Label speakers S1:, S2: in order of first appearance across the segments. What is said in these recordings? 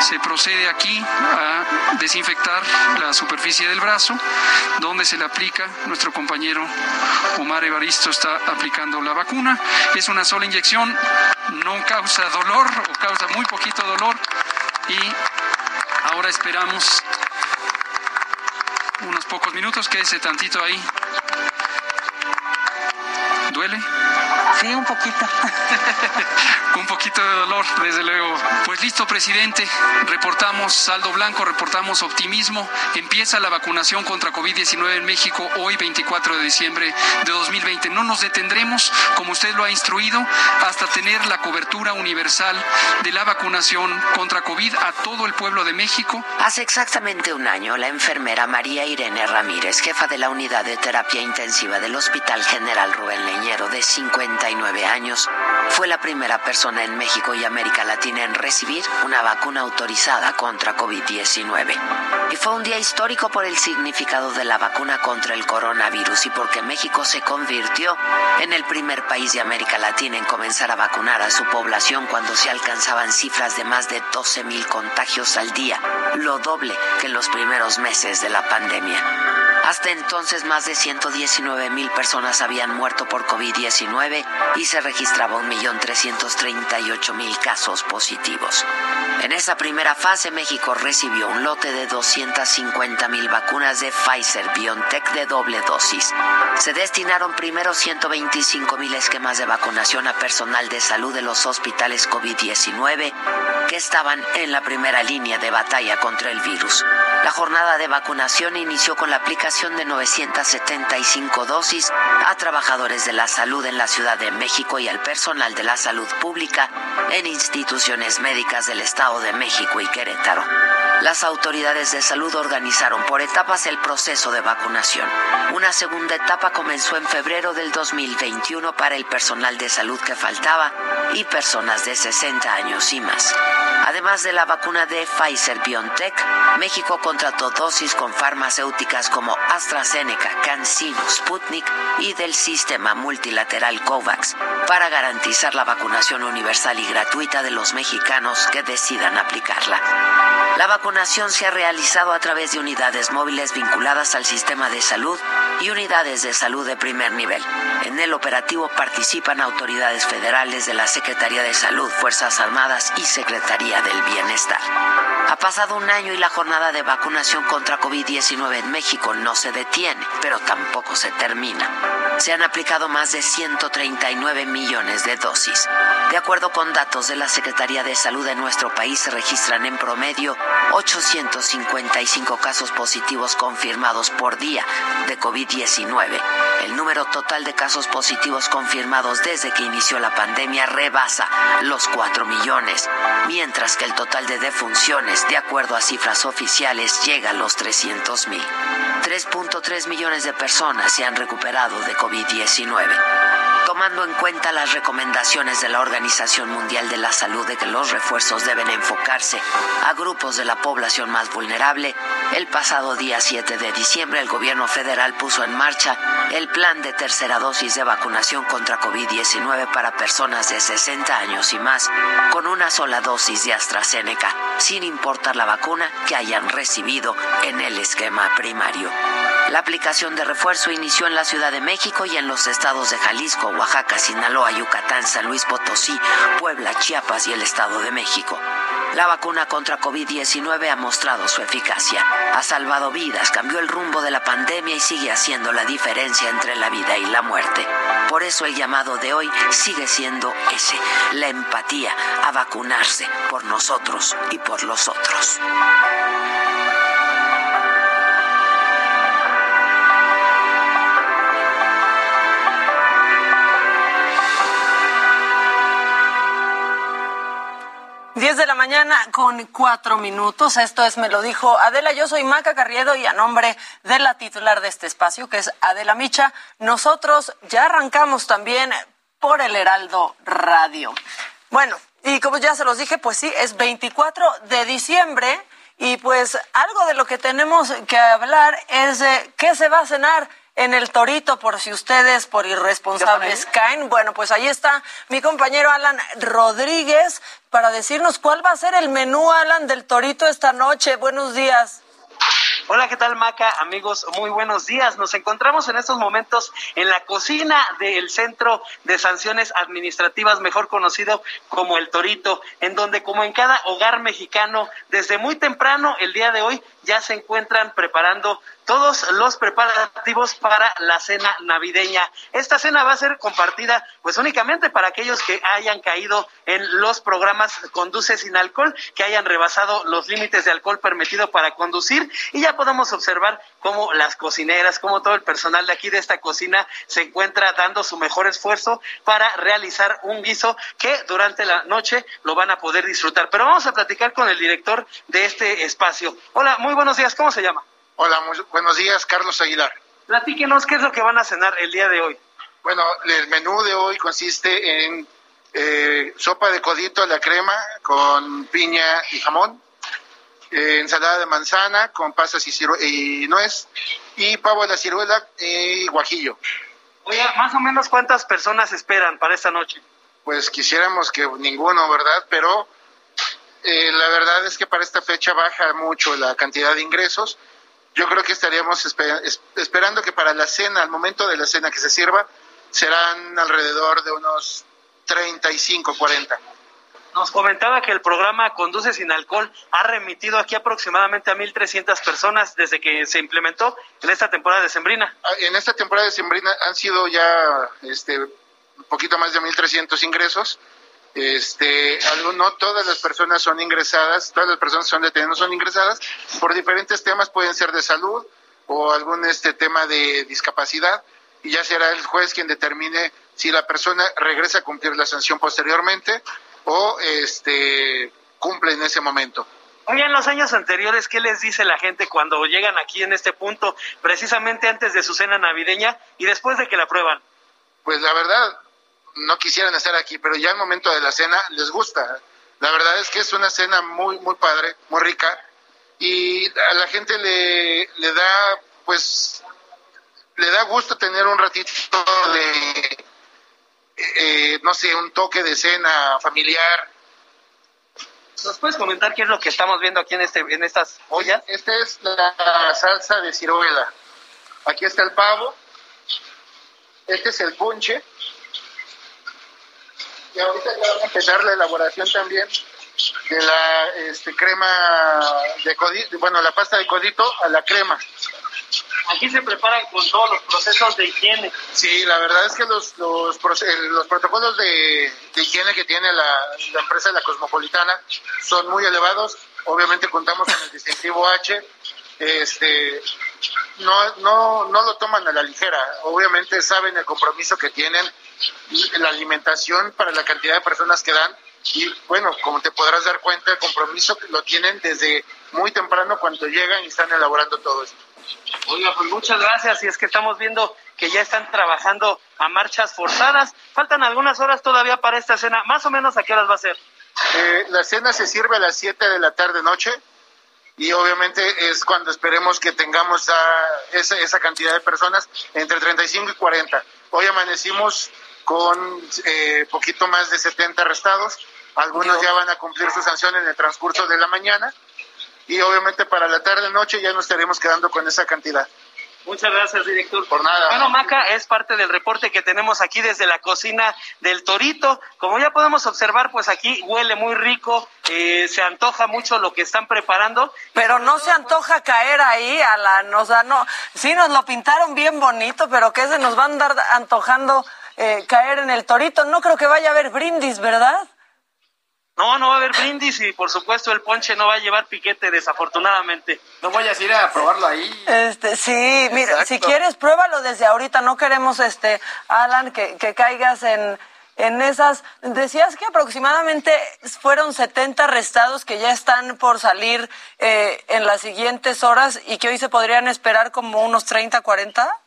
S1: Se procede aquí a desinfectar la superficie del brazo, donde se le aplica, nuestro compañero Omar Evaristo está aplicando la vacuna. Es una sola inyección, no causa dolor o causa muy poquito dolor y ahora esperamos unos pocos minutos, quédese tantito ahí. ¿Duele?
S2: Sí, un poquito.
S1: Un poquito de dolor, desde luego. Pues listo, presidente. Reportamos saldo blanco, reportamos optimismo. Empieza la vacunación contra COVID-19 en México hoy, 24 de diciembre de 2020. No nos detendremos, como usted lo ha instruido, hasta tener la cobertura universal de la vacunación contra COVID a todo el pueblo de México.
S2: Hace exactamente un año, la enfermera María Irene Ramírez, jefa de la unidad de terapia intensiva del Hospital General Rubén Leñero, de 59 años, fue la primera persona en México y América Latina en recibir una vacuna autorizada contra COVID-19. Y fue un día histórico por el significado de la vacuna contra el coronavirus y porque México se convirtió en el primer país de América Latina en comenzar a vacunar a su población cuando se alcanzaban cifras de más de 12 mil contagios al día, lo doble que en los primeros meses de la pandemia. Hasta entonces más de 119 mil personas habían muerto por COVID-19 y se registraba 1.338.000 casos positivos. En esa primera fase México recibió un lote de 250 mil vacunas de Pfizer BioNTech de doble dosis. Se destinaron primero 125 mil esquemas de vacunación a personal de salud de los hospitales COVID-19 que estaban en la primera línea de batalla contra el virus. La jornada de vacunación inició con la aplicación de 975 dosis a trabajadores de la salud en la Ciudad de México y al personal de la salud pública en instituciones médicas del Estado de México y Querétaro. Las autoridades de salud organizaron por etapas el proceso de vacunación. Una segunda etapa comenzó en febrero del 2021 para el personal de salud que faltaba y personas de 60 años y más. Además de la vacuna de Pfizer BioNTech, México contrató dosis con farmacéuticas como AstraZeneca, CanSino, Sputnik y del sistema multilateral COVAX para garantizar la vacunación universal y gratuita de los mexicanos que decidan aplicarla. La vacunación se ha realizado a través de unidades móviles vinculadas al sistema de salud y unidades de salud de primer nivel. En el operativo participan autoridades federales de la Secretaría de Salud, Fuerzas Armadas y Secretaría del Bienestar. Ha pasado un año y la jornada de vacunación contra COVID-19 en México no se detiene, pero tampoco se termina. Se han aplicado más de 139 millones de dosis. De acuerdo con datos de la Secretaría de Salud de nuestro país, se registran en promedio 855 casos positivos confirmados por día de COVID-19. El número total de casos positivos confirmados desde que inició la pandemia rebasa los 4 millones, mientras que el total de defunciones, de acuerdo a cifras oficiales, llega a los 300 mil. 3.3 millones de personas se han recuperado de COVID-19 tomando en cuenta las recomendaciones de la Organización Mundial de la Salud de que los refuerzos deben enfocarse a grupos de la población más vulnerable, el pasado día 7 de diciembre el gobierno federal puso en marcha el plan de tercera dosis de vacunación contra COVID-19 para personas de 60 años y más, con una sola dosis de AstraZeneca, sin importar la vacuna que hayan recibido en el esquema primario. La aplicación de refuerzo inició en la Ciudad de México y en los estados de Jalisco, Oaxaca, Sinaloa, Yucatán, San Luis Potosí, Puebla, Chiapas y el Estado de México. La vacuna contra COVID-19 ha mostrado su eficacia, ha salvado vidas, cambió el rumbo de la pandemia y sigue haciendo la diferencia entre la vida y la muerte. Por eso el llamado de hoy sigue siendo ese, la empatía a vacunarse por nosotros y por los otros.
S3: 10 de la mañana con cuatro minutos. Esto es, me lo dijo Adela. Yo soy Maca Carriedo y a nombre de la titular de este espacio, que es Adela Micha, nosotros ya arrancamos también por el Heraldo Radio. Bueno, y como ya se los dije, pues sí, es 24 de diciembre y pues algo de lo que tenemos que hablar es de qué se va a cenar en el Torito por si ustedes por irresponsables caen. Bueno, pues ahí está mi compañero Alan Rodríguez para decirnos cuál va a ser el menú, Alan, del Torito esta noche. Buenos días.
S4: Hola, ¿qué tal Maca? Amigos, muy buenos días. Nos encontramos en estos momentos en la cocina del Centro de Sanciones Administrativas, mejor conocido como el Torito, en donde como en cada hogar mexicano, desde muy temprano el día de hoy ya se encuentran preparando todos los preparativos para la cena navideña. Esta cena va a ser compartida pues únicamente para aquellos que hayan caído en los programas Conduce sin alcohol, que hayan rebasado los límites de alcohol permitido para conducir y ya podemos observar cómo las cocineras, cómo todo el personal de aquí de esta cocina se encuentra dando su mejor esfuerzo para realizar un guiso que durante la noche lo van a poder disfrutar. Pero vamos a platicar con el director de este espacio. Hola, muy buenos días, ¿cómo se llama?
S5: Hola, buenos días, Carlos Aguilar.
S4: Platíquenos qué es lo que van a cenar el día de hoy.
S5: Bueno, el menú de hoy consiste en eh, sopa de codito a la crema con piña y jamón, eh, ensalada de manzana con pasas y, y, nuez, y pavo a la ciruela y guajillo.
S4: Oye, más o menos cuántas personas esperan para esta noche.
S5: Pues quisiéramos que ninguno, ¿verdad? Pero eh, la verdad es que para esta fecha baja mucho la cantidad de ingresos. Yo creo que estaríamos esperando que para la cena, al momento de la cena que se sirva, serán alrededor de unos 35, 40.
S4: Nos comentaba que el programa Conduce sin alcohol ha remitido aquí aproximadamente a 1.300 personas desde que se implementó en esta temporada de Sembrina.
S5: Ah, en esta temporada de Sembrina han sido ya este, un poquito más de 1.300 ingresos este, no todas las personas son ingresadas, todas las personas que son detenidas son ingresadas por diferentes temas, pueden ser de salud o algún este tema de discapacidad y ya será el juez quien determine si la persona regresa a cumplir la sanción posteriormente o este cumple en ese momento.
S4: Oye, en los años anteriores, ¿qué les dice la gente cuando llegan aquí en este punto, precisamente antes de su cena navideña y después de que la prueban?
S5: Pues la verdad, no quisieran estar aquí, pero ya al momento de la cena les gusta. La verdad es que es una cena muy, muy padre, muy rica, y a la gente le, le da, pues, le da gusto tener un ratito de, eh, no sé, un toque de cena familiar.
S4: ¿Nos puedes comentar qué es lo que estamos viendo aquí en, este, en estas ollas?
S5: Esta es la salsa de ciruela. Aquí está el pavo. Este es el punche y ahorita ya van a empezar la elaboración también de la este, crema de codito, bueno, la pasta de codito a la crema.
S4: Aquí se preparan con todos los procesos de higiene.
S5: Sí, la verdad es que los, los, los protocolos de, higiene que tiene la, la, empresa de la Cosmopolitana son muy elevados. Obviamente contamos con el distintivo H. Este, no, no, no lo toman a la ligera. Obviamente saben el compromiso que tienen la alimentación para la cantidad de personas que dan y bueno, como te podrás dar cuenta, el compromiso lo tienen desde muy temprano cuando llegan y están elaborando todo esto.
S4: Oiga, pues muchas gracias y es que estamos viendo que ya están trabajando a marchas forzadas. Faltan algunas horas todavía para esta cena. Más o menos a qué horas va a ser.
S5: Eh, la cena se sirve a las 7 de la tarde noche y obviamente es cuando esperemos que tengamos esa, esa cantidad de personas entre 35 y 40. Hoy amanecimos con eh, poquito más de 70 arrestados. Algunos ya van a cumplir su sanción en el transcurso de la mañana y obviamente para la tarde-noche ya nos estaremos quedando con esa cantidad.
S4: Muchas gracias, director.
S5: Por nada.
S4: Bueno, Maca, es parte del reporte que tenemos aquí desde la cocina del Torito. Como ya podemos observar, pues aquí huele muy rico, eh, se antoja mucho lo que están preparando.
S3: Pero no se antoja caer ahí, a la, no, no, sí nos lo pintaron bien bonito, pero que se nos van a andar antojando eh, caer en el torito. No creo que vaya a haber brindis, ¿verdad?
S4: No, no va a haber brindis y por supuesto el ponche no va a llevar piquete, desafortunadamente.
S6: No vayas a ir a probarlo ahí.
S3: Este, sí, mira, si quieres pruébalo desde ahorita. No queremos, este, Alan, que, que caigas en, en esas. Decías que aproximadamente fueron 70 arrestados que ya están por salir eh, en las siguientes horas y que hoy se podrían esperar como unos 30, 40.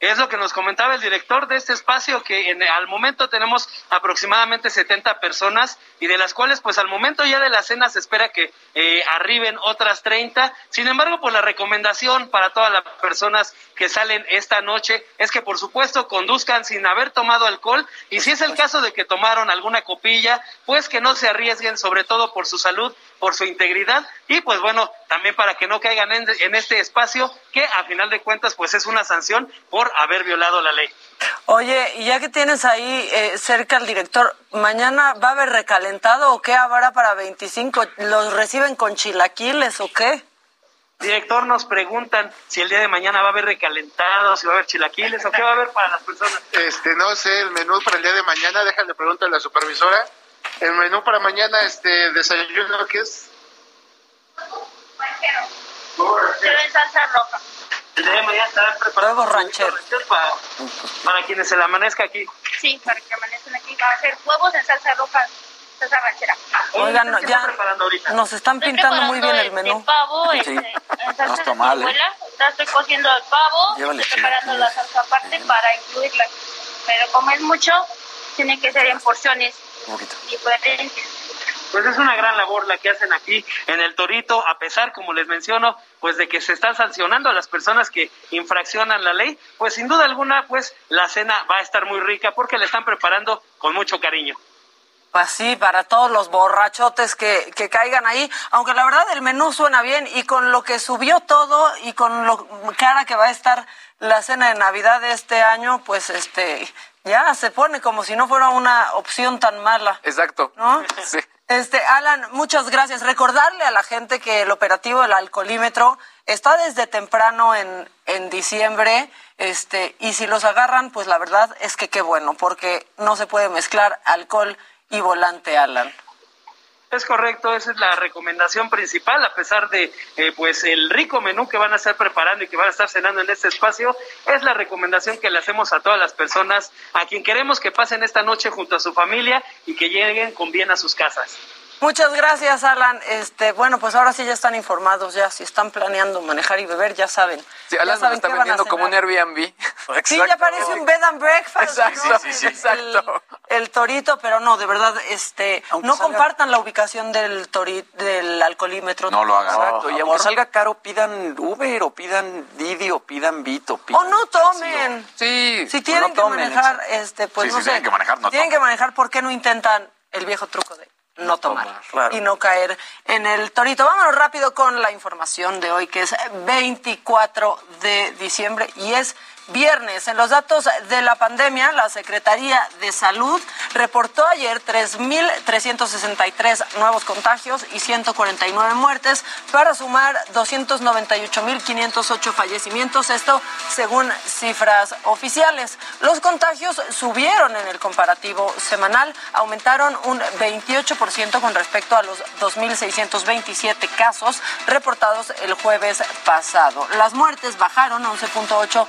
S4: Es lo que nos comentaba el director de este espacio, que en, al momento tenemos aproximadamente 70 personas y de las cuales pues al momento ya de la cena se espera que eh, arriben otras 30. Sin embargo, pues la recomendación para todas las personas que salen esta noche es que por supuesto conduzcan sin haber tomado alcohol y si es el caso de que tomaron alguna copilla, pues que no se arriesguen sobre todo por su salud por su integridad y pues bueno, también para que no caigan en, en, este espacio que a final de cuentas pues es una sanción por haber violado la ley.
S3: Oye, y ya que tienes ahí eh, cerca al director, ¿mañana va a haber recalentado o qué habrá para 25? ¿Los reciben con chilaquiles o qué?
S4: Director, nos preguntan si el día de mañana va a haber recalentado, si va a haber chilaquiles o qué va a haber para las personas.
S5: Este, no sé, el menú para el día de mañana, déjale preguntar a la supervisora. El menú para mañana, este, desayuno, ¿qué es?
S7: Pero en salsa roja.
S4: El día de mañana estarán preparados
S3: Huevos ranchero.
S4: para, para quienes se le amanezca aquí.
S7: Sí, para que amanezcan aquí. Va a ser huevos en salsa roja, salsa ranchera.
S3: Oigan, no,
S4: ¿Qué
S3: ya
S4: están preparando ahorita?
S3: nos están pintando muy bien el menú.
S7: pavo,
S8: Sí.
S7: este, en salsa
S8: No está
S7: de mi
S8: mal,
S7: abuela. Ya estoy cociendo el pavo,
S8: Llévale
S7: estoy preparando la salsa aparte para incluirla. Pero como es mucho, tiene que ser en porciones diferentes.
S4: Pues es una gran labor la que hacen aquí en el Torito, a pesar, como les menciono, pues de que se están sancionando a las personas que infraccionan la ley, pues sin duda alguna, pues la cena va a estar muy rica porque la están preparando con mucho cariño.
S3: Pues sí, para todos los borrachotes que, que caigan ahí, aunque la verdad el menú suena bien y con lo que subió todo y con lo cara que va a estar la cena de Navidad de este año, pues este ya se pone como si no fuera una opción tan mala.
S6: Exacto.
S3: ¿No?
S6: Sí.
S3: Este, Alan, muchas gracias. Recordarle a la gente que el operativo del alcoholímetro está desde temprano en, en diciembre, este, y si los agarran, pues la verdad es que qué bueno, porque no se puede mezclar alcohol y volante, Alan.
S4: Es correcto, esa es la recomendación principal, a pesar de eh, pues el rico menú que van a estar preparando y que van a estar cenando en este espacio, es la recomendación que le hacemos a todas las personas a quien queremos que pasen esta noche junto a su familia y que lleguen con bien a sus casas.
S3: Muchas gracias, Alan. Este, bueno, pues ahora sí ya están informados, ya si están planeando manejar y beber, ya saben.
S6: Sí,
S3: Ya
S6: Alan nos
S3: saben
S6: está vendiendo como un. Airbnb.
S3: Sí, ya parece un bed and breakfast.
S6: Exacto,
S3: ¿no?
S6: sí, exacto.
S3: El, el torito, pero no, de verdad, este,
S8: Aunque
S3: no
S8: salga-
S3: compartan la ubicación del tori, del alcoholímetro.
S8: No lo hagan.
S6: Exacto, y
S8: Amor.
S6: aunque salga caro, pidan Uber o pidan Didi o pidan Vito. pidan
S3: O no tomen.
S6: Sí,
S3: Si
S6: o
S3: tienen
S6: no
S3: que manejar,
S6: exacto.
S3: este, pues no
S8: si
S3: sé.
S8: tienen que manejar, no
S3: Tienen
S8: tomen.
S3: que manejar, ¿por qué no intentan el viejo truco de no tomar,
S6: tomar, claro.
S3: y no caer en el torito? Vámonos rápido con la información de hoy, que es 24 de diciembre y es viernes. En los datos de la pandemia, la Secretaría de Salud reportó ayer 3.363 nuevos contagios y 149 muertes para sumar 298.508 fallecimientos, esto según cifras oficiales. Los contagios subieron en el comparativo semanal, aumentaron un 28% con respecto a los 2.627 casos reportados el jueves pasado. Las muertes bajaron 11.8%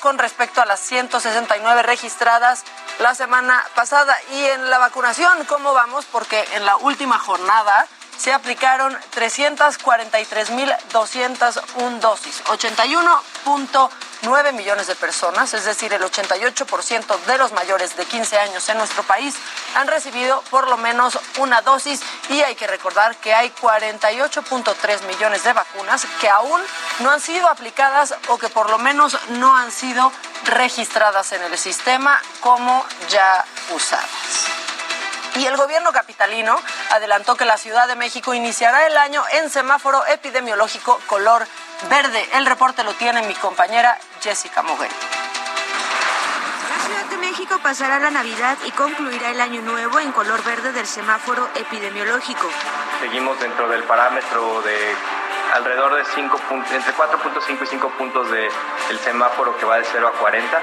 S3: con respecto a las 169 registradas la semana pasada. Y en la vacunación, ¿cómo vamos? Porque en la última jornada se aplicaron 343.201 dosis, 81.9 millones de personas, es decir, el 88% de los mayores de 15 años en nuestro país han recibido por lo menos una dosis y hay que recordar que hay 48.3 millones de vacunas que aún no han sido aplicadas o que por lo menos no han sido registradas en el sistema como ya usadas. Y el gobierno capitalino adelantó que la Ciudad de México iniciará el año en semáforo epidemiológico color verde. El reporte lo tiene mi compañera Jessica Moguel.
S9: La Ciudad de México pasará la Navidad y concluirá el año nuevo en color verde del semáforo epidemiológico.
S10: Seguimos dentro del parámetro de
S8: alrededor de 5 puntos, entre 4.5 y 5 puntos del el semáforo que va de 0 a 40.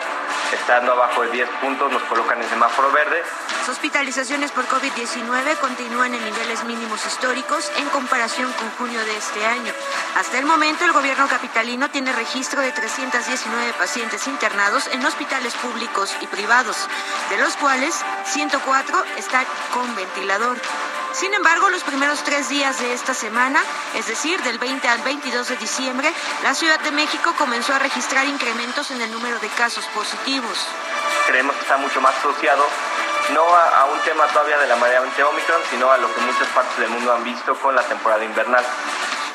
S8: Estando abajo de 10 puntos nos colocan en semáforo verde.
S9: Las hospitalizaciones por COVID-19 continúan en niveles mínimos históricos en comparación con junio de este año. Hasta el momento el gobierno capitalino tiene registro de 319 pacientes internados en hospitales públicos y privados, de los cuales 104 están con ventilador. Sin embargo, los primeros tres días de esta semana, es decir, del 20 al 22 de diciembre, la Ciudad de México comenzó a registrar incrementos en el número de casos positivos.
S8: Creemos que está mucho más asociado no a, un tema todavía de la variante Omicron, sino a lo que muchas partes del mundo han visto con la temporada invernal.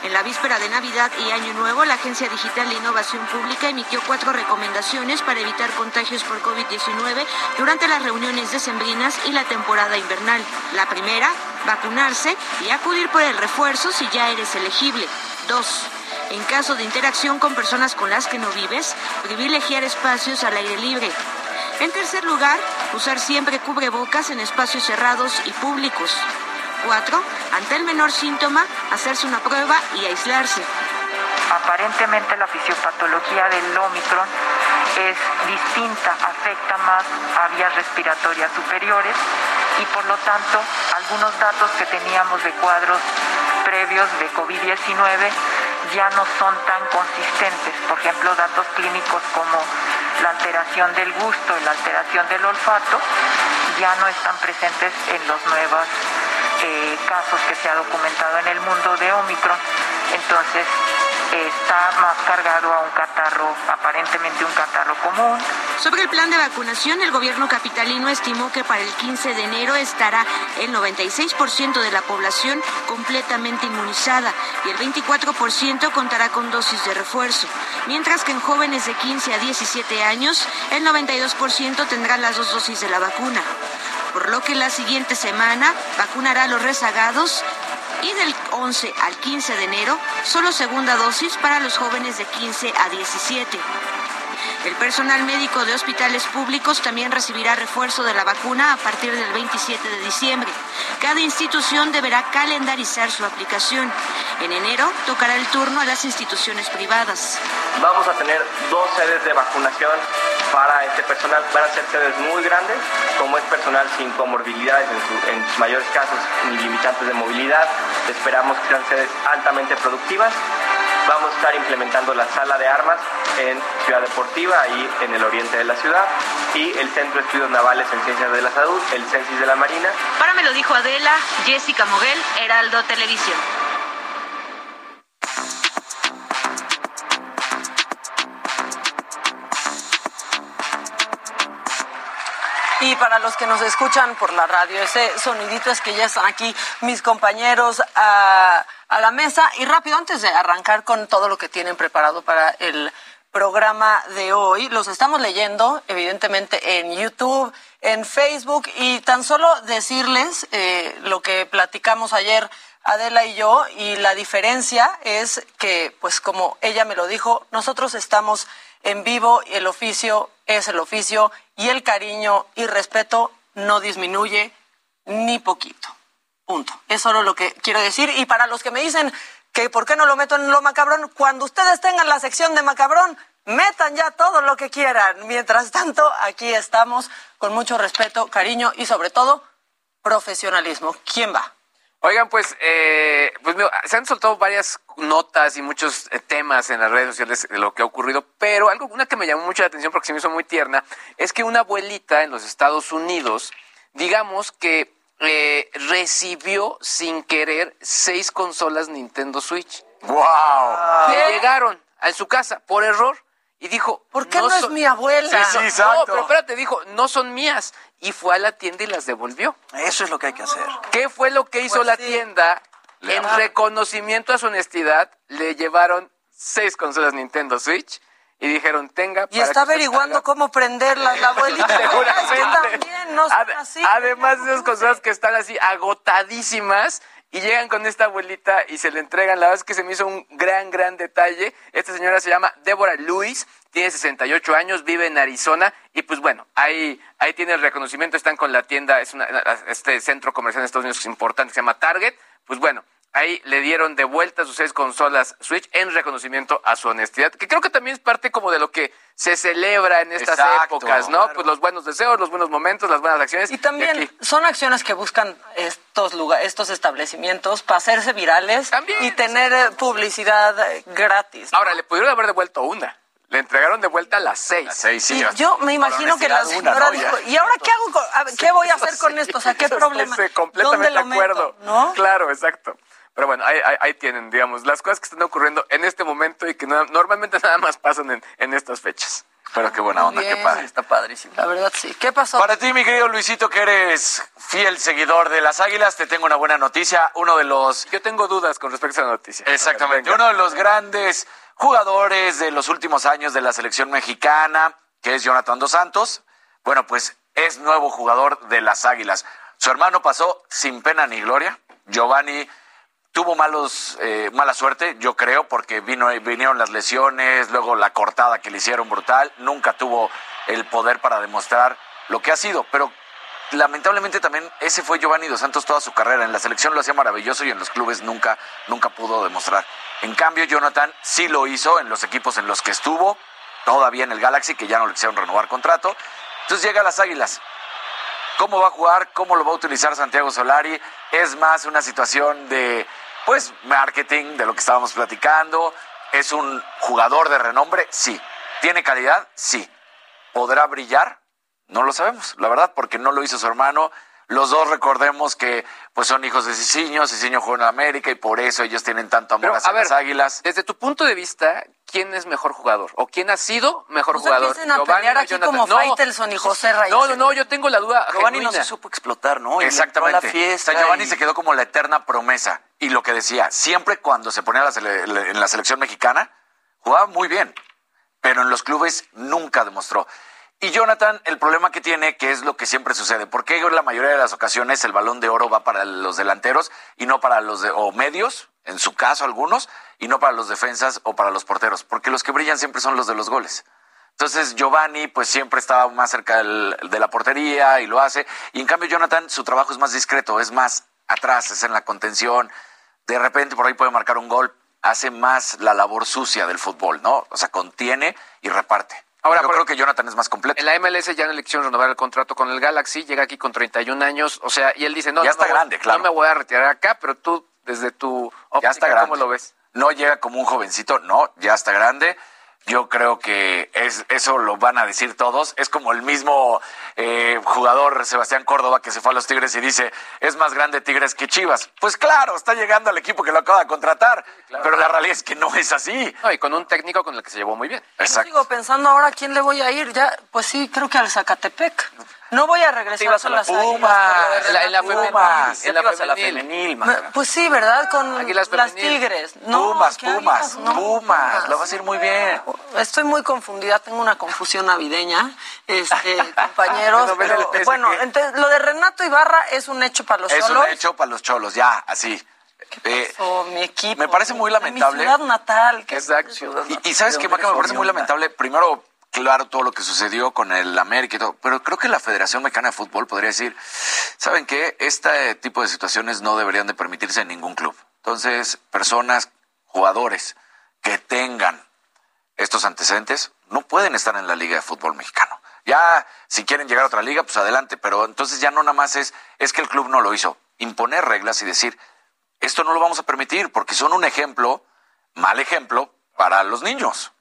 S9: En la víspera de Navidad y Año Nuevo, la Agencia Digital de Innovación Pública emitió cuatro recomendaciones para evitar contagios por COVID-19 durante las reuniones decembrinas y la temporada invernal. La primera, vacunarse y acudir por el refuerzo si ya eres elegible. Dos, en caso de interacción con personas con las que no vives, privilegiar espacios al aire libre. En tercer lugar, usar siempre cubrebocas en espacios cerrados y públicos. 4. Ante el menor síntoma, hacerse una prueba y aislarse.
S10: Aparentemente la fisiopatología del Omicron es distinta, afecta más a vías respiratorias superiores y por lo tanto algunos datos que teníamos de cuadros previos de COVID-19 ya no son tan consistentes. Por ejemplo, datos clínicos como la alteración del gusto y la alteración del olfato ya no están presentes en los nuevos casos que se ha documentado en el mundo de Omicron. Entonces está más cargado a un catarro, aparentemente un catarro común.
S9: Sobre el plan de vacunación, el gobierno capitalino estimó que para el 15 de enero estará el 96% de la población completamente inmunizada y el 24% contará con dosis de refuerzo, mientras que en jóvenes de 15 a 17 años el 92% tendrán las dos dosis de la vacuna por lo que la siguiente semana vacunará a los rezagados y del 11 al 15 de enero solo segunda dosis para los jóvenes de 15 a 17. El personal médico de hospitales públicos también recibirá refuerzo de la vacuna a partir del 27 de diciembre. Cada institución deberá calendarizar su aplicación. En enero tocará el turno a las instituciones privadas.
S8: Vamos a tener dos sedes de vacunación para este personal. Van a ser sedes muy grandes, como es personal sin comorbilidades en, su- en sus mayores casos, ni limitantes de movilidad. Esperamos que sean sedes altamente productivas. Vamos a estar implementando la sala de armas en Ciudad Deportiva, ahí en el oriente de la ciudad, y el Centro de Estudios Navales en Ciencias de la Salud, el CENSIS de la Marina.
S9: Para me lo dijo Adela, Jessica Moguel, Heraldo Televisión.
S3: Y para los que nos escuchan por la radio, ese sonidito es que ya están aquí mis compañeros a, a la mesa. Y rápido, antes de arrancar con todo lo que tienen preparado para el programa de hoy, los estamos leyendo, evidentemente, en YouTube, en Facebook, y tan solo decirles eh, lo que platicamos ayer. Adela y yo, y la diferencia es que, pues como ella me lo dijo, nosotros estamos en vivo y el oficio es el oficio y el cariño y respeto no disminuye ni poquito. Punto. Es solo lo que quiero decir. Y para los que me dicen que por qué no lo meto en lo macabrón, cuando ustedes tengan la sección de macabrón, metan ya todo lo que quieran. Mientras tanto, aquí estamos con mucho respeto, cariño y sobre todo profesionalismo. ¿Quién va?
S11: Oigan, pues, eh, pues mira, se han soltado varias notas y muchos eh, temas en las redes sociales de lo que ha ocurrido, pero algo, una que me llamó mucho la atención porque se me hizo muy tierna, es que una abuelita en los Estados Unidos, digamos que eh, recibió sin querer seis consolas Nintendo Switch.
S6: ¡Wow!
S11: Le llegaron a su casa por error y dijo,
S3: ¿Por qué no, es mi abuela?
S11: Sí, sí, No, pero espérate, dijo, no son mías. Y fue a la tienda y las devolvió.
S6: Eso es lo que hay que hacer.
S11: ¿Qué fue lo que hizo
S3: Pues
S11: la
S3: sí.
S11: tienda?
S6: Le
S11: en reconocimiento a su honestidad, le llevaron seis consolas Nintendo Switch y dijeron, tenga.
S3: Y
S11: para
S3: está averiguando
S11: haga".
S3: cómo prenderlas, la abuelita.
S11: Seguramente.
S3: Es que también no son así.
S11: Además de esas consolas que están así agotadísimas y llegan con esta abuelita y se le entregan. La verdad es que se me hizo un gran, gran detalle. Esta señora se llama Deborah Lewis, tiene 68 años, vive en Arizona y pues bueno, ahí, ahí tiene el reconocimiento. Están con la tienda, es una, este centro comercial en Estados Unidos que es importante, se llama Target. Pues bueno, ahí le dieron de vuelta sus seis consolas Switch en reconocimiento a su honestidad, que creo que también es parte como de lo que se celebra en estas
S12: Exacto,
S11: épocas, ¿no?
S12: claro.
S11: Pues los buenos deseos, los buenos momentos, las buenas acciones.
S3: Y también
S11: aquí-
S3: son acciones que buscan estos lugares, estos establecimientos para hacerse virales y tener eh, publicidad eh, gratis.
S11: Ahora, le pudieron haber devuelto una. Le entregaron de vuelta las seis.
S12: seis,
S3: Y yo me imagino que la señora dijo, ¿y ahora qué hago? con- a ver, ¿Qué voy a hacer con esto? O sea, ¿qué problema?
S11: Sí, completamente
S3: ¿Dónde lo
S11: de acuerdo.
S3: meto? ¿No?
S11: Claro, exacto. Pero bueno, ahí, ahí- ahí tienen, digamos, las cosas que están ocurriendo en este momento y que no- normalmente nada más pasan en, en estas fechas.
S12: Pero qué buena onda, qué padre.
S6: Está padrísimo.
S3: La verdad sí. ¿Qué pasó?
S12: Para ti, mi querido Luisito, que eres fiel seguidor de las Águilas, te tengo una buena noticia. Uno de los...
S11: Yo tengo dudas con respecto a esa noticia.
S12: Exactamente. Uno de los grandes jugadores de los últimos años de la selección mexicana, que es Jonathan Dos Santos, bueno, pues es nuevo jugador de las Águilas. Su hermano pasó sin pena ni gloria. Giovanni tuvo malos, eh, mala suerte, yo creo, porque vino, vinieron las lesiones, luego la cortada que le hicieron brutal. Nunca tuvo el poder para demostrar lo que ha sido, pero lamentablemente también ese fue Giovanni Dos Santos toda su carrera. En la selección lo hacía maravilloso y en los clubes nunca, nunca pudo demostrar. En cambio, Jonathan sí lo hizo en los equipos en los que estuvo, todavía en el Galaxy, que ya no le quisieron renovar contrato. Entonces llega a las Águilas. ¿Cómo va a jugar? ¿Cómo lo va a utilizar Santiago Solari? Es más una situación de, pues, marketing, de lo que estábamos platicando. ¿Es un jugador de renombre? Sí. ¿Tiene calidad? Sí. ¿Podrá brillar? No lo sabemos, la verdad, porque no lo hizo su hermano. Los dos recordemos que pues son hijos de Cicinho, Cicinho jugó en América y por eso ellos tienen tanto amor
S11: Pero,
S12: hacia
S11: a ver,
S12: las águilas.
S11: Desde tu punto de vista, ¿quién es mejor jugador? ¿O quién ha sido mejor
S3: No
S11: jugador?
S3: a
S11: Giovanni
S3: pelear aquí
S11: Jonathan?
S3: como
S11: No.
S3: Faitelson y José Reyes.
S11: No, no, no, yo tengo la duda.
S6: Giovanni no se supo explotar, ¿no? Y
S12: Exactamente.
S6: la fiesta.
S12: O sea, Giovanni
S6: y-
S12: se quedó como la eterna promesa. Y lo que decía, siempre cuando se ponía la en la selección mexicana, jugaba muy bien. Pero en los clubes nunca demostró. Y Jonathan, el problema que tiene, que es lo que siempre sucede, porque en la mayoría de las ocasiones el balón de oro va para los delanteros y no para los de, o medios, en su caso algunos, y no para los defensas o para los porteros, porque los que brillan siempre son los de los goles. Entonces Giovanni pues siempre estaba más cerca del- de la portería y lo hace. Y en cambio Jonathan su trabajo es más discreto, es más atrás, es en la contención. De repente por ahí puede marcar un gol, hace más la labor sucia del fútbol, ¿no? O sea, contiene y reparte.
S11: Ahora,
S12: Yo creo que Jonathan es más completo.
S11: En la MLS ya le quisieron renovar el contrato con el Galaxy, llega aquí con 31 años, o sea, y él dice, no,
S12: Ya
S11: no
S12: está
S11: me voy-
S12: grande, claro.
S11: No me voy a retirar acá, pero tú, desde tu óptica,
S12: Ya está grande.
S11: ¿cómo lo ves?
S12: No llega como un jovencito, no, ya está grande. Yo creo que es, eso lo van a decir todos. Es como el mismo eh, jugador Sebastián Córdoba que se fue a los Tigres y dice, es más grande Tigres que Chivas. Pues claro, está llegando al equipo que lo acaba de contratar. Pero la realidad es que no es así.
S11: No, y con un técnico con el que se llevó muy bien.
S3: Yo sigo pensando ahora a quién le voy a ir. Ya, pues sí, creo que al Zacatepec. No voy a regresar
S6: a
S3: las águilas.
S12: Pumas.
S11: En la, en la
S3: Renato.
S11: femenil, en la femenil.
S3: Pues sí, ¿verdad? Con las
S11: femenil.
S3: Tigres. No,
S12: Pumas,
S3: ¿qué
S12: Pumas?
S3: No,
S12: Pumas. Lo vas a ir muy bien.
S3: Estoy muy confundida, tengo una confusión navideña, este, compañeros. Pero,
S11: el
S3: bueno, entonces, lo de Renato Ibarra es un hecho para los
S12: Es
S3: solos.
S12: un hecho para los cholos, ya, así. Eh,
S3: O mi equipo.
S12: Me parece muy lamentable.
S3: Mi ciudad natal. ¿qué
S11: Exacto.
S3: ciudad natal?
S12: Y, y sabes
S6: ¿De
S12: qué, Maca, me parece muy lamentable. Primero, claro, todo lo que sucedió con el América y todo. Pero creo que la Federación Mexicana de Fútbol podría decir, ¿saben qué? Este tipo de situaciones no deberían de permitirse en ningún club. Entonces, personas, jugadores que tengan estos antecedentes no pueden estar en la Liga de Fútbol Mexicano. Ya, si quieren llegar a otra liga, pues adelante, pero entonces ya no nada más es, es que el club no lo hizo. Imponer reglas y decir, esto no lo vamos a permitir porque son un ejemplo, mal ejemplo, para los niños.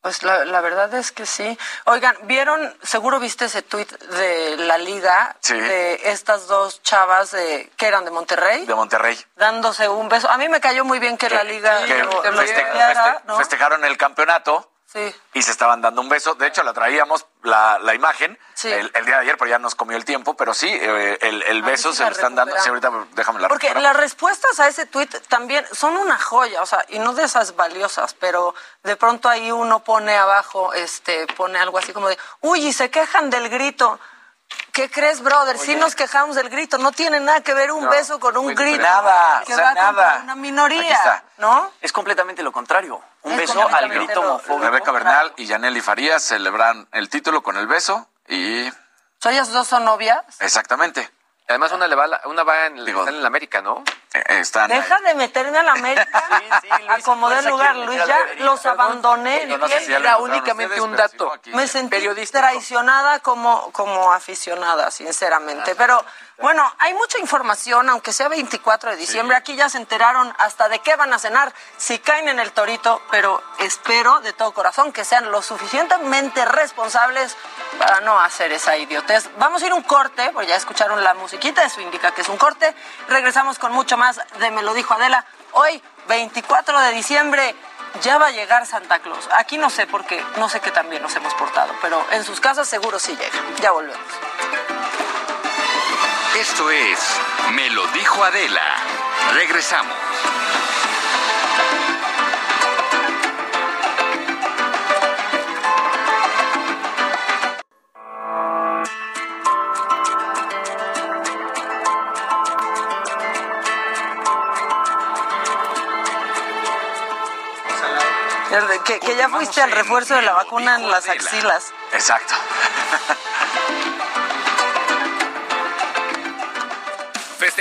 S3: Pues la, la verdad es que sí. Oigan, ¿vieron? Seguro viste ese tuit de la liga
S12: Sí.
S3: de estas dos chavas de que eran de Monterrey
S12: De Monterrey.
S3: dándose un beso. A mí me cayó muy bien que, la liga
S12: que
S3: lo- lo
S12: feste-
S3: apoyara,
S12: feste-
S3: ¿no?
S12: festejaron el campeonato
S3: Sí.
S12: y se estaban dando un beso. De hecho, la traíamos la, la imagen
S3: Sí.
S12: el, el día de ayer, pero ya nos comió el tiempo. Pero sí, eh, el, el beso se lo están dando. Sí, ahorita déjame la
S3: Porque
S12: recuperar.
S3: las respuestas a ese tuit también son una joya, o sea, y no de esas valiosas, pero de pronto ahí uno pone abajo, este, pone algo así como de, uy, y se quejan del grito. ¿Qué crees, brother? Sí nos quejamos del grito, no tiene nada que ver un
S12: No,
S3: beso con un grito.
S12: Nada,
S3: que
S12: o sea,
S3: va contra
S12: nada.
S3: una
S12: Aquí
S3: minoría,
S12: está.
S3: ¿no?
S6: Es completamente lo contrario. Un
S3: Es
S6: beso al grito homofóbico.
S12: Rebeca Bernal y Yaneli Farías celebran el título con el beso y
S3: O sea, ellas dos son novias.
S12: exactamente.
S11: Además, una, le va, la- una va en,
S12: Digo-
S11: en el América, ¿no?
S12: Eh, están.
S3: Deja de meterme a la América. a como dé lugar, Luis. Ya los abandoné.
S11: No, sé si era únicamente un dato.
S3: Me sentí traicionada como, como aficionada, sinceramente. Pero bueno, hay mucha información, aunque sea 24 de diciembre. Aquí ya se enteraron hasta de qué van a cenar si caen en el torito, pero espero de todo corazón que sean lo suficientemente responsables para no hacer esa idiotez. Vamos a ir un corte, porque ya escucharon la musiquita, eso indica que es un corte. Regresamos con mucho más de Me lo dijo Adela. Hoy, 24 de diciembre, ya va a llegar Santa Claus. Aquí no sé por qué, no sé qué también nos hemos portado, pero en sus casas seguro sí llega. Ya volvemos.
S13: Esto es Me lo dijo Adela. Regresamos.
S3: Que, que ya fuiste al refuerzo de la vacuna en las axilas.
S12: Exacto.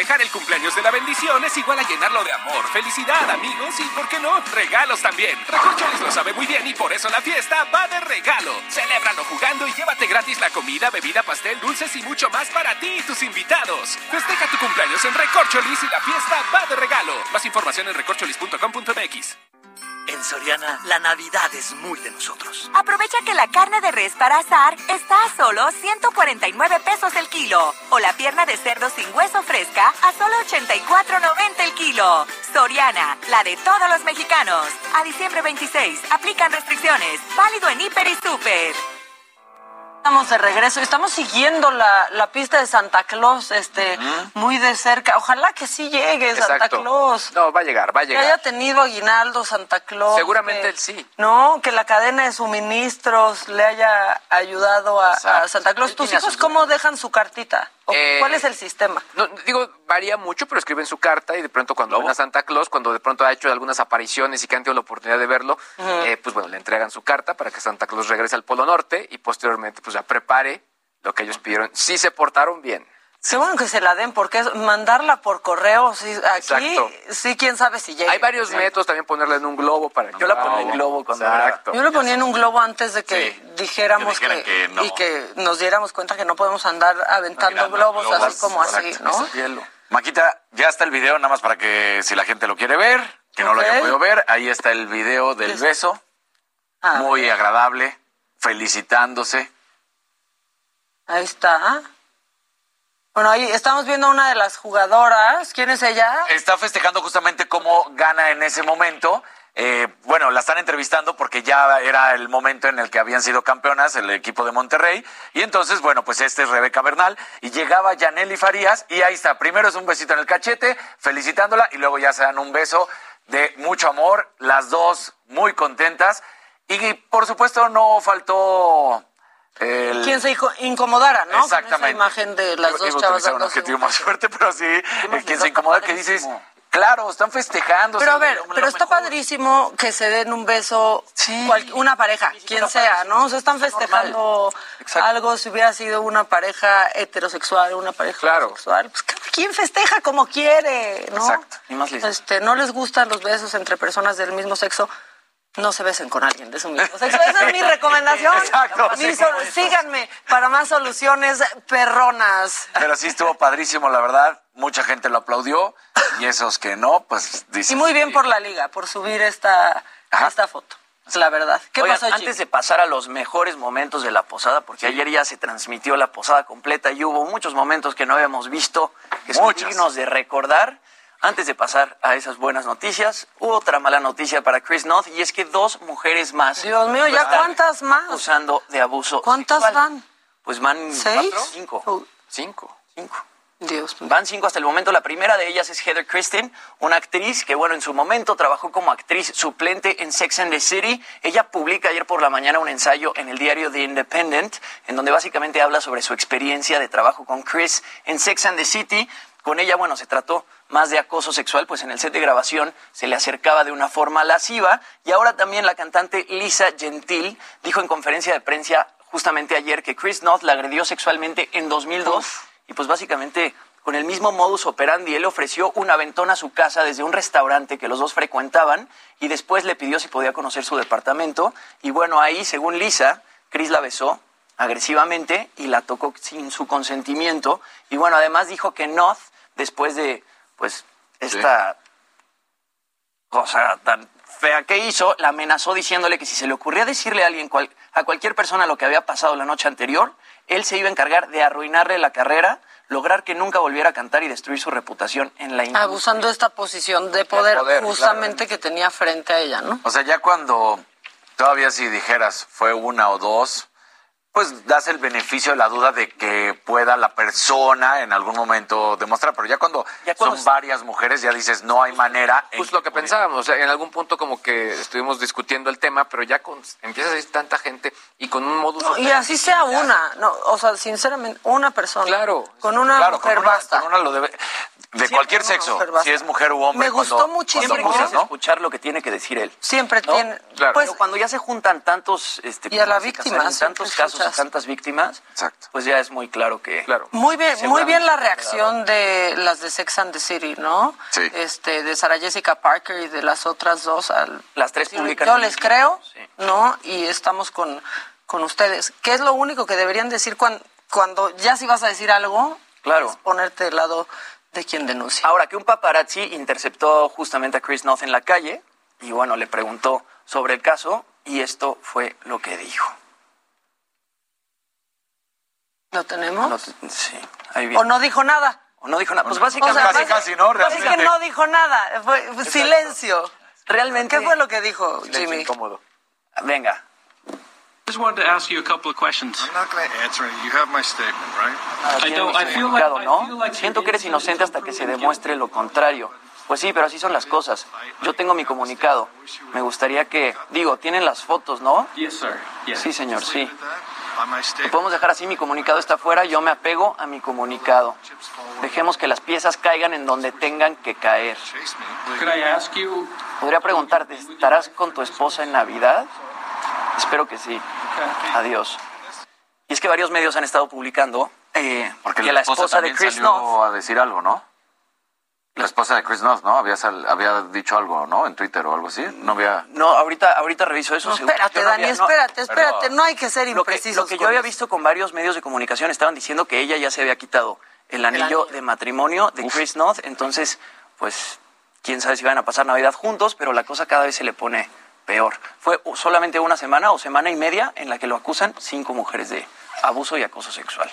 S14: Festejar el cumpleaños de la bendición es igual a llenarlo de amor, felicidad, amigos y, ¿por qué no?, regalos también. Recorcholis lo sabe muy bien y por eso la fiesta va de regalo. Celébralo jugando y llévate gratis la comida, bebida, pastel, dulces y mucho más para ti y tus invitados. Festeja tu cumpleaños en Recorcholis y la fiesta va de regalo. Más información en recorcholis.com.mx.
S15: Soriana, la Navidad es muy de nosotros.
S16: Aprovecha que la carne de res para asar está a solo 149 pesos el kilo. O la pierna de cerdo sin hueso fresca a solo 84.90 el kilo. Soriana, la de todos los mexicanos. A diciembre 26, aplican restricciones. Válido en Hiper y Super.
S3: Estamos de regreso y estamos siguiendo la, la pista de Santa Claus este, muy de cerca. Ojalá que sí llegue Santa. Claus.
S11: No, va a llegar, va a
S3: Que
S11: llegar.
S3: haya tenido aguinaldo Santa Claus.
S11: Seguramente
S3: que-
S11: él sí.
S3: No, que la cadena de suministros le haya ayudado a. Santa Claus. ¿Tus hijos cómo dejan su cartita? ¿O
S11: Eh,
S3: ¿Cuál es el sistema?
S11: No, digo, varía mucho, pero escriben su carta y de pronto cuando ven a Santa Claus, cuando de pronto ha hecho algunas apariciones y que han tenido la oportunidad de verlo, eh, pues bueno, le entregan su carta para que Santa Claus regrese al Polo Norte y posteriormente pues ya prepare lo que ellos pidieron. Si se portaron bien.
S3: Bueno que se la den, porque es mandarla por correo, sí, aquí
S11: Exacto.
S3: sí, quién sabe si llega.
S11: Hay varios métodos, también ponerla en un globo para que
S6: Yo la ponía en globo cuando era-
S11: Exacto.
S3: Yo lo ponía en un globo antes de que dijéramos
S12: que
S3: que,
S12: dijeran que no.
S3: y que nos diéramos cuenta que no podemos andar aventando globos,
S12: globos,
S3: así como así. ¿no?
S12: Maquita, ya está el video, nada más para que si la gente lo quiere ver, que no lo haya podido ver, ahí está el video del beso,
S3: Ah,
S12: muy agradable, felicitándose.
S3: Ahí está. Bueno, ahí estamos viendo a una de las jugadoras. ¿Quién es ella?
S12: Está festejando justamente cómo gana en ese momento. Eh, bueno, la están entrevistando porque ya era el momento en el que habían sido campeonas el equipo de Monterrey. Y entonces, bueno, pues este es Rebeca Bernal. Y llegaba Yaneli Farías y ahí está. Primero es un besito en el cachete, felicitándola y luego ya se dan un beso de mucho amor. Las dos muy contentas. Y por supuesto no faltó... El...
S3: Quien se inco- incomodara, ¿no? Con esa
S12: Exactamente.
S3: imagen de las dos chavas
S12: un
S3: un
S12: más fuerte, pero sí, eh, quien se incomoda que dices, claro, están festejando.
S3: Pero
S12: o
S3: a
S12: sea,
S3: ver, pero está
S12: mejor.
S3: padrísimo que se den un beso cual- una pareja, quien sea, ¿no? Se están festejando algo si hubiera sido una pareja heterosexual, una pareja homosexual. Pues cada quien festeja como quiere, ¿no?
S6: Exacto. Y más listo.
S3: Este, no les gustan los besos entre personas del mismo sexo. No se besen con alguien de su mismo sexo. Esa es mi recomendación.
S12: Exacto.
S3: Mi síganme para más soluciones perronas.
S12: Pero sí estuvo padrísimo, la verdad. Mucha gente lo aplaudió y esos que no, pues
S3: Y
S12: dicen.
S3: muy bien por la liga, por subir esta, esta foto. La verdad. ¿Qué
S6: Oigan,
S3: pasó, Jim?
S6: antes de pasar a los mejores momentos de la posada, porque ayer ya se transmitió la posada completa y hubo muchos momentos que no habíamos visto, que son
S12: Muchos.
S6: dignos de recordar. Antes de pasar a esas buenas noticias, hubo otra mala noticia para Chris North y es que dos mujeres más.
S3: Dios mío, ¿ya cuántas más?
S6: Acusando de abuso.
S3: ¿Cuántas
S6: sexual.
S3: van?
S6: Pues van
S3: ¿Seis?
S6: cuatro, cinco.
S3: Oh,
S6: Cinco. Cinco.
S3: Dios.
S6: Van cinco hasta el momento. La primera de ellas es Heather Christen, una actriz que, bueno, en su momento trabajó como actriz suplente en Sex and the City. Ella publica ayer por la mañana un ensayo en el diario The Independent, en donde básicamente habla sobre su experiencia de trabajo con Chris en Sex and the City. Con ella, bueno, se trató más de acoso sexual, pues en el set de grabación se le acercaba de una forma lasciva. Y ahora también la cantante Lisa Gentil dijo en conferencia de prensa justamente ayer que Chris North la agredió sexualmente en 2002 y pues básicamente con el mismo modus operandi. Él le ofreció un aventón a su casa desde un restaurante que los dos frecuentaban y después le pidió si podía conocer su departamento. Y bueno, ahí, según Lisa, Chris la besó agresivamente y la tocó sin su consentimiento. Y bueno, además dijo que North, después de pues esta cosa tan fea que hizo, la amenazó diciéndole que si se le ocurría decirle a alguien, cual, a cualquier persona lo que había pasado la noche anterior, él se iba a encargar de arruinarle la carrera, lograr que nunca volviera a cantar y destruir su reputación en la industria.
S3: Abusando de esta posición de poder,
S12: poder,
S3: justamente que tenía frente a ella, ¿no?
S12: O sea, ya cuando todavía si dijeras fue una o dos, pues das el beneficio de la duda de que pueda la persona en algún momento demostrar, pero ya cuando,
S11: cuando
S12: son varias mujeres ya dices no hay manera. en
S11: Pues lo que pensábamos, o sea, en algún punto como que estuvimos discutiendo el tema, pero ya con, empieza a decir tanta gente y con un modus
S3: No, y así sea una, no, o sea, sinceramente, una persona. Claro. Con una
S12: Claro,
S3: mujer
S12: con una-
S3: basta.
S12: con una lo debe- de cualquier sexo, si es mujer u hombre.
S3: Me gustó
S12: cuando-
S3: muchísimo.
S12: cuando
S6: Siempre
S12: cosas,
S6: quieres
S12: ¿no?
S6: escuchar lo que tiene que decir él.
S3: Siempre
S6: ¿no?
S3: tiene.
S6: Claro.
S3: Pues,
S6: Pero cuando ya se juntan tantos este,
S3: Y a la víctima, siempre
S6: tantos casos
S3: escuchas.
S6: y tantas víctimas, pues ya es muy claro que
S3: Muy bien, muy bien la reacción de las de Sex and the City, ¿no?
S6: Sí.
S3: Este, de Sarah Jessica Parker y de las otras dos. al-
S6: Las tres publican
S3: Yo les creo, ¿no? Y estamos con, con ustedes. ¿Qué es lo único que deberían decir cuando, cuando ya si vas a decir algo?
S6: Claro.
S3: es ponerte del lado de quien denuncia.
S6: Ahora, que un paparazzi interceptó justamente a Chris North en la calle y bueno, le preguntó sobre el caso y esto fue lo que dijo.
S3: ¿Lo tenemos?
S6: No te- sí, ahí viene.
S3: ¿O no dijo nada?
S6: O no dijo nada. Pues
S3: O sea,
S6: básicamente...
S3: Casi, casi, ¿no? Pues es que no dijo nada. Fue fue silencio.
S6: Realmente...
S3: ¿Qué fue lo que dijo Jimmy?
S6: Venga.
S17: Just wanted to ask you a couple of questions. I'm not going to answer it. You have my statement, right?
S6: Ah,
S17: I don't. I
S6: mi
S17: feel like.
S6: ¿no?
S17: feel like
S6: Siento que eres inocente hasta que se demuestre lo contrario. Pues sí, pero así son las cosas. Yo tengo mi comunicado. Me gustaría que, digo, tienen las fotos, ¿no?
S17: Yes, sir. Yes.
S6: Sí, señor, sí. Lo
S17: statement.
S6: podemos dejar así, mi comunicado está afuera, yo me apego a mi comunicado. Dejemos que las piezas caigan en donde tengan que caer. Podría preguntarte, ¿estarás con tu esposa en Navidad? Espero que sí. Adiós. Y es que varios medios han estado publicando eh,
S12: Porque
S6: que la esposa, de
S12: también
S6: Chris
S12: salió
S6: North
S12: a decir algo, ¿no? La esposa de Chris North, ¿no? Había, sal- había dicho algo, ¿no? En Twitter o algo así. No había...
S6: No, ahorita, ahorita reviso eso.
S3: No, espérate,
S6: no
S3: Dani,
S6: había- no,
S3: espérate, espérate. No hay que ser
S6: Lo que,
S3: imprecisos.
S6: lo que yo había visto con varios medios de comunicación estaban diciendo que ella ya se había quitado el anillo, de matrimonio de Chris North, entonces, pues, quién sabe si van a pasar Navidad juntos, pero la cosa cada vez se le pone peor. Fue solamente una semana o semana y media en la que lo acusan cinco mujeres de abuso y acoso sexual.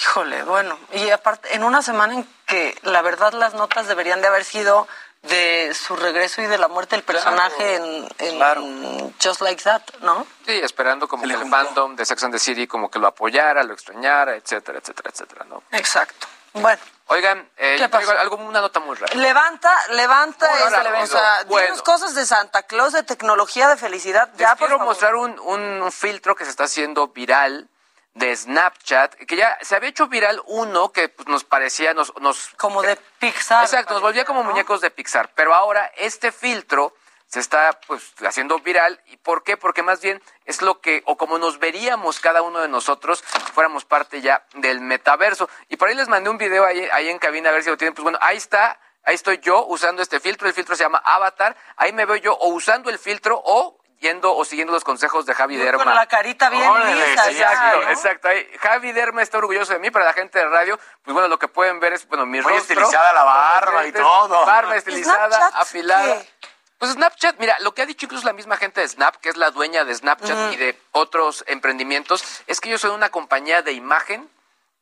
S3: Híjole, bueno, y aparte, en una semana en que la verdad las notas deberían de haber sido de su regreso y de la muerte del personaje en, en Just Like That, ¿no?
S11: Sí, esperando como que el fandom de Sex and the City como que lo apoyara, lo extrañara, etcétera, etcétera, etcétera, ¿no?
S3: Exacto. Bueno,
S11: Oigan, eh,
S3: ¿Qué
S11: yo traigo algo, una nota muy rara.
S3: levanta, levanta,
S11: ahora le
S3: o sea,
S11: Bueno.
S3: dinos cosas de Santa Claus, de tecnología, de felicidad,
S11: Les
S3: ya, por
S11: quiero
S3: favor.
S11: mostrar un, un- un filtro que se está haciendo viral de Snapchat, que ya se había hecho viral uno que pues, nos parecía, nos, nos...
S3: Como de Pixar.
S11: Exacto, nos volvía como muñecos de Pixar, pero ahora este filtro se está pues haciendo viral. ¿Y por qué? Porque más bien es lo que, o como nos veríamos cada uno de nosotros, si fuéramos parte ya del metaverso. Y por ahí les mandé un video ahí, ahí en cabina a ver si lo tienen. Pues bueno, ahí está, ahí estoy yo usando este filtro. El filtro se llama Avatar. Ahí me veo yo o usando el filtro o yendo o siguiendo los consejos de Javi Derma.
S3: con la carita bien
S11: Órale,
S3: lisa, ya,
S11: exacto,
S3: ¿no?
S11: exacto. Ahí, Javi Derma está orgulloso de mí, para la gente de radio, pues bueno, lo que pueden ver es, bueno, mi
S12: Muy
S11: rostro.
S12: estilizada la barba y todo.
S11: Barba estilizada,
S3: ¿Snapchat
S11: afilada.
S3: qué?
S11: Pues Snapchat, mira, lo que ha dicho incluso la misma gente de Snap, que es la dueña de Snapchat y de otros emprendimientos, es que yo soy una compañía de imagen,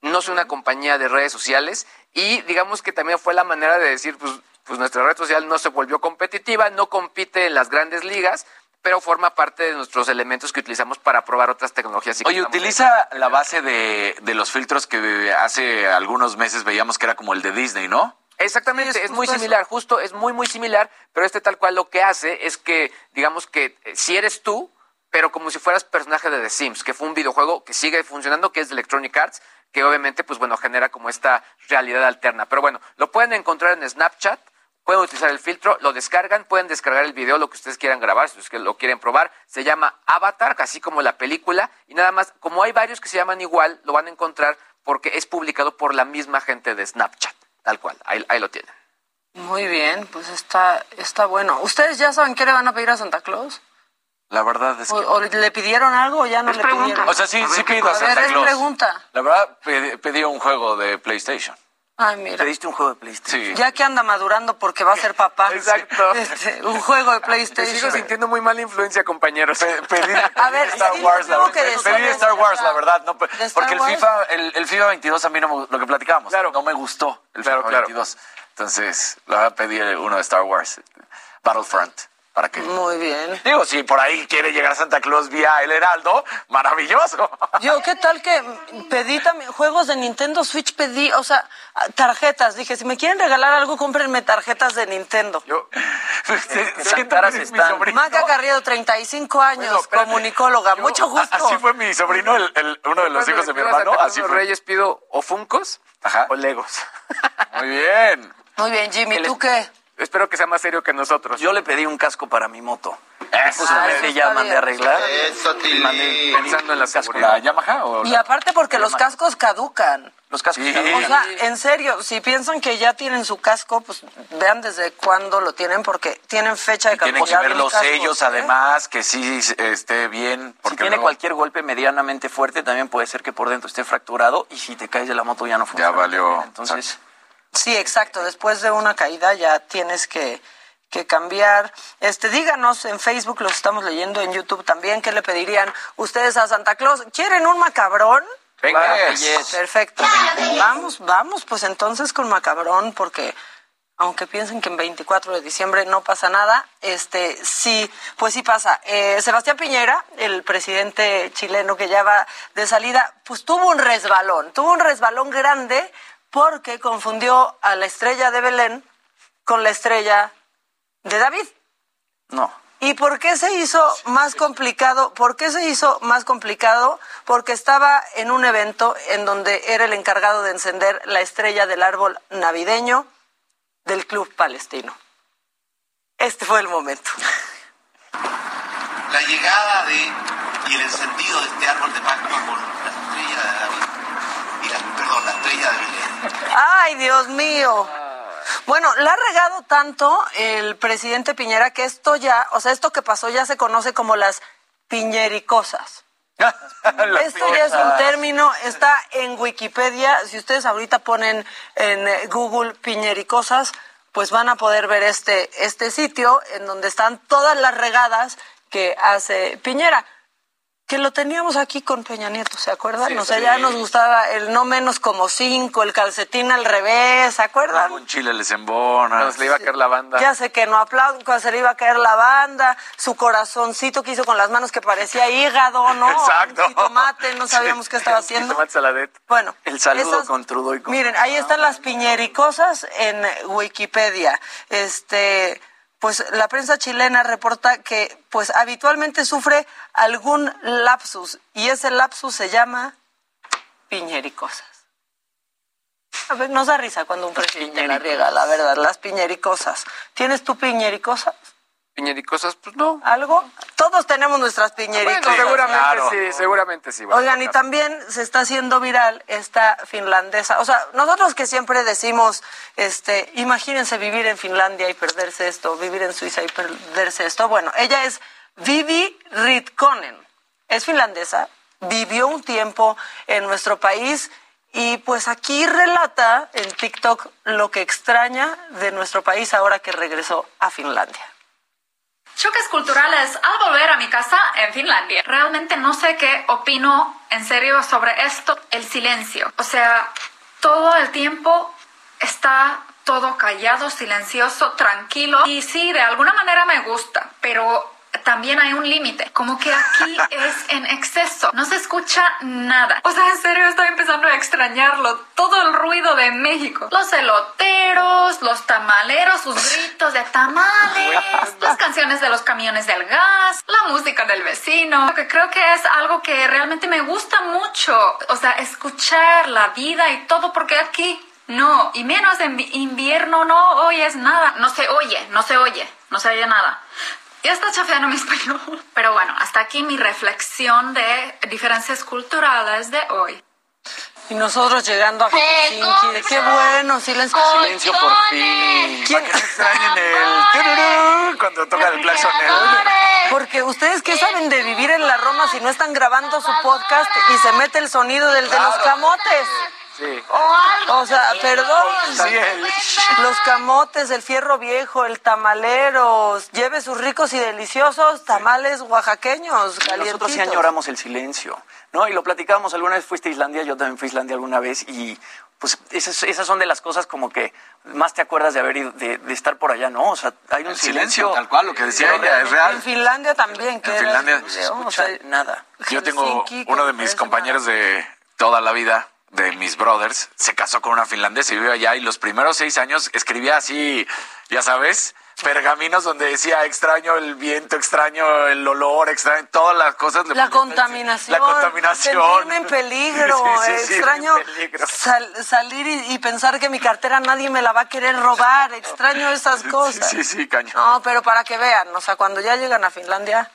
S11: no soy una compañía de redes sociales, y digamos que también fue la manera de decir, pues, pues nuestra red social no se volvió competitiva, no compite en las grandes ligas, pero forma parte de nuestros elementos que utilizamos para probar otras tecnologías. y
S12: Oye, utiliza la base de, de los filtros que hace algunos meses veíamos que era como el de Disney, ¿no?
S11: Exactamente,
S3: es
S11: es, muy similar, justo, es muy, muy similar, pero este tal cual lo que hace es que, digamos que eh, si eres tú, pero como si fueras personaje de The Sims, que fue un videojuego que sigue funcionando, que es de Electronic Arts, que obviamente, pues bueno, genera como esta realidad alterna. Pero bueno, lo pueden encontrar en Snapchat, pueden utilizar el filtro, lo descargan, pueden descargar el video, lo que ustedes quieran grabar, si ustedes lo quieren probar. Se llama Avatar, así como la película, y nada más, como hay varios que se llaman igual, lo van a encontrar porque es publicado por la misma gente de Snapchat, tal cual, ahí, ahí lo tienen.
S3: Muy bien, pues está, está bueno. ¿Ustedes ya saben qué le van a pedir a Santa Claus?
S12: La verdad es que...
S3: ¿O, o le pidieron algo o ya no le pidieron?
S12: O sea, sí, sí pido a
S3: ver,
S12: Santa Claus.
S3: pregunta.
S12: La verdad, pedí, pedí un juego de PlayStation.
S3: Ay, mira.
S6: ¿Pediste un juego de PlayStation?
S12: Sí.
S3: Ya que anda madurando porque va a ser papá.
S11: Exacto.
S3: Este, un juego de PlayStation.
S11: sigo sintiendo muy mala influencia, compañeros.
S12: Pedí,
S3: A ver,
S12: Star
S3: sí,
S12: Wars, la verdad. Pedí Star Wars, la verdad. No, pe-
S3: ¿De Star
S12: porque el? FIFA, el, el FIFA 22 a mí no me, lo que platicábamos, no me gustó el
S11: Claro,
S12: FIFA
S11: claro.
S12: 22. Entonces, la verdad pedí uno de Star Wars, Battlefront. Para que,
S3: Muy bien.
S12: digo, si por ahí quiere llegar Santa Claus vía el Heraldo, maravilloso.
S3: Yo, ¿qué tal que pedí también juegos de Nintendo Switch? Pedí, o sea, tarjetas. Dije, si me quieren regalar algo, cómprenme tarjetas de Nintendo.
S11: Yo,
S6: caras están.
S3: Maca Carriedo, 35 años, comunicóloga. Mucho gusto.
S12: Así fue mi sobrino, el, el- uno de los hijos de mi hermano. Así fue.
S11: Reyes pido o Funcos
S12: Ajá.
S11: o Legos.
S12: Muy bien.
S3: Muy bien, Jimmy, ¿tú qué?
S11: Espero que sea más serio que nosotros.
S6: Yo le pedí un casco para mi moto.
S12: Eso.
S6: Justamente ya mandé a arreglar.
S5: Eso, Tilín.
S6: Mandé-
S11: Pensando en la
S12: ¿La
S11: seguridad.
S12: Yamaha o
S3: Y
S12: la-
S3: aparte porque los cascos caducan.
S6: Los cascos.
S12: Sí.
S6: caducan.
S3: O sea, en serio, si piensan que ya tienen su casco, pues vean desde cuándo lo tienen, porque tienen fecha de
S12: Tienen que
S3: caducidad.
S12: ver
S3: los
S12: sellos,
S3: ¿eh?
S12: además, que sí esté bien.
S6: Si
S12: Porque
S6: tiene
S12: luego
S6: cualquier golpe medianamente fuerte, también puede ser que por dentro esté fracturado y si te caes de la moto ya no funciona.
S12: valió.
S6: Entonces,
S3: Sí, exacto. Después de una caída ya tienes que, que cambiar. Este, díganos en Facebook, los estamos leyendo en YouTube también, ¿qué le pedirían ustedes a Santa Claus? ¿Quieren un macabrón?
S12: Venga,
S6: Claro que
S12: yes.
S6: yes.
S3: Perfecto. Vamos, vamos, pues entonces con macabrón, porque aunque piensen que en 24 de diciembre no pasa nada, este sí, pues sí pasa. Eh, Sebastián Piñera, el presidente chileno que ya va de salida, pues tuvo un resbalón, tuvo un resbalón grande porque confundió a la estrella de Belén con la estrella de David.
S6: no.
S3: ¿Y por qué se hizo más complicado? ¿Por qué se hizo más complicado? Porque estaba en un evento en donde era el encargado de encender la estrella del árbol navideño del Club Palestino. Este fue el momento.
S18: la llegada de y el encendido de este árbol de Pascua con la estrella de David y la, perdón, la estrella de Belén.
S3: ¡Ay, Dios mío! Bueno, la ha regado tanto el presidente Piñera que esto ya, o sea, esto que pasó ya se conoce como las piñericosas. Esto ya es un término, está en Wikipedia. Si ustedes ahorita ponen en Google piñericosas, pues van a poder ver este, este sitio en donde están todas las regadas que hace Piñera. Que lo teníamos aquí con Peña Nieto, ¿se acuerdan?
S12: Sí,
S3: o sea,
S12: sí.
S3: ya nos gustaba el no menos como cinco, el calcetín al revés, ¿se acuerdan?
S12: Un chile les embona.
S11: Nos le iba a caer la banda.
S3: Ya sé que no aplauden cuando se le iba a caer la banda, su corazoncito que hizo con las manos que parecía hígado, ¿no?
S12: Exacto.
S3: Un jitomate, no sabíamos qué estaba haciendo.
S11: Tomate saladet.
S3: Bueno,
S6: El saludo
S3: esas-
S6: con Trudeau y con...
S3: Miren, ahí están las piñericosas en Wikipedia. Este, pues la prensa chilena reporta que pues habitualmente sufre algún lapsus y ese lapsus se llama piñericosas. A ver, nos da risa cuando un presidente la riega, la verdad, las piñericosas. ¿Tienes tú piñericosas?
S11: Piñericosas, pues no.
S3: ¿Algo? Todos tenemos nuestras piñericosas.
S11: Bueno, seguramente
S12: claro.
S11: sí, seguramente sí. bueno,
S3: Oigan, y también se está haciendo viral esta finlandesa. O sea, nosotros que siempre decimos, este, imagínense vivir en Finlandia y perderse esto, vivir en Suiza y perderse esto. Bueno, ella es Vivi Ritkonen. Es finlandesa, vivió un tiempo en nuestro país y pues aquí relata en TikTok lo que extraña de nuestro país ahora que regresó a Finlandia.
S19: Choques culturales al volver a mi casa en Finlandia. Realmente no sé qué opino en serio sobre esto, el silencio. O sea, todo el tiempo está todo callado, silencioso, tranquilo. Y sí, de alguna manera me gusta, pero también hay un límite. Como que aquí es en exceso. No se escucha nada. O sea, en serio estoy empezando a extrañarlo. Todo el ruido de México. Los eloteros, los tamaleros, sus gritos de tamales, las canciones de los camiones del gas, la música del vecino. Que creo que es algo que realmente me gusta mucho. O sea, escuchar la vida y todo porque aquí no, y menos en vi- invierno no oyes nada. No se oye, no se oye, no se oye nada. Ya está chafeando mi español. Pero bueno, hasta aquí mi reflexión de diferencias culturales de hoy.
S3: Y nosotros llegando a Helsinki, qué bueno, silencio.
S6: Silencio por fin.
S3: ¿Quién?
S12: Para que no extrañen el tururú cuando toca el claxon. el-
S3: Porque ustedes qué saben de vivir en la Roma si no están grabando su podcast y se mete el sonido del de los camotes.
S12: Sí.
S3: O sea, perdón.
S12: Sí, el-
S3: Los camotes, el fierro viejo, el tamalero, lleve sus ricos y deliciosos tamales oaxaqueños,
S6: Nosotros sí añoramos el silencio, ¿no? Y lo platicábamos, alguna vez fuiste a Islandia, yo también fui a Islandia alguna vez y pues esas, esas son de las cosas como que más te acuerdas de haber ido, de, de estar por allá, ¿no? O sea, hay un silencio.
S12: silencio, tal cual, lo que decía ella, es
S3: En
S12: real.
S3: Finlandia también, que
S12: En Finlandia
S3: o
S12: se
S3: sea,
S6: nada.
S12: Yo tengo
S3: Helsinki,
S12: uno de mis compañeros de toda la vida, de mis brothers, se casó con una finlandesa y vive allá y los primeros seis años escribía así, ya sabes, pergaminos donde decía extraño el viento, extraño el olor, extraño todas las cosas. le
S3: La contaminación.
S12: La contaminación.
S3: Sentirme en peligro.
S12: Sí, sí, sí,
S3: Extraño
S12: en peligro.
S3: sal- salir y, y pensar que mi cartera nadie me la va a querer robar. Extraño esas cosas.
S12: Sí, sí, caño.
S3: No, pero para que vean, o sea, cuando ya llegan a Finlandia,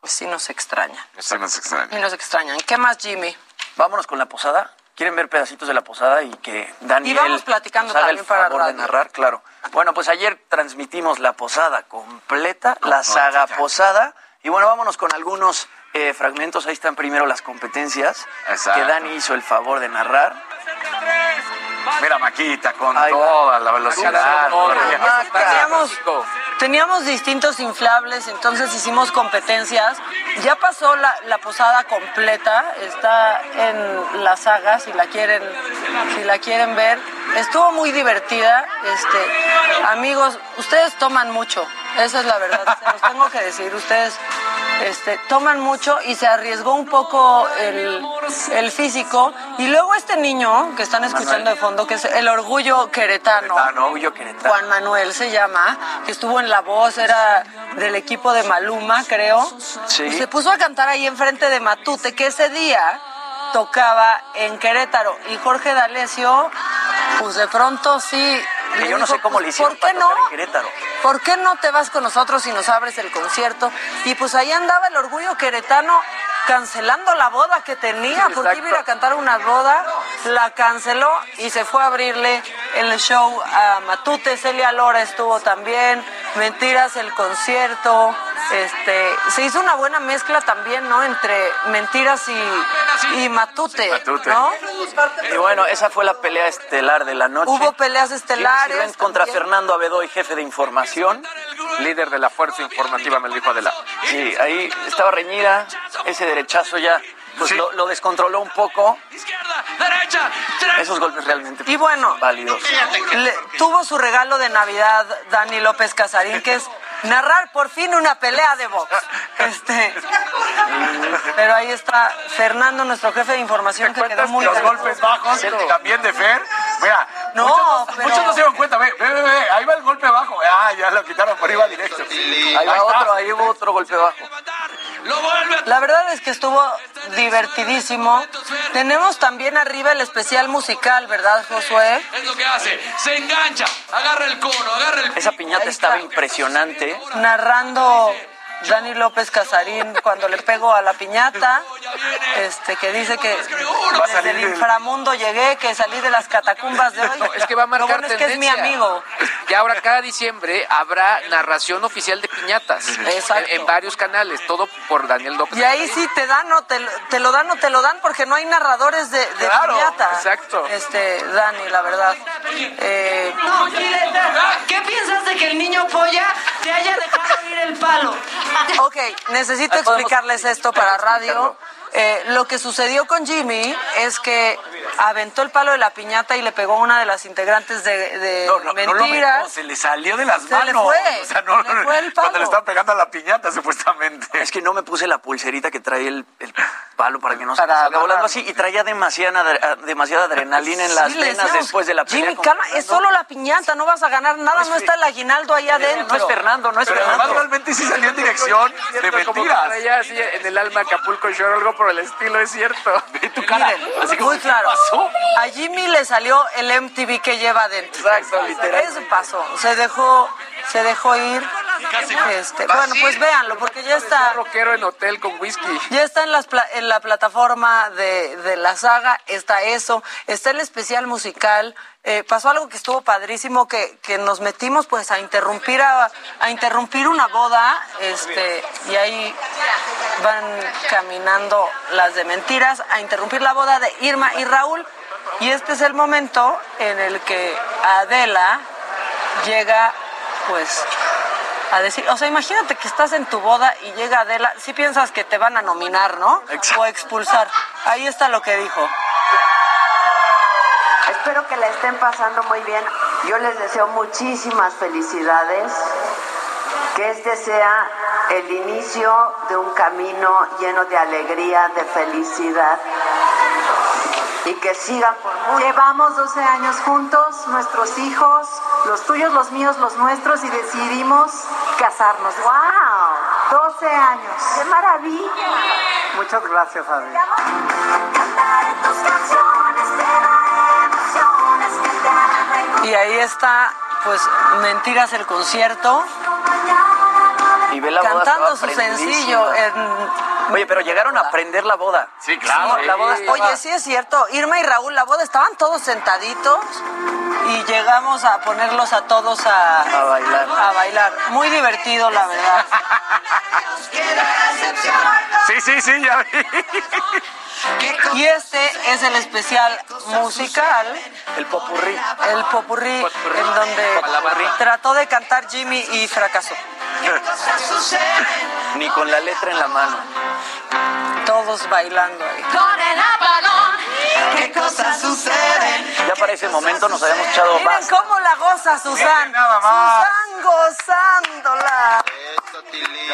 S3: pues sí nos extrañan.
S12: Eso no es extraño.
S3: Y nos extrañan. ¿Qué más, Jimmy?
S6: Vámonos con la posada. ¿Quieren ver pedacitos de la posada y que Daniel
S3: Y vamos platicando
S6: nos haga el
S3: también para
S6: favor de narrar? Claro. Bueno, pues ayer transmitimos la posada completa, la saga posada. Y bueno, vámonos con algunos eh, fragmentos. Ahí están primero las competencias
S12: Exacto.
S6: que Dani hizo el favor de narrar.
S12: Mira, Maquita, con toda la velocidad.
S3: Teníamos, teníamos distintos inflables, entonces hicimos competencias. Ya pasó la, la posada completa, está en la saga, si la quieren, si la quieren ver. Estuvo muy divertida. Este, amigos, ustedes toman mucho, esa es la verdad, se los tengo que decir. Ustedes este, toman mucho y se arriesgó un poco el, el físico. Y luego este niño que están escuchando de fondo, que es el orgullo queretano.
S6: Orgullo.
S3: Juan Manuel se llama, que estuvo en La Voz, era del equipo de Maluma, creo.
S6: Sí.
S3: Y se puso a cantar ahí enfrente de Matute, que ese día tocaba en Querétaro. Y Jorge D'Alessio, pues de pronto sí. Le
S6: yo no sé cómo le
S3: pues,
S6: hicieron
S3: ¿Por qué no?
S6: en Querétaro.
S3: ¿Por qué no te vas con nosotros y nos abres el concierto? Y pues ahí andaba el orgullo queretano cancelando la boda que tenía, porque iba a ir a cantar una boda, la canceló y se fue a abrirle el show a Matute, Celia Lora estuvo también, Mentiras el concierto, este, se hizo una buena mezcla también, ¿no? Entre Mentiras y, y Matute. ¿no?
S6: Y bueno, esa fue la pelea estelar de la noche.
S3: Hubo peleas
S6: Jimmy
S3: estelares.
S6: Sirvent contra. Fernando Abedoy, jefe de información.
S11: Líder de la fuerza informativa, me lo dijo Adela.
S6: Sí, ahí estaba reñida, ese derechazo ya pues lo, lo descontroló un poco. Esos golpes realmente
S3: Y bueno,
S6: válidos.
S3: Le- tuvo su regalo de Navidad Dani López Casarín, que es narrar por fin una pelea de box. Este, pero ahí está Fernando, nuestro jefe de información, que quedó muy
S12: los golpes bajos también de Fer. Mira,
S3: No,
S12: muchos,
S3: pero-
S12: muchos no se dieron cuenta. Ve, ve, ve, ve, ahí va el golpe bajo. Ah, ya lo quitaron por iba directo.
S6: Ahí va otro, ahí hubo otro golpe bajo.
S3: La verdad es que estuvo divertidísimo. Tenemos también arriba el especial musical, ¿verdad, Josué?
S20: Es lo que hace. Se engancha. Agarra el cono, agarra el.
S6: Esa piñata estaba impresionante.
S3: narrando Dani López Casarín cuando le pegó a la piñata, este que dice que
S11: Va a
S3: desde
S11: salir
S3: el
S11: el-
S3: inframundo llegué, que salí de las catacumbas de hoy.
S11: No, es que va a
S3: Lo
S11: marcar
S3: bueno es que es mi
S11: tendencia.
S3: amigo.
S11: Y ahora cada diciembre habrá narración oficial de piñatas.
S3: Exacto.
S11: En, en varios canales, todo por Daniel López.
S3: Y ahí sí te dan o te, lo- te lo dan o te lo dan porque no hay narradores de, de
S11: Claro,
S3: piñata.
S11: exacto.
S3: Este, Dani, la verdad. Eh,
S21: ¿Qué piensas de que el niño polla te haya dejado ir el palo?
S3: Ok, necesito explicarles esto para radio. Eh, lo que sucedió con Jimmy es que aventó el palo de la piñata y le pegó a una de las integrantes de, de
S12: No, no, no lo
S3: Mentiras.
S12: metió, se le salió de las
S3: Se
S12: manos.
S3: le fue,
S12: O sea, no,
S3: le fue el palo.
S12: Cuando le estaban pegando a la piñata, supuestamente.
S6: Es que no me puse la pulserita que trae el, el palo para que no se
S3: Para
S6: salga volando así. Y traía demasiada, adre- demasiada adrenalina en las
S3: Sí,
S6: venas
S3: decíamos,
S6: después de la pelea.
S3: Jimmy, calma, es solo la piñata, no vas a ganar nada, no está el aguinaldo ahí adentro.
S6: No es Fernando, no es
S12: Pero además
S6: Fernando.
S12: realmente sí salió en dirección de
S11: Cierto, como
S12: mentiras.
S11: traía así en el alma Acapulco Shore, algo por el estilo, es cierto.
S12: Ve tu cara.
S3: Miren,
S12: Así como,
S3: muy
S12: ¿qué
S3: claro.
S12: pasó?
S3: A Jimmy le salió el MTV que lleva adentro.
S11: Exacto, literal.
S3: Eso pasó. Se dejó, se dejó ir. Este, bueno, pues véanlo, porque ya está.
S11: rockero en hotel con whisky.
S3: Ya está en, las pla- en la plataforma de, de la saga, está eso, está el especial musical. Eh, pasó algo que estuvo padrísimo, que, que nos metimos pues a interrumpir a, a interrumpir una boda, este, y ahí van caminando las de mentiras, a interrumpir la boda de Irma y Raúl. Y este es el momento en el que Adela llega pues a decir, o sea, imagínate que estás en tu boda y llega Adela, si piensas que te van a nominar, ¿no? O expulsar. Ahí está lo que dijo.
S22: Espero que la estén pasando muy bien. Yo les deseo muchísimas felicidades. Que este sea el inicio de un camino lleno de alegría, de felicidad. Y que sigan por mucho.
S23: Llevamos 12 años juntos, nuestros hijos, los tuyos, los míos, los nuestros, y decidimos casarnos.
S22: ¡Wow!
S23: 12 años.
S22: ¡Qué maravilla!
S23: Muchas gracias, Adi.
S3: Y ahí está, pues, Mentiras el concierto,
S6: Y ve la boda,
S3: cantando su sencillo. en-
S6: Oye, pero llegaron a prender la boda.
S12: Sí,
S6: claro. La boda estaba-
S3: Oye, sí es cierto, Irma y Raúl, la boda estaban todos sentaditos y llegamos a ponerlos a todos a,
S6: A bailar.
S3: a bailar. Muy divertido, la verdad.
S12: Sí, sí, sí, ya vi.
S3: Y este es el especial musical,
S6: El popurrí.
S3: el popurrí, en donde trató de cantar Jimmy y fracasó.
S6: Ni con la letra en la mano.
S3: Todos bailando ahí.
S21: Con el apagón, ¿qué cosas suceden?
S6: Ya para ese momento nos habíamos echado
S3: Miren cómo la goza Susan.
S12: nada más.
S3: Susan gozándola.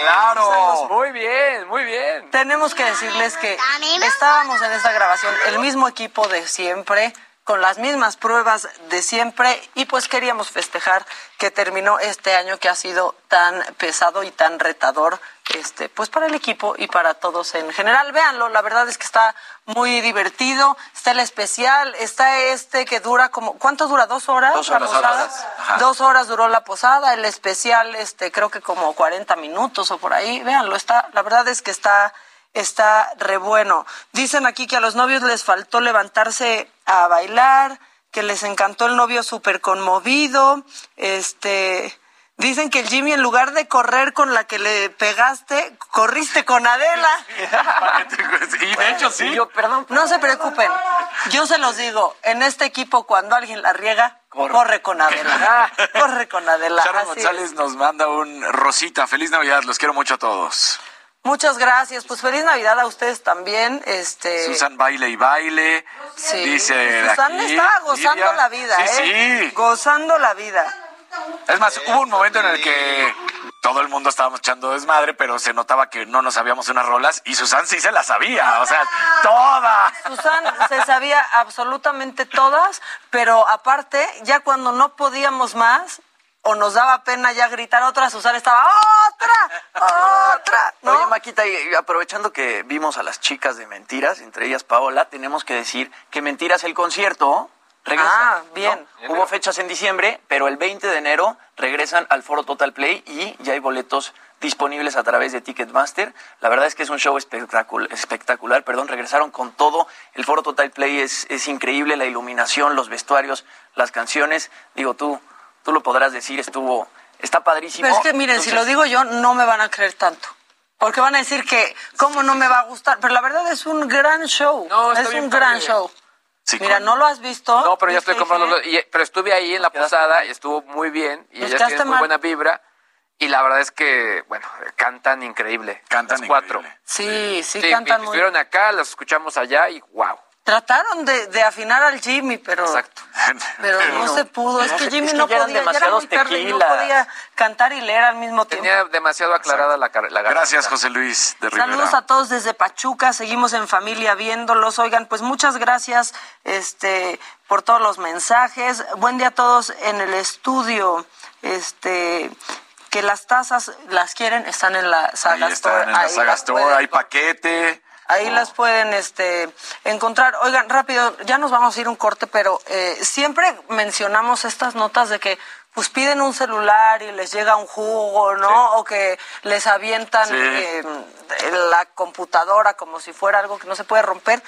S12: Claro.
S11: Muy bien, muy bien.
S3: Tenemos que decirles que estábamos en esta grabación, el mismo equipo de siempre, con las mismas pruebas de siempre, y pues queríamos festejar que terminó este año que ha sido tan pesado y tan retador, este, pues para el equipo y para todos en general. Véanlo, la verdad es que está muy divertido, está el especial, está este que dura como, ¿cuánto dura? ¿Dos horas?
S12: Dos
S3: la
S12: horas,
S3: posada?
S12: horas. Ajá.
S3: Dos horas duró la posada, el especial, este, creo que como 40 minutos o por ahí. Véanlo, está, la verdad es que está, está re bueno. Dicen aquí que a los novios les faltó levantarse a bailar, que les encantó el novio súper conmovido, este. Dicen que el Jimmy, en lugar de correr con la que le pegaste, corriste con Adela.
S12: Y de hecho sí.
S6: Yo, perdón.
S3: No se preocupen. Yo se los digo, en este equipo cuando alguien la riega, corre, con Adela. corre con Adela.
S12: Sharon
S3: así es.
S12: González nos manda un Rosita. Feliz Navidad, los quiero mucho a todos.
S3: Muchas gracias. Pues feliz Navidad a ustedes también. Este
S12: Susan baile y baile.
S3: sí.
S12: Dice
S3: Susan
S12: aquí,
S3: está gozando
S12: Lidia.
S3: la vida,
S12: Sí,
S3: ¿eh?
S12: sí.
S3: Gozando la vida.
S12: Es más, hubo un momento en el que todo el mundo estábamos echando desmadre, pero se notaba que no nos sabíamos unas rolas y Susan sí se las sabía, o sea, todas.
S3: Susan se sabía absolutamente todas, pero aparte, ya cuando no podíamos más o nos daba pena ya gritar otra, Susan estaba otra, otra, ¿no?
S6: Oye, Maquita, y aprovechando que vimos a las chicas de Mentiras, entre ellas Paola, tenemos que decir que Mentiras el concierto regresa.
S3: Ah, bien.
S6: ¿no? Hubo fechas en diciembre, pero el 20 de enero regresan al Foro Total Play y ya hay boletos disponibles a través de Ticketmaster. La verdad es que es un show espectacul- espectacular, perdón, regresaron con todo. El Foro Total Play es, es increíble, la iluminación, los vestuarios, las canciones. Digo, tú, tú lo podrás decir, estuvo, está padrísimo.
S3: Pero es que miren, si lo digo yo, no me van a creer tanto. Porque van a decir que, ¿cómo no me va a gustar? Pero la verdad es un gran show.
S11: No,
S3: es un
S11: padre.
S3: gran show.
S12: Sí,
S3: Mira,
S12: con-
S3: ¿no lo has visto?
S11: No, pero ya estoy
S3: ¿Viste,
S11: comprando. Pero estuve ahí en la posada y estuvo muy bien. Y ellas tienen muy
S3: mal.
S11: buena vibra. Y la verdad es que, bueno, cantan increíble.
S12: Cantan
S11: las cuatro.
S12: increíble.
S3: Sí, sí,
S11: Sí,
S3: cantan muy
S11: estuvieron acá, las escuchamos allá y wow.
S3: Trataron de, de afinar al Jimmy, pero,
S11: Exacto.
S3: pero no, se pudo. Es que Jimmy
S6: es que
S3: no
S6: ya eran
S3: podía, ya era
S6: demasiados
S3: muy tarde y no
S6: tequilas.
S3: podía cantar y leer al mismo tiempo.
S11: Tenía demasiado aclarada la, la garganta.
S12: Gracias, José Luis de Rivera.
S3: Saludos a todos desde Pachuca, seguimos en familia viéndolos. Oigan, pues muchas gracias este, por todos los mensajes. Buen día a todos en el estudio. Este, que las tazas las quieren, están en la Saga
S12: Ahí
S3: Store.
S12: están en la
S3: ahí
S12: Saga
S3: las
S12: Store, hay paquete.
S3: Ahí las pueden este, encontrar. Oigan, rápido, ya nos vamos a ir un corte, pero eh, siempre mencionamos estas notas de que pues piden un celular y les llega un jugo, ¿no? O que les avientan
S12: Sí.
S3: eh, la computadora como si fuera algo que no se puede romper.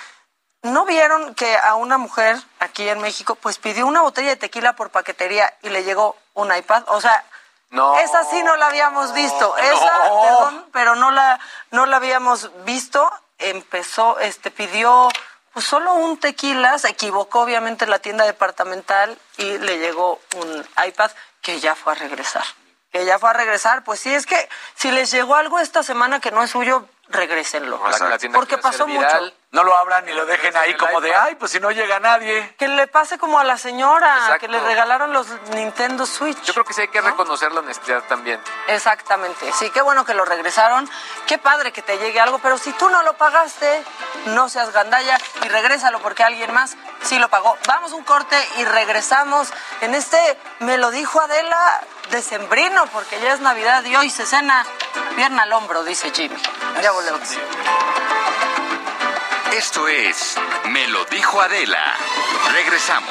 S3: ¿No vieron que a una mujer aquí en México pues pidió una botella de tequila por paquetería y le llegó un iPad? O sea,
S11: No.
S3: esa sí no la habíamos visto. Esa,
S11: No.
S3: perdón, pero no la, no la habíamos visto. Empezó, este, pidió pues solo un tequila, se equivocó obviamente en la tienda departamental y le llegó un iPad que ya fue a regresar. Que ya fue a regresar, pues sí, es que si les llegó algo esta semana que no es suyo, regrésenlo. Porque pasó
S12: viral.
S3: mucho.
S12: No lo abran ni lo dejen ahí como de, ay, pues si no llega nadie.
S3: Que le pase como a la señora,
S11: Exacto.
S3: que le regalaron los Nintendo Switch.
S11: Yo creo que sí hay que reconocer la honestidad también.
S3: Exactamente, sí, qué bueno que lo regresaron, qué padre que te llegue algo, pero si tú no lo pagaste, no seas gandalla y regrésalo porque alguien más sí lo pagó. Vamos un corte y regresamos en este, me lo dijo Adela, decembrino, porque ya es Navidad y hoy se cena pierna al hombro, dice Jimmy. Ya volvemos.
S13: Esto es Me lo dijo Adela. Regresamos.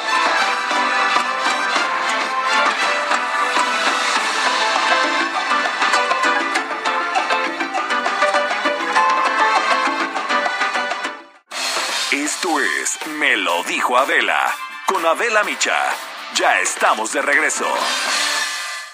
S14: Esto es Me lo dijo Adela. Con Adela Micha. Ya estamos de regreso.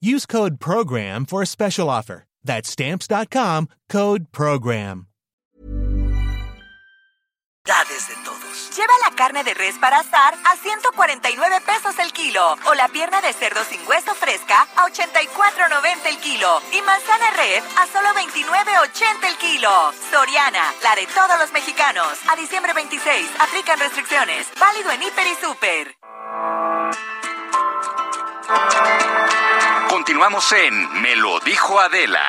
S24: Use code PROGRAM for a special offer. That's stamps.com, code PROGRAM.
S15: de todos.
S16: Lleva la carne de res para asar a 149 pesos el kilo o la pierna de cerdo sin hueso fresca a 84.90 el kilo y manzana red a solo 29.80 el kilo. Soriana, la de todos los mexicanos. A diciembre 26, aplican restricciones. Válido en Hiper y Super.
S13: Continuamos en Me lo dijo Adela.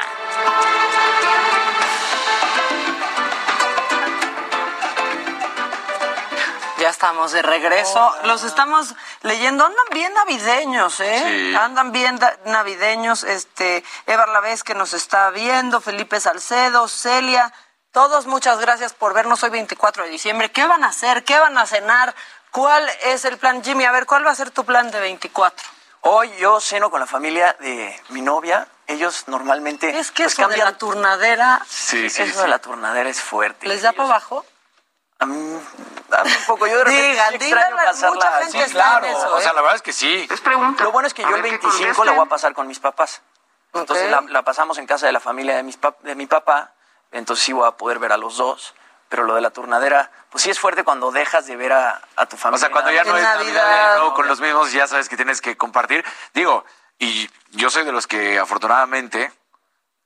S3: Ya estamos de regreso. Los estamos leyendo. Andan bien navideños, ¿eh?
S12: Sí.
S3: Andan bien navideños. Este, Eva Lavés que nos está viendo, Felipe Salcedo, Celia. Todos muchas gracias por vernos hoy 24 de diciembre. ¿Qué van a hacer? ¿Qué van a cenar? ¿Cuál es el plan? Jimmy, a ver, ¿cuál va a ser tu plan de 24?
S6: Hoy yo ceno con la familia de mi novia. Ellos normalmente.
S3: Es que
S6: pues,
S3: eso de la turnadera,
S12: Sí, sí,
S6: Eso
S12: sí.
S6: de la turnadera es fuerte.
S3: ¿les da para abajo?
S6: A mí, a mí un poco. Yo de repente
S3: Digan,
S6: sí extraño pasarla
S3: mucha gente
S6: así.
S3: está en
S12: Claro,
S3: eso,
S12: o sea,
S3: ¿eh?
S12: la verdad es que sí.
S6: Lo bueno es que yo el 25 la voy a pasar con mis papás. Entonces la, la pasamos en casa de la familia de, mis pap- de mi papá. Entonces sí voy a poder ver a los dos. Pero lo de la turnadera, pues sí es fuerte cuando dejas de ver a, a tu
S12: O
S6: familia.
S12: sea, cuando ya no es
S3: Navidad.
S12: Navidad, ¿no? con los mismos, ya sabes que tienes que compartir. Digo, y yo soy de los que afortunadamente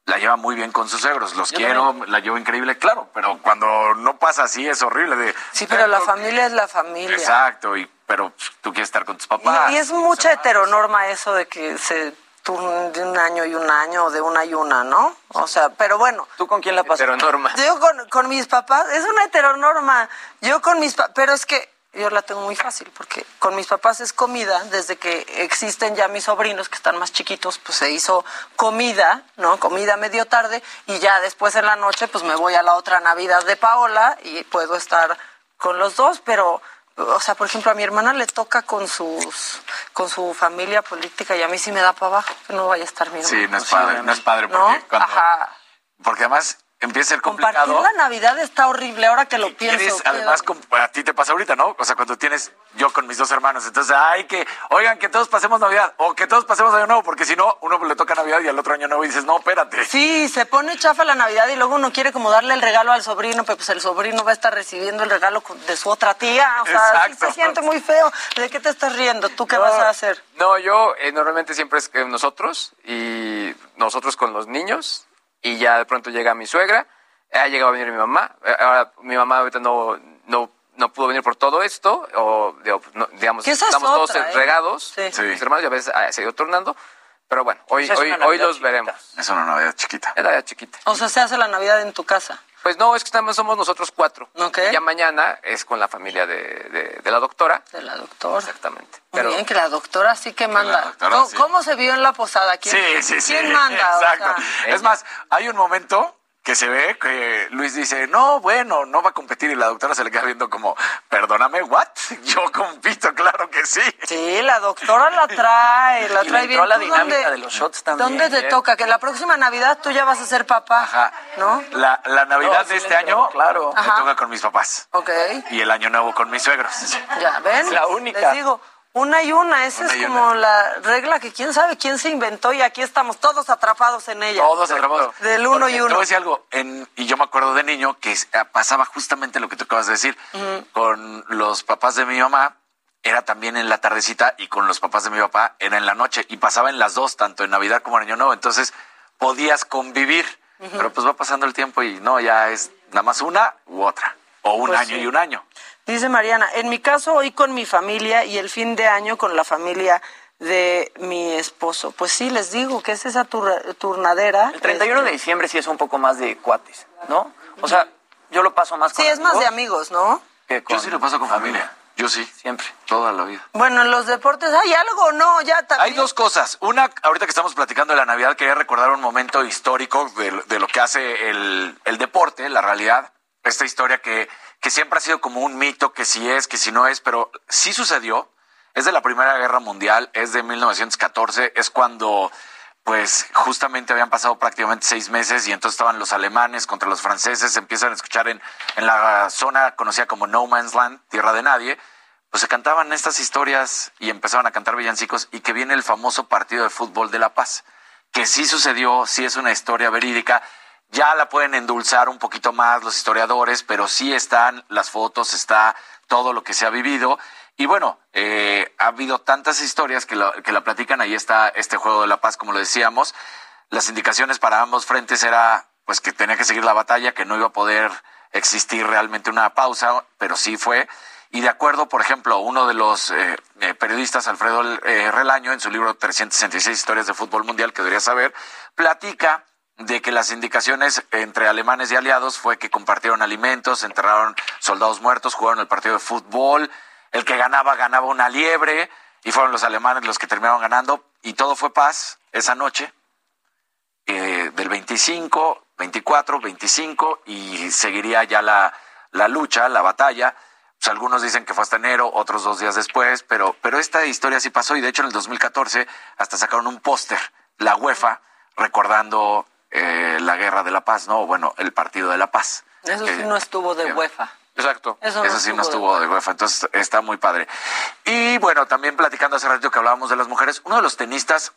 S12: la lleva muy bien con sus suegros. Los
S6: Yo
S12: quiero, la llevo increíble, claro, pero cuando no pasa así es horrible. De,
S3: Sí, pero la familia es la familia.
S12: Exacto, y, pero tú quieres estar con tus papás.
S3: Y, y es mucha heteronorma eso de que se de un año y un año, o de una y una, ¿no? O sea, pero bueno.
S6: ¿Tú con quién la pasas?
S11: Pero norma.
S3: Yo con, con mis papás, es una heteronorma. Yo con mis papás, pero es que yo la tengo muy fácil, porque con mis papás es comida, desde que existen ya mis sobrinos que están más chiquitos, pues se hizo comida, ¿no? Comida medio tarde, y ya después en la noche, pues me voy a la otra Navidad de Paola y puedo estar con los dos, pero o sea, por ejemplo, a mi hermana le toca con sus con su familia política y a mí sí me da para abajo, que no vaya a estar mi
S12: Sí,
S3: hermana.
S12: no es padre, no es padre porque
S3: ¿No?
S12: cuando-
S3: Ajá.
S12: Porque además empieza a ser
S3: Compartir
S12: complicado.
S3: la Navidad está horrible ahora que lo pienso.
S12: Además, a ti te pasa ahorita, ¿no? O sea, cuando tienes yo con mis dos hermanos, entonces hay que, oigan, que todos pasemos Navidad o que todos pasemos Año Nuevo, porque si no, uno le toca Navidad y al otro Año Nuevo y dices, no, espérate.
S3: Sí, se pone chafa la Navidad y luego uno quiere como darle el regalo al sobrino, pero pues el sobrino va a estar recibiendo el regalo de su otra tía. O sea, sí se siente muy feo. ¿De qué te estás riendo? ¿Tú qué vas a hacer?
S11: No, yo eh, normalmente siempre es que nosotros y nosotros con los niños y ya de pronto llega mi suegra, ha llegado a venir mi mamá, eh, ahora mi mamá ahorita no, no, no pudo venir por todo esto, o digo, no, digamos, estamos todos
S3: otra, ¿eh?
S11: regados,
S3: Sí.
S11: mis hermanos, y a veces ah, se ha ido tornando, Pero bueno, hoy, hoy, hoy los
S6: chiquita.
S11: veremos.
S12: Es una Navidad chiquita.
S11: Es Navidad chiquita.
S3: O sea, se hace la Navidad en tu casa.
S11: Pues no, es que estamos, somos nosotros cuatro.
S3: Ok.
S11: Y ya mañana es con la familia de, de- de la doctora.
S3: De la doctora.
S11: Exactamente.
S3: Muy
S11: Pero
S3: bien, que la doctora sí que manda.
S12: doctora,
S3: ¿Cómo,
S12: sí.
S3: cómo se vio en la posada? ¿Quién,
S12: Sí, sí, sí.
S3: ¿quién manda? O
S12: Exacto.
S3: sea,
S12: es más, hay un momento que se ve que Luis dice, no, bueno, no va a competir y la doctora se le queda viendo como, perdóname, ¿what? Yo compito, claro que sí.
S3: Sí, la doctora la trae, la
S6: Y
S3: trae bien.
S6: la
S3: ¿Tú
S6: dinámica
S3: dónde-
S6: de los shots también.
S3: ¿Dónde te
S6: ¿eh?
S3: toca? Que la próxima Navidad tú ya vas a ser papá,
S12: Ajá.
S3: ¿no?
S12: La, la Navidad
S6: No,
S12: de este
S6: entró,
S12: año
S6: claro.
S12: me toca con mis papás
S3: Ok,
S12: y el año nuevo con mis suegros.
S3: ya, ¿ven?
S6: La única.
S3: Les digo, una y una, esa
S12: Una
S3: es como
S12: una.
S3: la regla que quién sabe quién se inventó y aquí estamos todos atrapados en ella.
S12: Todos atrapados.
S3: Del uno
S12: Porque
S3: y
S12: Te
S3: uno.
S12: voy a decir algo, en- y yo me acuerdo de niño que ah, pasaba justamente lo que tú acabas de decir. Con los papás de mi mamá era también en la tardecita y con los papás de mi papá era en la noche y pasaba en las dos, tanto en Navidad como en Año Nuevo. Entonces podías convivir, pero pues va pasando el tiempo y no, ya es nada más una u otra. O un
S3: Pues
S12: año
S3: sí.
S12: y un año.
S3: Dice Mariana, en mi caso hoy con mi familia y el fin de año con la familia de mi esposo. Pues sí, les digo que es esa tur- turnadera.
S6: El 31 de
S3: Este,
S6: diciembre sí es un poco más de cuates, ¿no? O sea, yo lo paso más con
S3: Sí, es más de
S6: amigos
S3: amigos, ¿no?
S6: que con
S12: Yo sí lo paso con familia. Yo sí.
S6: Siempre.
S12: Toda la vida.
S3: Bueno, en los deportes hay algo, ¿no? Ya también.
S12: Hay dos cosas. Una, ahorita que estamos platicando de la Navidad, quería recordar un momento histórico de, de lo que hace el, el deporte, la realidad. Esta historia que, que siempre ha sido como un mito, que si es, que si no es, pero sí sucedió. Es de la Primera Guerra Mundial, es de 1914, es cuando pues justamente habían pasado prácticamente seis meses y entonces estaban los alemanes contra los franceses, se empiezan a escuchar en, en la zona conocida como No Man's Land, Tierra de Nadie, pues se cantaban estas historias y empezaban a cantar villancicos y que viene el famoso partido de fútbol de La Paz, que sí sucedió, sí es una historia verídica, ya la pueden endulzar un poquito más los historiadores, pero sí están las fotos, está todo lo que se ha vivido. Y bueno, eh, ha habido tantas historias que, lo- que la platican, ahí está este juego de la paz, como lo decíamos. Las indicaciones para ambos frentes era pues que tenía que seguir la batalla, que no iba a poder existir realmente una pausa, pero sí fue. Y de acuerdo, por ejemplo, uno de los eh, eh, periodistas, Alfredo eh, Relaño, en su libro 366 historias de fútbol mundial, que debería saber, platica de que las indicaciones entre alemanes y aliados fue que compartieron alimentos, enterraron soldados muertos, jugaron el partido de fútbol, el que ganaba ganaba una liebre y fueron los alemanes los que terminaron ganando y todo fue paz esa noche eh, del 25, 24, 25 y seguiría ya la, la lucha, la batalla. Pues algunos dicen que fue hasta enero, otros dos días después, pero, pero esta historia sí pasó y de hecho en el 2014 hasta sacaron un póster, la UEFA, recordando eh, la guerra de la paz, ¿no? O Bueno, el partido de la paz.
S3: Eso sí no estuvo de UEFA.
S11: Exacto.
S3: Eso no
S12: eso sí no
S3: estuvo
S12: estuvo de UEFA, entonces está muy padre. Y bueno, también platicando hace rato que hablábamos de las mujeres, uno de los tenistas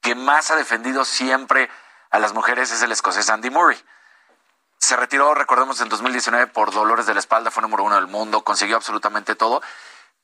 S12: que más ha defendido siempre a las mujeres es el escocés Andy Murray. Se retiró, recordemos, en 2019 por dolores de la espalda, fue número uno del mundo, consiguió absolutamente todo,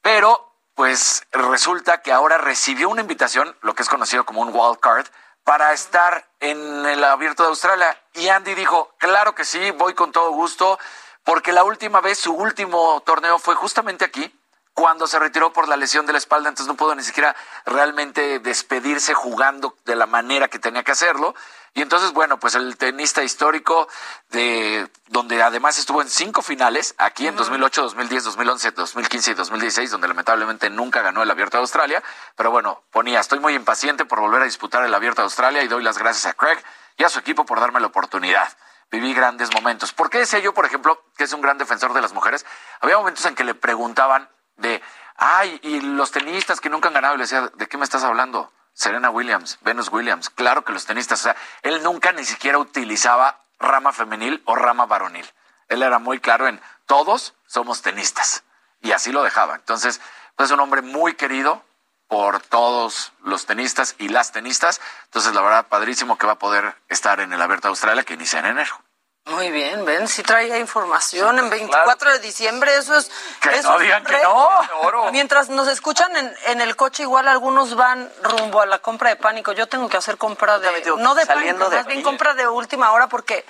S12: pero pues resulta que ahora recibió una invitación, lo que es conocido como un wild card, para estar en el abierto de Australia. Y Andy dijo, claro que sí, voy con todo gusto, porque la última vez, su último torneo fue justamente aquí, cuando se retiró por la lesión de la espalda, entonces no pudo ni siquiera realmente despedirse jugando de la manera que tenía que hacerlo. Y entonces, bueno, pues el tenista histórico, de donde además estuvo en cinco finales, aquí en 2008, 2010, 2011, 2015 y 2016, donde lamentablemente nunca ganó el Abierto de Australia. Pero bueno, ponía, estoy muy impaciente por volver a disputar el Abierto de Australia y doy las gracias a Craig y a su equipo por darme la oportunidad. Viví grandes momentos. ¿Por qué decía yo, por ejemplo, que es un gran defensor de las mujeres? Había momentos en que le preguntaban de, ay, y los tenistas que nunca han ganado, y le decía, ¿de qué me estás hablando? Serena Williams, Venus Williams, claro que los tenistas, o sea, él nunca ni siquiera utilizaba rama femenil o rama varonil. Él era muy claro en, todos somos tenistas, y así lo dejaba. Entonces, pues es un hombre muy querido por todos los tenistas y las tenistas, entonces la verdad, padrísimo que va a poder estar en el Abierto de Australia que inicia en enero.
S3: Muy bien, ven, si traía información en 24 de diciembre, eso es...
S12: Que
S3: eso
S12: no digan
S3: un
S12: que no.
S3: Mientras nos escuchan en, en el coche, igual algunos van rumbo a la compra de pánico. Yo tengo que hacer compra de...
S6: digo,
S3: No de pánico,
S6: de
S3: más bien compra de última hora porque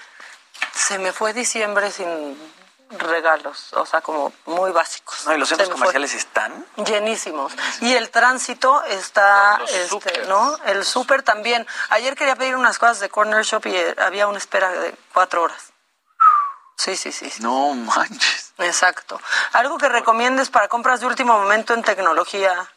S3: se me fue diciembre sin... regalos, o sea, como muy básicos.
S6: No, y los centros
S3: fue.
S6: comerciales están.
S3: Llenísimos. Y el tránsito está,
S6: Los
S3: este,
S6: súper.
S3: ¿no? El súper también. Ayer quería pedir unas cosas de Corner Shop y eh, había una espera de cuatro horas. Sí, sí, sí. sí.
S12: No manches.
S3: Exacto. ¿Algo que recomiendes para compras de último momento en tecnología?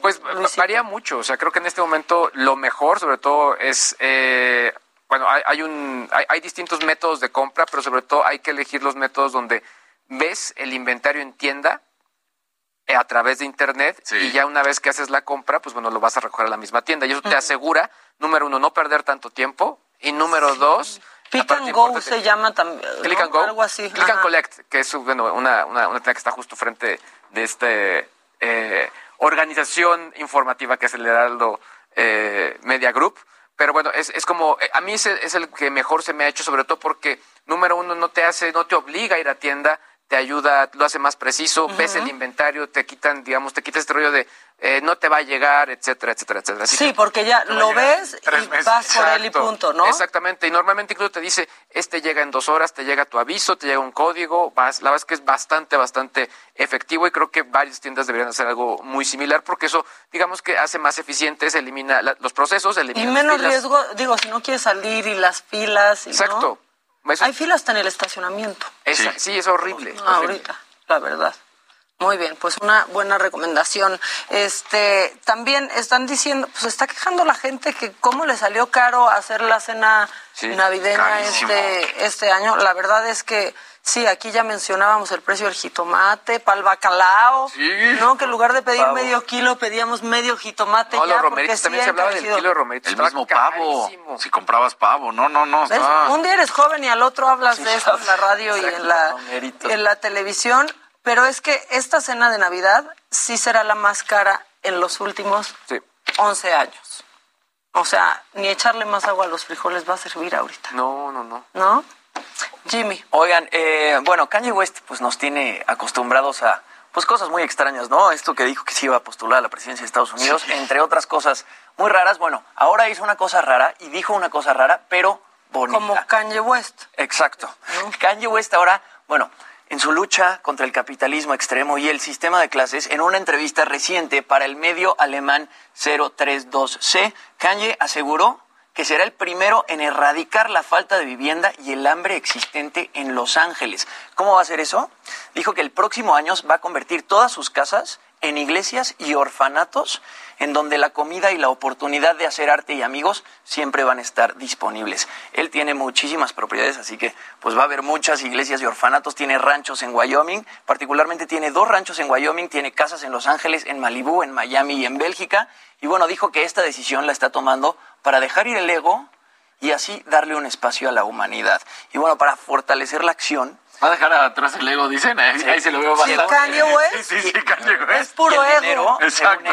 S11: Pues varía mucho, o sea, creo que en este momento lo mejor, sobre todo, es, eh, bueno, hay, hay un, hay, hay distintos métodos de compra, pero sobre todo hay que elegir los métodos donde ves el inventario en tienda eh, a través de internet y ya una vez que haces la compra, pues bueno, lo vas a recoger a la misma tienda y eso te asegura, número uno, no perder tanto tiempo y número dos, parte
S3: and Go se llama también.
S11: Click
S3: ¿no?
S11: and Go.
S3: Algo así.
S11: Click and. Collect, que es bueno, una, una, una tienda que está justo frente de este eh, organización informativa que es el Heraldo eh, Media Group. Pero bueno, es, es como, eh, a mí ese es el que mejor se me ha hecho, sobre todo porque, número uno, no te hace, no te obliga a ir a tienda, te ayuda, lo hace más preciso, ves el inventario, te quitan, digamos, te quitas este rollo de eh, no te va a llegar, etcétera, etcétera, etcétera. Así
S3: Sí,
S11: que
S3: porque ya lo ves y
S11: meses.
S3: vas por él y
S11: Exacto,
S3: punto, ¿no?
S11: Exactamente, y normalmente incluso te dice, este llega en dos horas, te llega tu aviso, te llega un código, vas, la verdad es que es bastante, bastante efectivo y creo que varias tiendas deberían hacer algo muy similar porque eso, digamos que hace más eficientes, elimina la- los procesos, elimina
S3: Y
S11: las
S3: menos
S11: filas.
S3: riesgo, digo, si no quieres salir y las filas. y, ¿no?
S11: Eso-
S3: Hay filas hasta en el estacionamiento.
S11: Esa- sí. es horrible.
S3: Ah,
S11: horrible.
S3: ahorita, la verdad. Muy bien, pues una buena recomendación. Este, también están diciendo, pues está quejando la gente que cómo le salió caro hacer la cena
S12: Sí,
S3: navideña
S12: carísimo.
S3: este, este año. La verdad es que sí, aquí ya mencionábamos el precio del jitomate, para el bacalao, ¿no? Que en lugar de pedir
S12: Pavo.
S3: medio kilo pedíamos medio jitomate
S11: No,
S3: ya.
S11: los romeritos,
S3: sí
S11: también se hablaba del kilo de romeritos.
S12: El mismo pavo.
S11: carísimo.
S12: Si comprabas pavo, no, no, no.
S3: Un día eres joven y al otro hablas de esto en la radio y en la,
S6: romeritos.
S3: en la televisión, pero es que esta cena de Navidad sí será la más cara en los últimos
S11: Sí.
S3: 11 años. O sea, ni echarle más agua a los frijoles va a servir ahorita,
S11: No, no, no.
S3: ¿no? Jimmy.
S6: Oigan, eh, bueno, Kanye West pues nos tiene acostumbrados a pues cosas muy extrañas, ¿no? Esto que dijo que se iba a postular a la presidencia de Estados Unidos, entre otras cosas muy raras. Bueno, ahora hizo una cosa rara y dijo una cosa rara, pero bonita.
S3: Como Kanye West.
S6: Exacto. Kanye West ahora, bueno, en su lucha contra el capitalismo extremo y el sistema de clases, en una entrevista reciente para el medio alemán 032C, Kanye aseguró que será el primero en erradicar la falta de vivienda y el hambre existente en Los Ángeles. ¿Cómo va a ser eso? Dijo que el próximo año va a convertir todas sus casas en iglesias y orfanatos en donde la comida y la oportunidad de hacer arte y amigos siempre van a estar disponibles. Él tiene muchísimas propiedades, así que pues va a haber muchas iglesias y orfanatos, tiene ranchos en Wyoming, particularmente tiene dos ranchos en Wyoming, tiene casas en Los Ángeles, en Malibú, en Miami y en Bélgica, y bueno, dijo que esta decisión la está tomando para dejar ir el ego y así darle un espacio a la humanidad. Y bueno, para fortalecer la acción,
S12: Va a dejar atrás el ego, dicen. Ahí, ahí se lo veo
S3: Sí,
S12: bastante.
S3: Kanye West.
S12: Sí, sí, sí, Kanye West.
S3: Es puro ego.
S6: dinero,
S12: Exacto.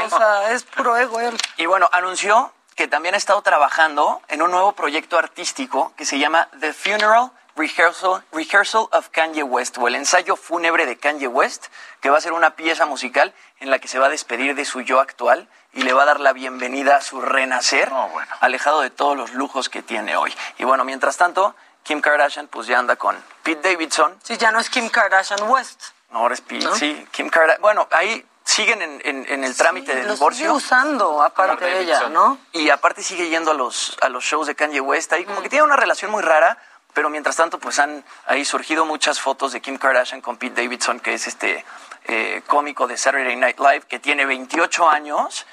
S3: Es puro ego él.
S6: Y bueno, anunció que también ha estado trabajando en un nuevo proyecto artístico que se llama The Funeral Rehearsal, Rehearsal of Kanye West, o el ensayo fúnebre de Kanye West, que va a ser una pieza musical en la que se va a despedir de su yo actual y le va a dar la bienvenida a su renacer, alejado de todos los lujos que tiene hoy. Y bueno, mientras tanto, Kim Kardashian pues ya anda con Pete Davidson.
S3: Sí, ya no es Kim Kardashian West.
S6: No, ahora es Pete,
S3: ¿No?
S6: sí, Kim Kardashian. Bueno, ahí siguen en, en- en el trámite
S3: Sí,
S6: del
S3: lo
S6: divorcio.
S3: sigue usando, aparte de ella, ¿no?
S6: Y aparte sigue yendo a los, a los shows de Kanye West. Ahí como que tiene una relación muy rara, pero mientras tanto pues han ahí surgido muchas fotos de Kim Kardashian con Pete Davidson, que es este eh, cómico de Saturday Night Live, que tiene 28 años.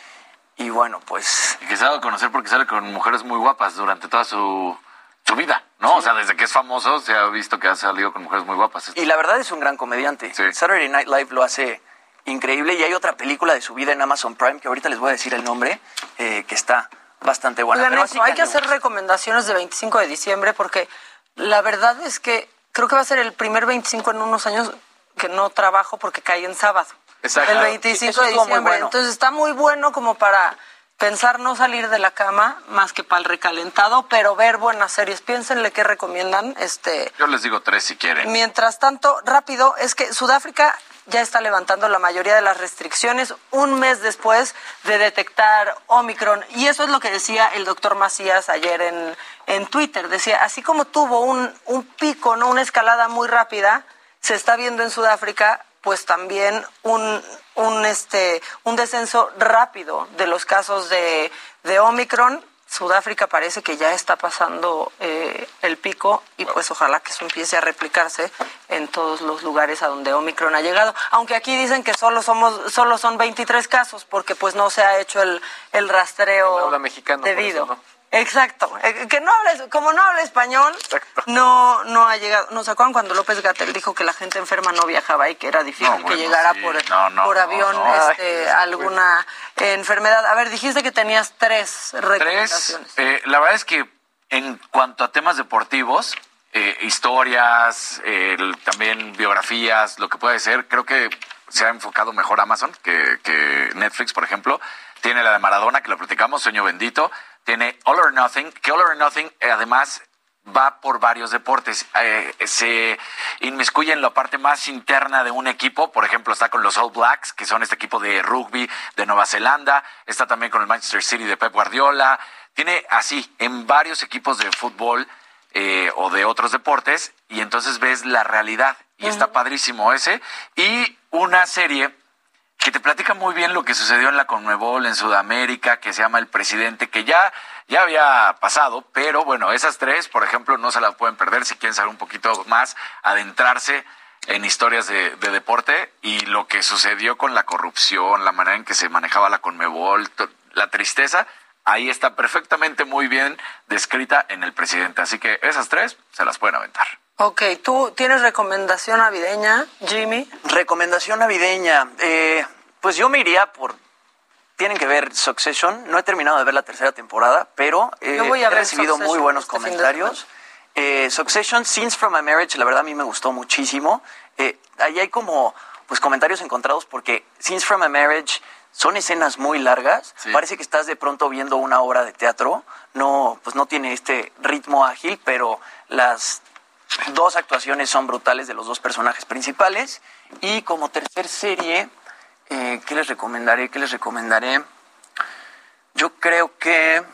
S6: Y bueno, pues...
S12: Y que se ha dado a conocer porque sale con mujeres muy guapas durante toda su, su vida, ¿no? O sea, desde que es famoso se ha visto que ha salido con mujeres muy guapas.
S6: Y la verdad es un gran comediante. Saturday Night Live lo hace increíble y hay otra película de su vida en Amazon Prime, que ahorita les voy a decir el nombre, eh, que está bastante buena. Pero
S3: eso, hay que hacer recomendaciones de 25 de diciembre porque la verdad es que creo que va a ser el primer 25 en unos años que no trabajo porque cae en sábado.
S6: Exacto.
S3: El
S6: Sí,
S3: 25
S6: eso
S3: de diciembre.
S6: bueno.
S3: Entonces está muy bueno como para pensar no salir de la cama más que para el recalentado, pero ver buenas series. Piénsenle qué recomiendan. Este,
S12: Yo les digo tres si quieren.
S3: Mientras tanto, rápido, es que Sudáfrica ya está levantando la mayoría de las restricciones un mes después de detectar Omicron. Y eso es lo que decía el doctor Macías ayer en, en Twitter. Decía, así como tuvo un, un pico, no una escalada muy rápida, se está viendo en Sudáfrica pues también un, un, este, un descenso rápido de los casos de, de Omicron. Sudáfrica parece que ya está pasando eh, el pico y pues ojalá que eso empiece a replicarse en todos los lugares a donde Omicron ha llegado. Aunque aquí dicen que solo somos solo son 23 casos porque pues no se ha hecho el, el rastreo debido. Exacto. Eh, Que no hables, como no habla español, no no ha llegado. ¿Nos acuerdan cuando López Gatel dijo que la gente enferma no viajaba y que era difícil
S12: No,
S3: que llegara
S12: sí.
S3: por,
S12: No, no,
S3: por
S12: no,
S3: avión
S12: no.
S3: alguna enfermedad? A ver, dijiste que tenías tres
S12: Tres.
S3: recomendaciones.
S12: eh, la verdad es que en cuanto a temas deportivos, eh, historias, eh, también biografías, lo que puede ser, creo que se ha enfocado mejor Amazon que, que Netflix, por ejemplo. Tiene la de Maradona, que lo platicamos, Sueño Bendito. Tiene All or Nothing, que All or Nothing eh, además va por varios deportes. Eh, se inmiscuye en la parte más interna de un equipo. Por ejemplo, está con los All Blacks, que son este equipo de rugby de Nueva Zelanda. Está también con el Manchester City de Pep Guardiola. Tiene así en varios equipos de fútbol eh, o de otros deportes. Y entonces ves la realidad. Y está padrísimo ese. Y una serie que te platica muy bien lo que sucedió en la Conmebol en Sudamérica, que se llama El Presidente, que ya, ya había pasado, pero bueno, esas tres, por ejemplo, no se las pueden perder si quieren saber un poquito más, adentrarse en historias de, de deporte y lo que sucedió con la corrupción, la manera en que se manejaba la Conmebol, la tristeza, ahí está perfectamente muy bien descrita en El Presidente. Así que esas tres se las pueden aventar.
S3: Ok, ¿tú tienes recomendación navideña, Jimmy?
S6: Recomendación navideña. Eh, pues yo me iría por. Tienen que ver Succession. No he terminado de ver la tercera temporada, pero eh,
S3: Yo voy a
S6: he
S3: ver
S6: recibido muy buenos
S3: este
S6: comentarios. Eh, Succession, Scenes from a Marriage, la verdad a mí me gustó muchísimo. Eh, ahí hay como pues comentarios encontrados porque Scenes from a Marriage son escenas muy largas. Parece que estás de pronto viendo una obra de teatro. No, pues no tiene este ritmo ágil, pero las dos actuaciones son brutales de los dos personajes principales. Y como tercer serie, eh, ¿qué les recomendaré? ¿Qué les recomendaré? Yo creo que...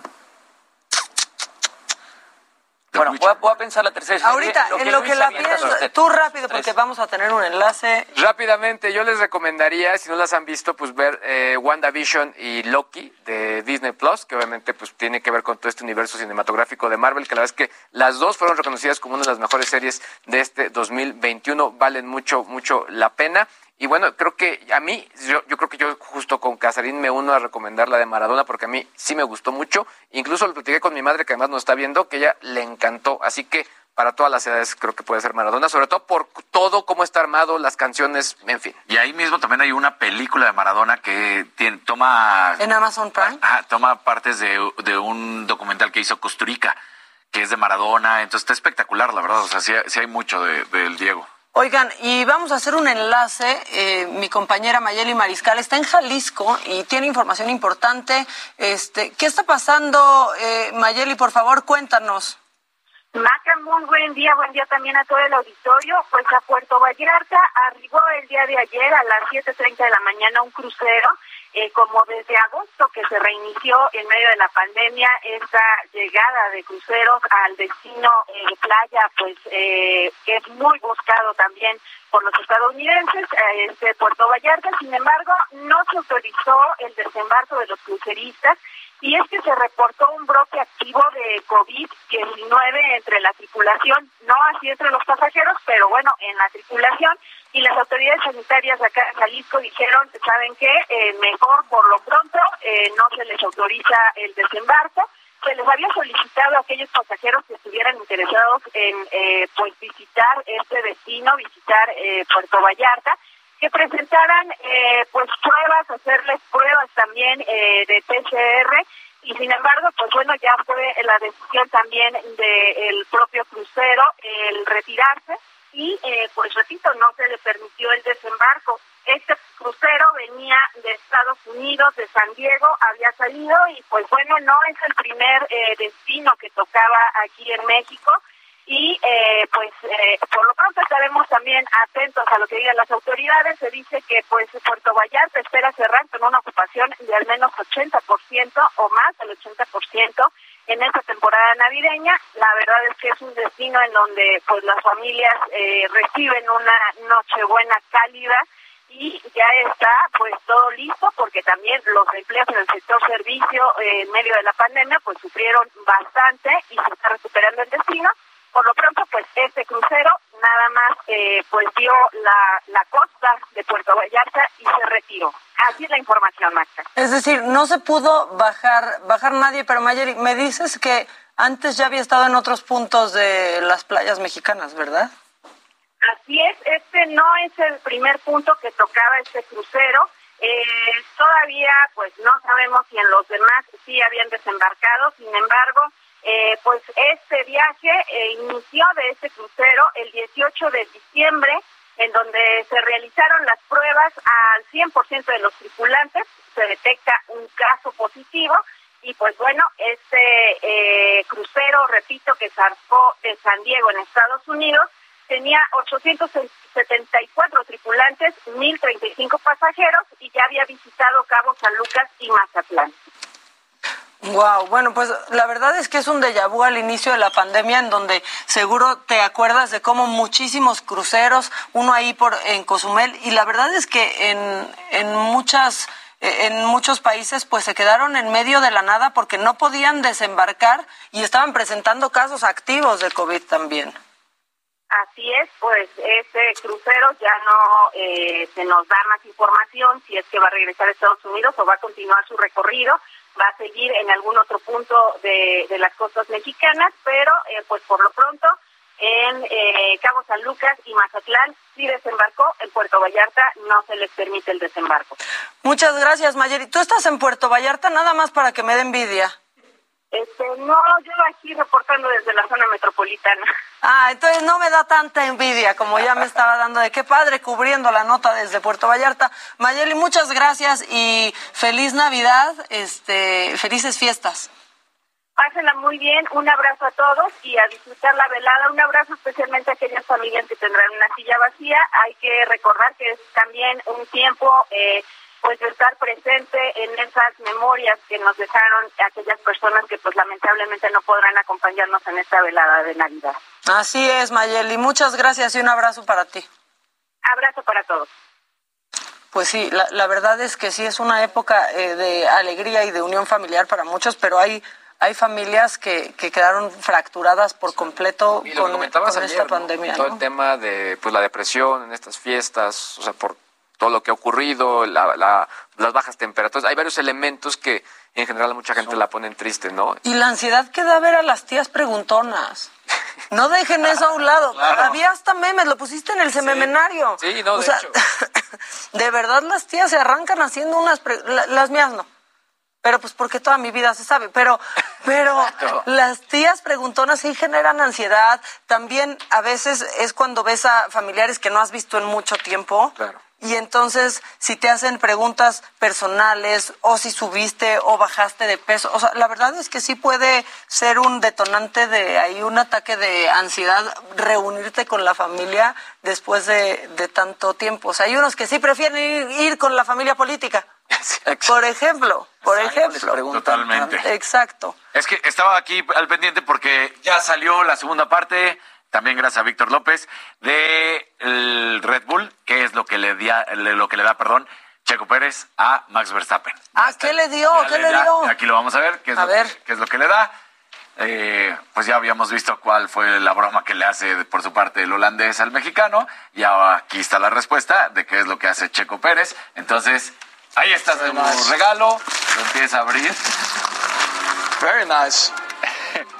S6: Bueno, voy a, voy a pensar la tercera.
S3: Ahorita, en lo que la
S6: usted.
S3: tú rápido porque vamos a tener un enlace.
S11: Rápidamente, yo les recomendaría, si no las han visto, pues ver eh, WandaVision y Loki de Disney Plus, que obviamente pues tiene que ver con todo este universo cinematográfico de Marvel, que la verdad es que las dos fueron reconocidas como una de las mejores series de este 2021, valen mucho, mucho la pena. Y bueno, creo que a mí, yo, yo creo que yo justo con Casarín me uno a recomendar la de Maradona porque a mí sí me gustó mucho. Incluso lo platiqué con mi madre que además nos está viendo, que ella le encantó. Así que para todas las edades creo que puede ser Maradona, sobre todo por todo cómo está armado, las canciones, en fin.
S12: Y ahí mismo también hay una película de Maradona que tiene, toma
S3: En Amazon Prime.
S12: Ah, toma partes de, de un documental que hizo Costurica, que es de Maradona. Entonces está espectacular, la verdad. O sea, sí, sí hay mucho de- del Diego.
S3: Oigan, y vamos a hacer un enlace. eh, mi compañera Mayeli Mariscal está en Jalisco y tiene información importante. Este, ¿Qué está pasando, eh, Mayeli? Por favor, cuéntanos.
S25: Maca, muy buen día, buen día también a todo el auditorio. Pues a Puerto Vallarta arribó el día de ayer a las 7.30 de la mañana un crucero, eh, como desde agosto que se reinició en medio de la pandemia esta llegada de cruceros al destino eh, playa, pues eh, es muy buscado también por los estadounidenses, eh, este Puerto Vallarta. Sin embargo, no se autorizó el desembarco de los cruceristas y es que se reportó un brote activo de COVID-19 entre la tripulación, no así entre los pasajeros, pero bueno, en la tripulación. Y las autoridades sanitarias de acá en Jalisco dijeron, ¿saben qué? Eh, mejor por lo pronto eh, no se les autoriza el desembarco. Se les había solicitado a aquellos pasajeros que estuvieran interesados en eh, pues visitar este destino, visitar eh, Puerto Vallarta, que presentaran eh, pues pruebas, hacerles pruebas también eh, de PCR y sin embargo pues bueno ya fue la decisión también del propio crucero el retirarse. Y eh, pues repito no se le permitió el desembarco. Este crucero venía de Estados Unidos de San Diego había salido y pues bueno no es el primer eh, destino que tocaba aquí en México y eh, pues eh, por lo pronto estaremos también atentos a lo que digan las autoridades. Se dice que pues Puerto Vallarta espera cerrar con una ocupación de al menos 80% o más del 80% en esta temporada navideña. La verdad es que es un destino en donde pues las familias eh, reciben una nochebuena cálida y ya está pues todo listo porque también los empleos en el sector servicio eh, en medio de la pandemia pues sufrieron bastante y se está recuperando el destino por lo pronto, pues este crucero nada más eh, pues dio la, la costa de Puerto Vallarta y se retiró. Así es la información, Marta.
S3: Es decir, no se pudo bajar bajar nadie, pero Mayeri, me dices que antes ya había estado en otros puntos de las playas mexicanas, ¿verdad?
S25: Así es, este no es el primer punto que tocaba este crucero. Eh, todavía, pues no sabemos si en los demás sí habían desembarcado, sin embargo, eh, pues este viaje eh, inició de este crucero el 18 de diciembre, en donde se realizaron las pruebas al 100% de los tripulantes, se detecta un caso positivo y pues bueno, este eh, crucero, repito, que zarpó de San Diego en Estados Unidos, tenía 874 tripulantes, 1035 pasajeros y ya había visitado Cabo San Lucas y Mazatlán.
S3: Wow, bueno, pues la verdad es que es un déjà vu al inicio de la pandemia en donde seguro te acuerdas de cómo muchísimos cruceros, uno ahí por en Cozumel y la verdad es que en, en muchas eh, en muchos países pues se quedaron en medio de la nada porque no podían desembarcar y estaban presentando casos activos de COVID también.
S25: Así es, pues ese crucero ya no eh, se nos da más información si es que va a regresar a Estados Unidos o va a continuar su recorrido va a seguir en algún otro punto de, de las costas mexicanas, pero eh, pues por lo pronto en eh, Cabo San Lucas y Mazatlán sí desembarcó, en Puerto Vallarta no se les permite el desembarco.
S3: Muchas gracias, Mayeri. ¿Tú estás en Puerto Vallarta nada más para que me dé envidia?
S25: Este, no, yo aquí reportando desde la zona metropolitana.
S3: Ah, entonces no me da tanta envidia como ya me estaba dando de qué padre cubriendo la nota desde Puerto Vallarta. Mayeli, muchas gracias y feliz Navidad, este, felices fiestas.
S25: Pásenla muy bien, un abrazo a todos y a disfrutar la velada. Un abrazo especialmente a aquellas familias que tendrán una silla vacía. Hay que recordar que es también un tiempo eh, pues de estar presente en esas memorias que nos dejaron aquellas personas que pues lamentablemente no podrán acompañarnos en esta velada de Navidad.
S3: Así es, Mayeli. Muchas gracias y un abrazo para ti.
S25: Abrazo para todos.
S3: Pues sí, la, la verdad es que sí es una época eh, de alegría y de unión familiar para muchos, pero hay hay familias que, que quedaron fracturadas por completo
S11: Y lo
S3: con,
S11: comentabas
S3: con
S11: ayer,
S3: esta
S11: ¿no?
S3: pandemia.
S11: Todo
S3: ¿no?
S11: el tema de pues la depresión en estas fiestas, o sea, por todo lo que ha ocurrido, la, la- las bajas temperaturas. Hay varios elementos que en general mucha gente la ponen triste, ¿no?
S3: Y la ansiedad que da ver a las tías preguntonas. No dejen eso a un lado.
S11: Claro.
S3: Había hasta memes, lo pusiste en el sememenario.
S11: Sí, no,
S3: O
S11: de
S3: sea,
S11: hecho.
S3: de verdad las tías se arrancan haciendo unas... pre- la- las mías no. Pero pues porque toda mi vida se sabe. Pero, pero las tías preguntonas sí generan ansiedad. También a veces es cuando ves a familiares que no has visto en mucho tiempo.
S11: Claro.
S3: Y entonces, si te hacen preguntas personales, o si subiste o bajaste de peso, o sea, la verdad es que sí puede ser un detonante de ahí un ataque de ansiedad, reunirte con la familia después de, de tanto tiempo. O sea, hay unos que sí prefieren ir, ir con la familia política. Por ejemplo, por ejemplo.
S12: Totalmente.
S3: Exacto.
S12: Es que estaba aquí al pendiente porque ya salió la segunda parte, también gracias a Víctor López, de el Red Bull, que es lo que le, dia- lo que le da, perdón, Checo Pérez a Max Verstappen.
S3: Ah, ¿qué le dio?
S12: Ya
S3: ¿Qué le dio?
S12: Aquí lo vamos a ver, qué es,
S3: A
S12: lo,
S3: ver.
S12: Que, qué es lo que le da. Eh, pues ya habíamos visto cuál fue la broma que le hace por su parte el holandés al mexicano. Y aquí está la respuesta de qué es lo que hace Checo Pérez. Entonces, ahí está su
S6: nice.
S12: regalo. Lo empieza a abrir.
S6: Very nice.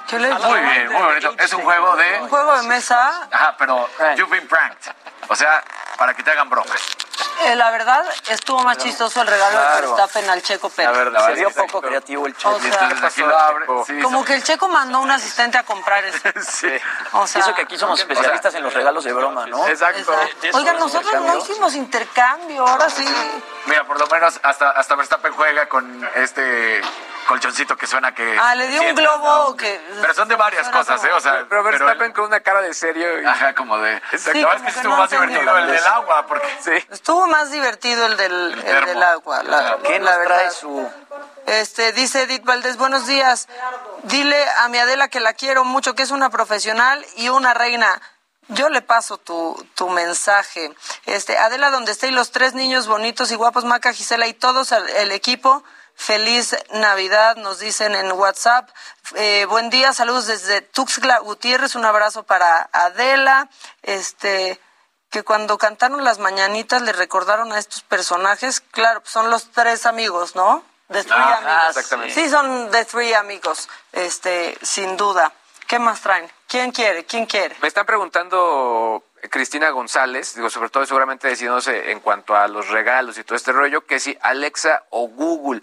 S3: ¿Qué le dio?
S12: Muy bien, muy bonito. Es un juego de...
S3: Un juego de mesa.
S12: Ajá, pero you've been pranked. O sea, para que te hagan broma.
S3: Eh, la verdad, estuvo más chistoso el regalo de. Verstappen al Checo Pérez.
S6: La verdad, se vio poco creativo el Checo.
S3: O sea,
S12: Entonces aquí lo abre. Sí,
S3: Como que el Checo mandó un asistente a comprar eso.
S12: sí.
S3: O sea,
S6: eso que aquí somos especialistas en los regalos de broma, ¿no?
S12: Exacto.
S3: Oigan, nosotros no hicimos intercambio, ahora sí.
S12: Mira, por lo menos hasta, hasta Verstappen juega con este colchoncito que suena que...
S3: Ah, le dio un globo
S12: ¿no?
S3: que...
S12: Pero son de varias cosas, ¿eh? O sea,
S11: Pero Verstappen con una cara de serio. y-
S12: Ajá, como de...
S11: Exacto.
S3: Sí,
S12: es que
S3: que
S12: estuvo
S3: no
S12: más divertido el del agua, porque...
S11: Sí.
S3: Estuvo más divertido el del, el del agua, la,
S6: ¿Qué
S3: la
S6: nos trae su...?
S3: Este, dice Edith Valdés, buenos días. Dile a mi Adela que la quiero mucho, que es una profesional y una reina. Yo le paso tu, tu mensaje. Este, Adela, donde esté y los tres niños bonitos y guapos, Maca, Gisela y todos el, el equipo. Feliz Navidad, nos dicen en WhatsApp. Eh, buen día, saludos desde Tuxtla Gutiérrez, un abrazo para Adela. Este, que cuando cantaron las mañanitas le recordaron a estos personajes, claro, pues son los tres amigos, ¿no? The Three
S6: Ajá,
S3: Amigos.
S11: exactamente.
S3: Sí, son The Three Amigos, este, sin duda. ¿Qué más traen? ¿Quién quiere? ¿Quién quiere?
S11: Me están preguntando Cristina González, digo, sobre todo seguramente decidiéndose en cuanto a los regalos y todo este rollo, que si Alexa o Google.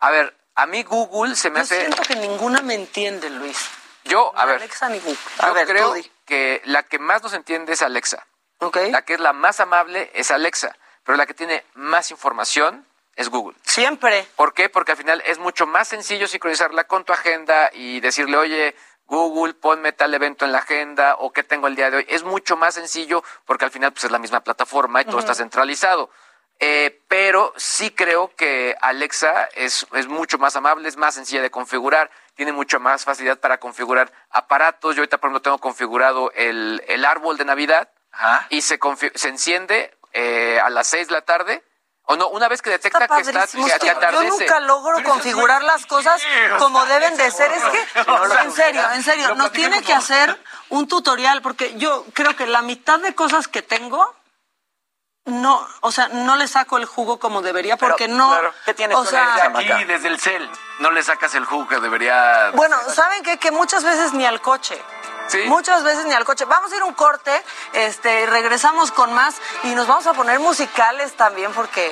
S11: A ver, a mí Google se me
S3: Yo
S11: hace...
S3: siento que ninguna me entiende, Luis.
S11: Yo, a
S3: Ni
S11: ver,
S3: Alexa ni Google. A
S11: yo
S3: ver,
S11: creo que la que más nos entiende es Alexa.
S3: ¿Ok?
S11: La que es la más amable es Alexa, pero la que tiene más información es Google.
S3: Siempre.
S11: ¿Por qué? Porque al final es mucho más sencillo sincronizarla con tu agenda y decirle, oye, Google, ponme tal evento en la agenda o qué tengo el día de hoy. Es mucho más sencillo porque al final pues, es la misma plataforma y todo está centralizado. Eh, pero sí creo que Alexa es, es mucho más amable, es más sencilla de configurar, tiene mucha más facilidad para configurar aparatos. Yo ahorita, por ejemplo, tengo configurado el, el árbol de Navidad
S12: Ajá.
S11: y se, se enciende eh, a las 6 de la tarde. O no, una vez que detecta
S3: Está
S11: que está que,
S3: Es
S11: que
S3: que yo
S11: atardece.
S3: nunca logro configurar las cosas como deben de ser. Es que, en serio, en serio, nos tiene que hacer un tutorial porque yo creo que la mitad de cosas que tengo no, o sea, no le saco el jugo como debería porque no,
S6: claro, ¿qué tienes
S3: o
S6: con
S3: sea,
S12: Aquí, desde el cel, no le sacas el jugo que debería...
S3: bueno, ¿saben qué? Que muchas veces ni al coche.
S11: Sí.
S3: Muchas veces ni al coche. Vamos a ir un corte, este, regresamos con más y nos vamos a poner musicales también porque,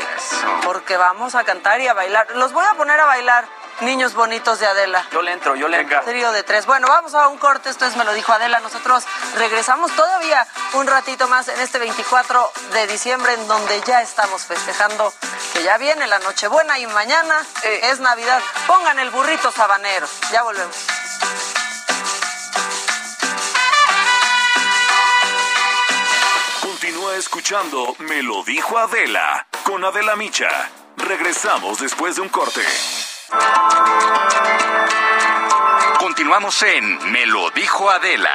S3: porque vamos a cantar y a bailar. Los voy a poner a bailar, niños bonitos de Adela.
S6: Yo le entro, yo le entro.
S3: Trío de tres. Bueno, vamos a un corte, esto es Me lo dijo Adela. Nosotros regresamos todavía un ratito más en este 24 de diciembre, en donde ya estamos festejando que ya viene la Nochebuena y mañana es Navidad. Pongan el burrito sabanero. Ya volvemos.
S26: Continúa escuchando Me lo dijo Adela con Adela Micha. Regresamos después de un corte.
S13: Continuamos en Me lo dijo Adela.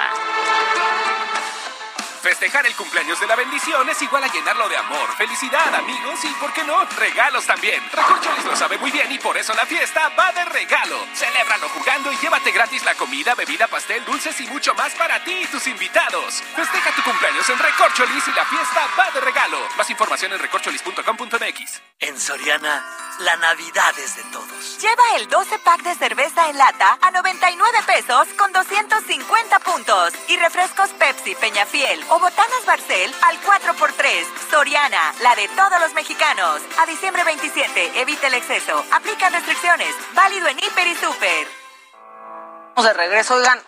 S14: Festejar el cumpleaños de la bendición es igual a llenarlo de amor, felicidad, amigos y, ¿por qué no?, regalos también. Recorcholis lo sabe muy bien y por eso la fiesta va de regalo. Celébralo jugando y llévate gratis la comida, bebida, pastel, dulces y mucho más para ti y tus invitados. Festeja tu cumpleaños en Recorcholis y la fiesta va de regalo. Más información en recorcholis.com.mx.
S15: Soriana, la Navidad es de todos.
S16: Lleva el 12 pack de cerveza en lata a 99 pesos con 250 puntos y refrescos Pepsi Peñafiel o botanas Barcel al 4x3. Soriana, la de todos los mexicanos. A diciembre 27, evita el exceso. Aplica restricciones. Válido en Hiper y Super.
S3: Vamos de regreso, oigan,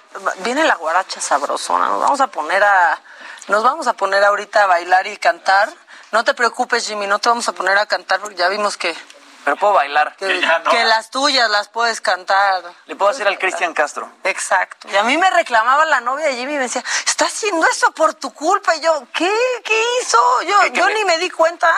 S3: viene la guaracha sabrosona, nos vamos a poner a, nos vamos a poner ahorita a bailar y cantar. No te preocupes, Jimmy, no te vamos a poner a cantar porque ya vimos que,
S6: Pero puedo bailar.
S3: que, que las tuyas las puedes cantar.
S6: Le puedo hacer al Cristian Castro.
S3: Exacto. Y a mí me reclamaba la novia de Jimmy y me decía, está haciendo eso por tu culpa. Y yo, ¿qué? ¿Qué hizo? Yo,
S6: ¿Qué- qué
S3: yo
S6: me-
S3: ni me di cuenta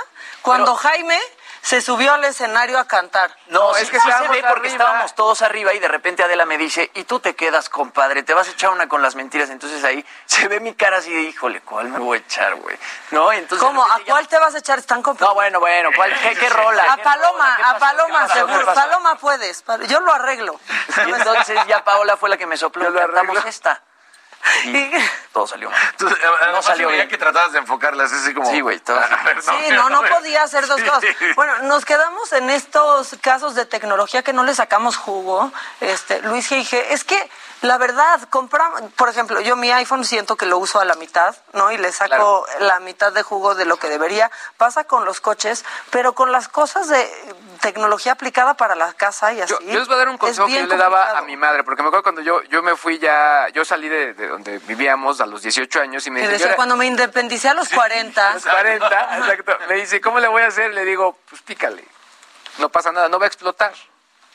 S3: cuando Jaime se subió al escenario a cantar.
S6: No,
S11: No,
S6: es que
S11: que
S6: se
S11: estábamos
S6: ve porque
S11: arriba.
S6: estábamos todos arriba y de repente Adela me dice, y tú te quedas, compadre, te vas a echar una con las mentiras. Entonces ahí se ve mi cara así de, híjole, ¿cuál me voy a echar, güey? No, entonces...
S3: ¿Cómo? ¿A cuál te vas a echar? Están
S6: No, bueno, bueno, ¿cuál, qué, qué rola?
S3: A
S6: ¿Qué
S3: Paloma, a? Paloma, seguro. Paloma puedes. Yo lo arreglo.
S6: Y entonces ya Paola fue la que me sopló,
S11: lo
S6: cantamos esta. Y todo salió mal.
S12: Eh, además,
S6: salió bien.
S12: que tratabas de enfocarlas así como...
S6: Sí, güey, todo-
S12: A ver,
S3: Sí, no, no podía hacer dos cosas. Bueno, nos quedamos en estos casos de tecnología que no le sacamos jugo, este, Luis G. Es que, la verdad, compramos, por ejemplo, yo mi iPhone siento que lo uso a la mitad, ¿no? Y le saco la mitad de jugo de lo que debería. Pasa con los coches, pero con las cosas de tecnología aplicada para la casa y así.
S11: Yo, yo les voy a dar un consejo que yo le daba a mi madre, porque me acuerdo cuando yo, yo me fui ya, yo salí de, de donde vivíamos a los 18 años y me dice,
S3: decía,
S11: "Yo
S3: cuando me independicé a los 40,
S11: a los 40, exacto, me dice, ¿cómo le voy a hacer? Le digo, pues pícale, no pasa nada, no va a explotar.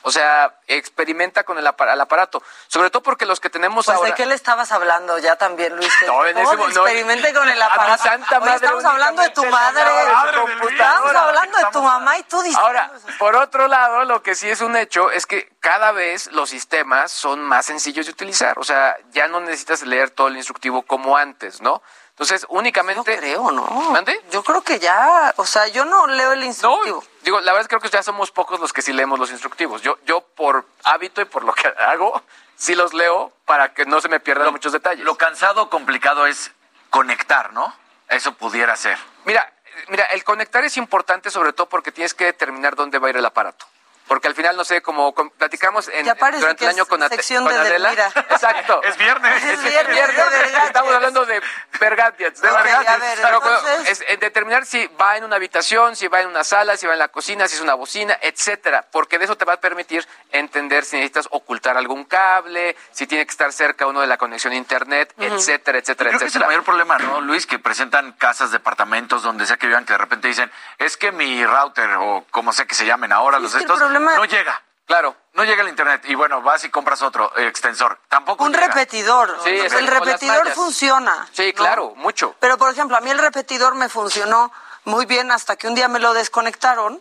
S11: O sea, experimenta con el, apar- el aparato. Sobre todo porque los que tenemos
S3: Pues,
S11: ahora...
S3: ¿de qué le estabas hablando ya también, Luis?
S11: No, en
S3: ¿Cómo
S11: ese
S3: que
S11: mo- no.
S3: experimente con el
S11: A mi
S3: aparato?
S11: santa madre
S3: estamos hablando de tu madre.
S11: madre
S3: Estamos hablando de tu mamá y tú dices...
S11: Ahora, por otro lado, lo que sí es un hecho es que cada vez los sistemas son más sencillos de utilizar. O sea, ya no necesitas leer todo el instructivo como antes, ¿no? Entonces, únicamente...
S3: creo, ¿no?
S11: ¿Mande?
S3: Yo creo que ya, o sea, yo no leo el instructivo.
S11: Digo, la verdad es que creo que ya somos pocos los que sí leemos los instructivos. Yo, yo por hábito y por lo que hago, sí los leo para que no se me pierdan muchos detalles.
S12: Lo cansado o complicado es conectar, ¿no? Eso pudiera ser.
S11: Mira, mira, el conectar es importante sobre todo porque tienes que determinar dónde va a ir el aparato. Porque al final, no sé, como com- platicamos en, durante
S3: que
S11: el año con,
S3: sección
S11: con
S3: de
S11: Adela. Exacto.
S12: Es viernes.
S3: Es viernes de.
S11: Estamos hablando de Vergadgets. de
S3: Ok,
S11: Vergadgets.
S3: a ver,
S11: Pero,
S3: entonces-
S11: es en determinar si va en una habitación, si va en una sala, si va en la cocina, si es una bocina, etcétera. Porque de eso te va a permitir entender si necesitas ocultar algún cable, si tiene que estar cerca uno de la conexión a internet, etcétera, etcétera,
S12: Creo que es el
S11: etcétera.
S12: mayor problema, ¿no, Luis? Que presentan casas, departamentos, donde sea que vivan, que de repente dicen, es que mi router, o como sea que se llamen ahora, los
S3: que el
S12: estos, no llega.
S11: Claro.
S12: No llega el internet. Y bueno, vas y compras otro eh, extensor. Tampoco
S3: Un
S12: llega.
S3: repetidor.
S11: Sí,
S3: el repetidor funciona.
S11: Sí, claro, mucho.
S3: Pero, por ejemplo, a mí el repetidor me funcionó muy bien hasta que un día me lo desconectaron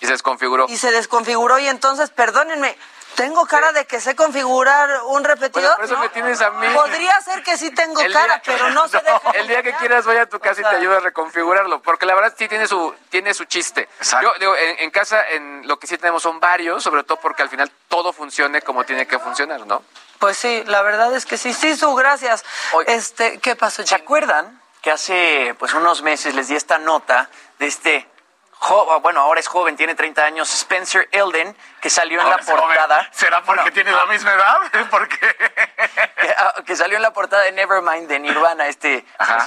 S11: Y se desconfiguró.
S3: y se desconfiguró y entonces, perdónenme, ¿tengo cara de que sé configurar un repetidor?
S11: Bueno, por eso
S3: No.
S11: me tienes a mí.
S3: Podría ser que sí tengo
S11: El
S3: cara, pero no se deja.
S11: El día que quieras voy a tu casa y te ayudo a reconfigurarlo, porque la verdad sí tiene su tiene su chiste. Yo digo, en, en casa en lo que sí tenemos son varios, sobre todo porque al final todo funcione como tiene que funcionar, ¿no?
S3: Pues sí, la verdad es que sí. Sí, su gracias. Este, ¿qué pasó,
S6: ¿Se acuerdan que hace pues unos meses les di esta nota de este jo- bueno, ahora es joven, tiene 30 años, Spencer Elden, que salió en la
S12: joven.
S6: portada.
S12: ¿Será porque
S6: Bueno,
S12: tiene la misma edad? Porque
S6: que, ah, que salió en la portada de Nevermind de Nirvana, este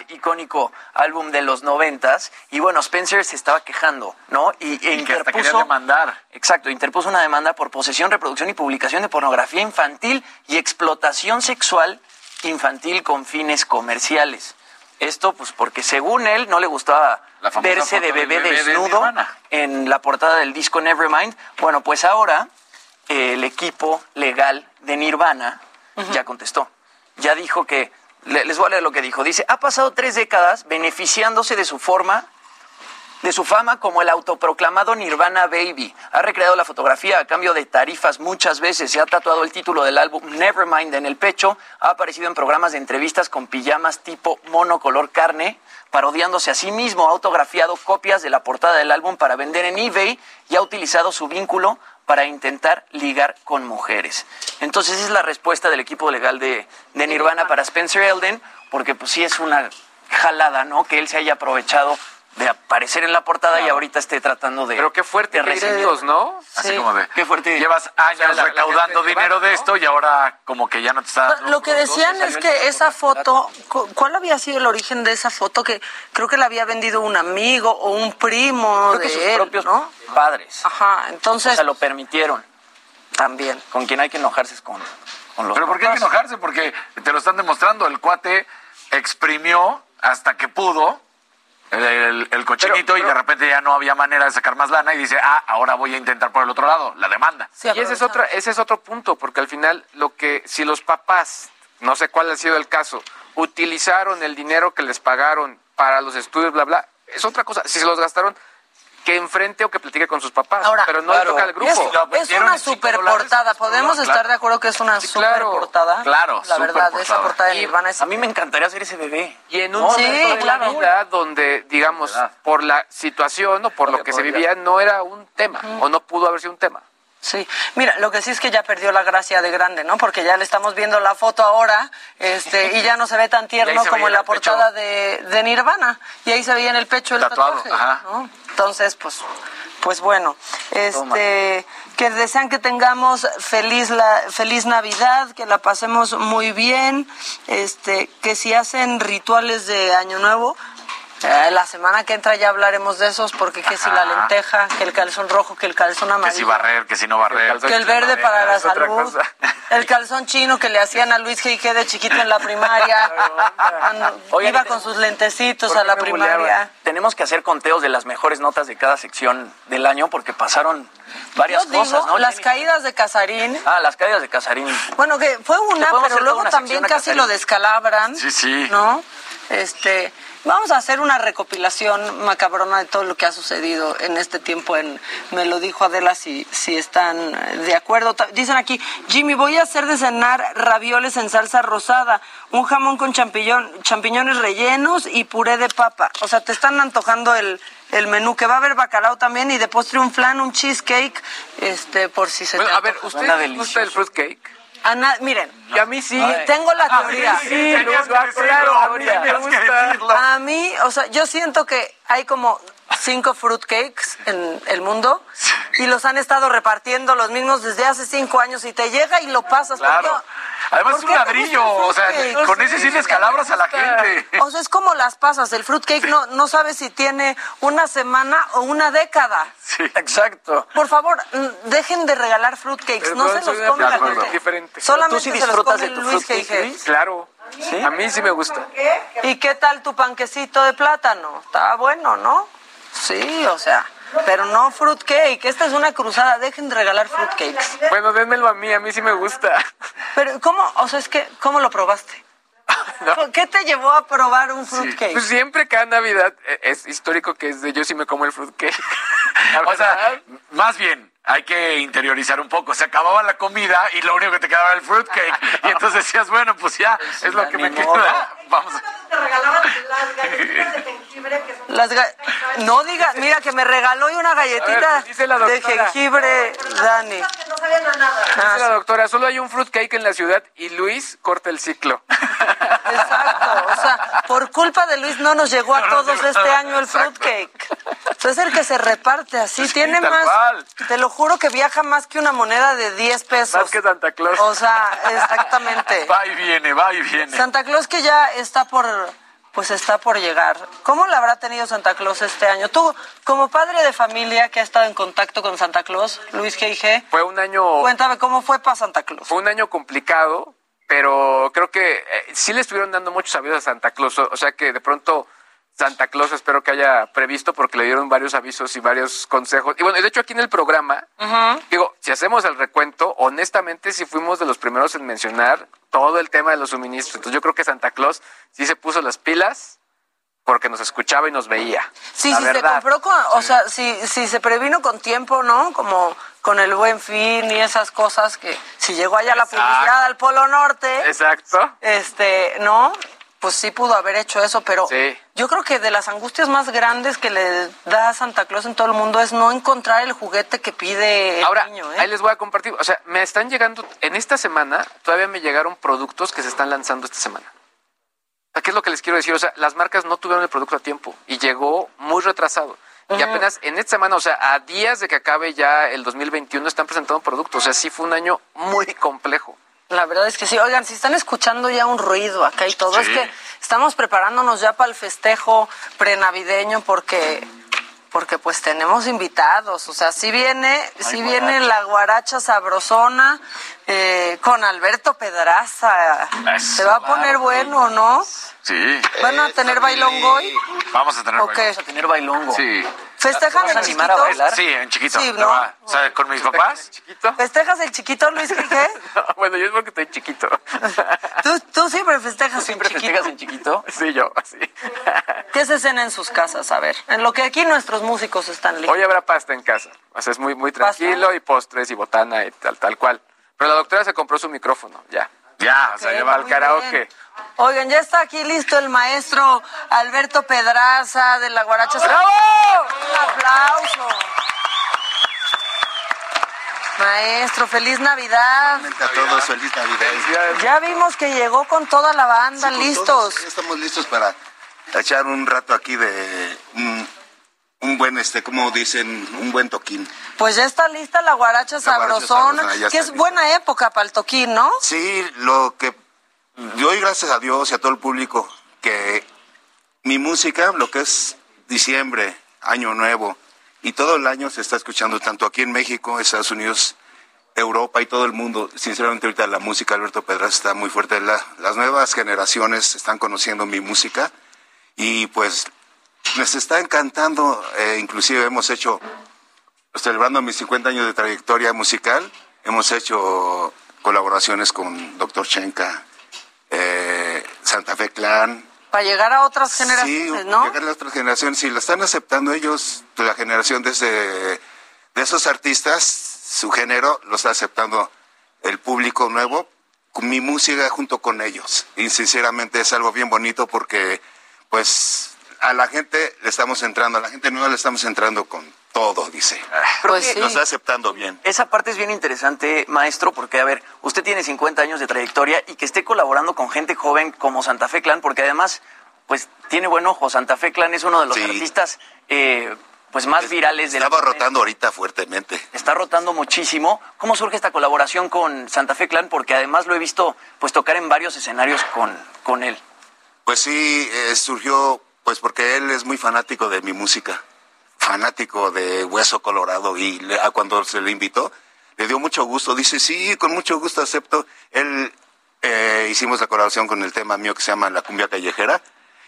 S6: icónico álbum de los noventas. Y bueno, Spencer se estaba quejando, ¿no? Y, e
S12: que hasta
S6: interpuso,
S12: demandar.
S6: Exacto, interpuso una demanda por posesión, reproducción y publicación de pornografía infantil y explotación sexual infantil con fines comerciales. Esto, pues, porque según él no le gustaba verse de bebé,
S12: bebé de
S6: desnudo en la portada del disco Nevermind. Bueno, pues ahora eh, el equipo legal de Nirvana ya contestó. Ya dijo que, le- les voy a leer lo que dijo. Dice, ha pasado tres décadas beneficiándose de su forma, de su fama como el autoproclamado Nirvana Baby. Ha recreado la fotografía a cambio de tarifas muchas veces. Se ha tatuado el título del álbum Nevermind en el pecho. Ha aparecido en programas de entrevistas con pijamas tipo mono color carne, parodiándose a sí mismo. Ha autografiado copias de la portada del álbum para vender en eBay y ha utilizado su vínculo para intentar ligar con mujeres. Entonces es la respuesta del equipo legal de, de Nirvana para Spencer Elden, porque pues sí es una jalada, ¿no? Que él se haya aprovechado de aparecer en la portada y ahorita esté tratando de...
S11: Pero qué fuerte,
S6: de
S11: qué
S6: recibir.
S11: gritos, ¿no?
S12: Así como de,
S6: Qué fuerte.
S12: llevas años recaudando dinero de
S11: ¿no?
S12: esto y ahora como que ya no te está...
S3: Lo que decían es que esa foto, cu- ¿cuál había sido el origen de esa foto? Que creo que la había vendido un amigo o un primo
S6: Creo
S3: de
S6: que sus
S3: él,
S6: propios
S3: ¿no?
S6: padres.
S3: Ajá, entonces...
S6: O sea, lo permitieron.
S3: También.
S6: Con quien hay que enojarse es con, con los
S12: Pero ¿por qué hay que enojarse? Porque te lo están demostrando. El cuate exprimió hasta que pudo el, el- el cochinito y de repente ya no había manera de sacar más lana y dice, ah, ahora voy a intentar por el otro lado, la demanda.
S11: y ese es, otra, ese es otro punto, porque al final lo que, si los papás, no sé cuál ha sido el caso, utilizaron el dinero que les pagaron para los estudios, bla, bla, es otra cosa. Si se los gastaron, que enfrente o que platique con sus papás,
S3: Ahora,
S11: pero no le toca al grupo.
S3: es una super portada. Podemos estar de acuerdo que es una super
S11: claro,
S3: portada.
S11: claro,
S3: La verdad, esa
S11: superportada.
S3: portada de
S11: Y
S3: Nirvana es.
S6: A mí me encantaría ser ese bebé.
S11: Y en un
S6: No,
S11: momento
S6: sí,
S11: de
S6: claro.
S11: la vida donde, digamos, por la situación o por lo que se vivía, no era un tema, o no pudo haber sido un tema.
S3: Sí, mira, lo que sí es que ya perdió la gracia de grande, ¿no? Porque ya le estamos viendo la foto ahora, este, y ya no se ve tan tierno como en la portada de, de Nirvana. Y ahí se veía en el pecho el
S12: Tatuado,
S3: tatuaje,
S12: ajá.
S3: ¿no? Entonces, pues, pues bueno, este, que desean que tengamos feliz la, feliz Navidad, que la pasemos muy bien, este, que si hacen rituales de Año Nuevo, Eh, la semana que entra ya hablaremos de esos, porque que si la lenteja, que el calzón rojo, que el calzón
S12: Que
S3: amarillo.
S12: si barrer, que si no barrer.
S3: Que el verde para la salud. El calzón chino que le hacían a Luis G.I.G. de chiquito en la primaria. Cuando
S6: Oigan,
S3: iba con sus lentecitos
S6: ¿Por
S3: a la primaria.
S6: buleaban? Tenemos que hacer conteos de las mejores notas de cada sección del año porque pasaron varias
S3: Yo digo,
S6: cosas, ¿no?
S3: las caídas de Casarín.
S6: Ah, las caídas de Casarín.
S3: Bueno, que fue una, pero luego
S6: una
S3: también casi lo descalabran.
S12: Sí, sí.
S3: ¿No? Este, vamos a hacer una recopilación macabrona de todo lo que ha sucedido en este tiempo en Me lo dijo Adela si, si están de acuerdo. Dicen aquí, Jimmy, voy a hacer de cenar ravioles en salsa rosada, un jamón con champiñón, champiñones rellenos y puré de papa. O sea, te están antojando el, el menú, que va a haber bacalao también y de postre un flan, un cheesecake, este, por si se
S11: Bueno,
S3: te
S11: a ver. ¿usted gusta el fruitcake?
S3: A na- miren,
S11: Y a mí sí.
S3: tengo la
S11: A mí
S3: teoría.
S11: sí, a mí me gusta.
S3: A mí, o sea, yo siento que hay como cinco fruitcakes en el mundo y los han estado repartiendo los mismos desde hace cinco años y te llega y lo pasas.
S12: Claro.
S3: ¿Por qué-
S12: Además es un ladrillo, o sea, con ese sí les calabras a la gente.
S3: O sea, es como las pasas. El fruitcake no, no sabes si tiene una semana o una década.
S12: Sí.
S6: Exacto.
S3: Por favor, dejen de regalar fruitcakes.
S11: Pero
S3: No se los come la gente.
S11: diferente.
S3: Solamente
S6: ¿Tú sí
S3: se los
S6: disfrutas
S3: come
S6: de tu
S3: Luis
S6: fruitcake. Luis?
S11: Claro. A mí sí me gusta.
S3: ¿Y qué tal tu panquecito de plátano? Está bueno, ¿no? Sí, o sea, pero no fruitcake. Esta es una cruzada. Dejen de regalar fruitcakes.
S11: Bueno, dénmelo a mí, a mí sí me gusta.
S3: Pero, ¿cómo? O sea, es que, ¿cómo lo probaste? ¿Qué te llevó a probar un fruitcake?
S11: Pues siempre cada Navidad eh, es histórico que es de yo sí me como el fruitcake.
S12: O sea, más bien, hay que interiorizar un poco. Se acababa la comida y lo único que te quedaba era el fruitcake. Y entonces decías, bueno, pues ya, es lo que me queda. Vamos.
S3: Te regalaban las galletitas de jengibre que son... Las ga- No digas, mira que me regaló hoy una galletita
S11: ver,
S3: de jengibre, Dani.
S23: No sabían a nada.
S11: Dice la doctora, solo hay un fruitcake en la ciudad y Luis corta el ciclo.
S3: Exacto, o sea, por culpa de Luis no nos llegó a todos este año el fruitcake. Es el que se reparte así, tiene
S12: tal
S3: más,
S12: cual.
S3: te lo juro que viaja más que una moneda de 10 pesos.
S11: Más que Santa Claus.
S3: O sea, exactamente.
S12: Va y viene, va y viene.
S3: Santa Claus que ya está por, pues está por llegar. ¿Cómo la habrá tenido Santa Claus este año? Tú, como padre de familia que ha estado en contacto con Santa Claus, Luis G.I.G.,
S11: Fue un año,
S3: cuéntame cómo fue para Santa Claus.
S11: fue un año complicado, pero creo que eh, sí le estuvieron dando muchos avisos a Santa Claus. O o sea que de pronto Santa Claus espero que haya previsto porque le dieron varios avisos y varios consejos. Y bueno, de hecho aquí en el programa, digo, si hacemos el recuento, honestamente sí fuimos de los primeros en mencionar todo el tema de los suministros. Entonces yo creo que Santa Claus sí se puso las pilas porque nos escuchaba y nos veía.
S3: Sí,
S11: La
S3: sí, se compró con, o sea, si, si se previno con tiempo, ¿no? Como con el buen fin y esas cosas que si llegó allá la publicidad al Polo Norte,
S11: Exacto.
S3: este, ¿no? Pues sí pudo haber hecho eso, pero
S11: Sí.
S3: yo creo que de las angustias más grandes que le da a Santa Claus en todo el mundo es no encontrar el juguete que pide el
S11: Ahora,
S3: niño, ¿eh?
S11: ahí les voy a compartir. O sea, me están llegando, en esta semana, todavía me llegaron productos que se están lanzando esta semana. O sea, ¿Qué es lo que les quiero decir? O sea, las marcas no tuvieron el producto a tiempo y llegó muy retrasado. Y apenas en esta semana, o sea, a días de que acabe ya el 2021, están presentando productos. O sea, sí fue un año muy complejo.
S3: La verdad es que sí. Oigan, si están escuchando ya un ruido acá y todo, es que estamos preparándonos ya para el festejo prenavideño porque porque pues tenemos invitados, o sea, si viene, si viene la guaracha sabrosona eh, con Alberto Pedraza,
S12: Eso,
S3: se va a
S12: claro,
S3: poner bueno, ¿no?
S12: Sí.
S3: ¿Van a tener bailongo hoy?
S12: Vamos a tener
S3: ¿O qué?
S12: baile.
S6: Vamos a tener bailongo.
S12: Sí.
S3: ¿Festejan
S6: ¿Vas a
S3: el
S6: animar a
S3: chiquito?
S6: bailar?
S12: Sí, en chiquito.
S3: Sí,
S12: ¿Te
S3: ¿no?
S12: O sea, con mis papás.
S11: ¿Chiquito?
S3: ¿Festejas el chiquito, Luis Quique?
S11: No, bueno, yo es porque estoy chiquito.
S3: ¿Tú, tú siempre festejas
S6: ¿Siempre
S3: el chiquito.
S6: festejas en chiquito?
S11: Sí, yo, sí.
S3: ¿Qué se cena en sus casas? A ver, en lo que aquí nuestros músicos están listos.
S11: Hoy habrá pasta en casa. O sea, es muy, muy tranquilo y postres y botana y tal, tal cual. Pero la doctora se compró su micrófono, ya.
S12: Ya, o sea,
S11: Se va al karaoke.
S3: bien. Oigan, ya está aquí listo el maestro Alberto Pedraza de la Guaracha.
S11: ¡Bravo!
S3: Un aplauso. Maestro, feliz Navidad.
S18: A todos, feliz Navidad.
S3: Ya vimos que llegó con toda la banda,
S18: Sí,
S3: listos.
S18: todos, ya estamos listos para echar un rato aquí de un, un buen, este, como dicen, un buen toquín.
S3: Pues ya está lista la Guaracha
S18: La guaracha
S3: sabrosona, que es
S18: lista.
S3: buena época para el toquín, ¿no?
S18: Sí, lo que doy gracias a Dios y a todo el público que
S27: mi música, lo que es diciembre, año nuevo, y todo el año se está escuchando tanto aquí en México, Estados Unidos, Europa y todo el mundo. Sinceramente ahorita la música Alberto Pedraz está muy fuerte. La- las nuevas generaciones están conociendo mi música y pues les está encantando. Eh, inclusive hemos hecho, celebrando mis 50 años de trayectoria musical, hemos hecho colaboraciones con Dr. Chenka, eh, Santa Fe Clan,
S3: Para llegar a otras
S27: Sí,
S3: generaciones, ¿no?
S27: llegar a otras generaciones. Si la están aceptando ellos, la generación de, ese, de esos artistas, su género, lo está aceptando el público nuevo, mi música junto con ellos. Y sinceramente es algo bien bonito porque, pues, a la gente le estamos entrando, a la gente nueva le estamos entrando con todo, dice.
S6: Pues sí.
S27: Lo está aceptando bien.
S6: Esa parte es bien interesante, maestro, porque, a ver, usted tiene 50 años de trayectoria y que esté colaborando con gente joven como Santa Fe Clan, porque además, pues, tiene buen ojo. Santa Fe Clan es uno de los artistas, eh, pues, más virales del
S27: Estaba rotando ahorita fuertemente.
S6: Está rotando muchísimo. ¿Cómo surge esta colaboración con Santa Fe Clan? Porque además lo he visto, pues, tocar en varios escenarios con, con él.
S27: Pues sí, eh, surgió, pues porque él es muy fanático de mi música, fanático de Hueso Colorado y le- a cuando se le invitó, le dio mucho gusto, dice, sí, con mucho gusto acepto. Él eh, hicimos la colaboración con el tema mío que se llama La Cumbia Callejera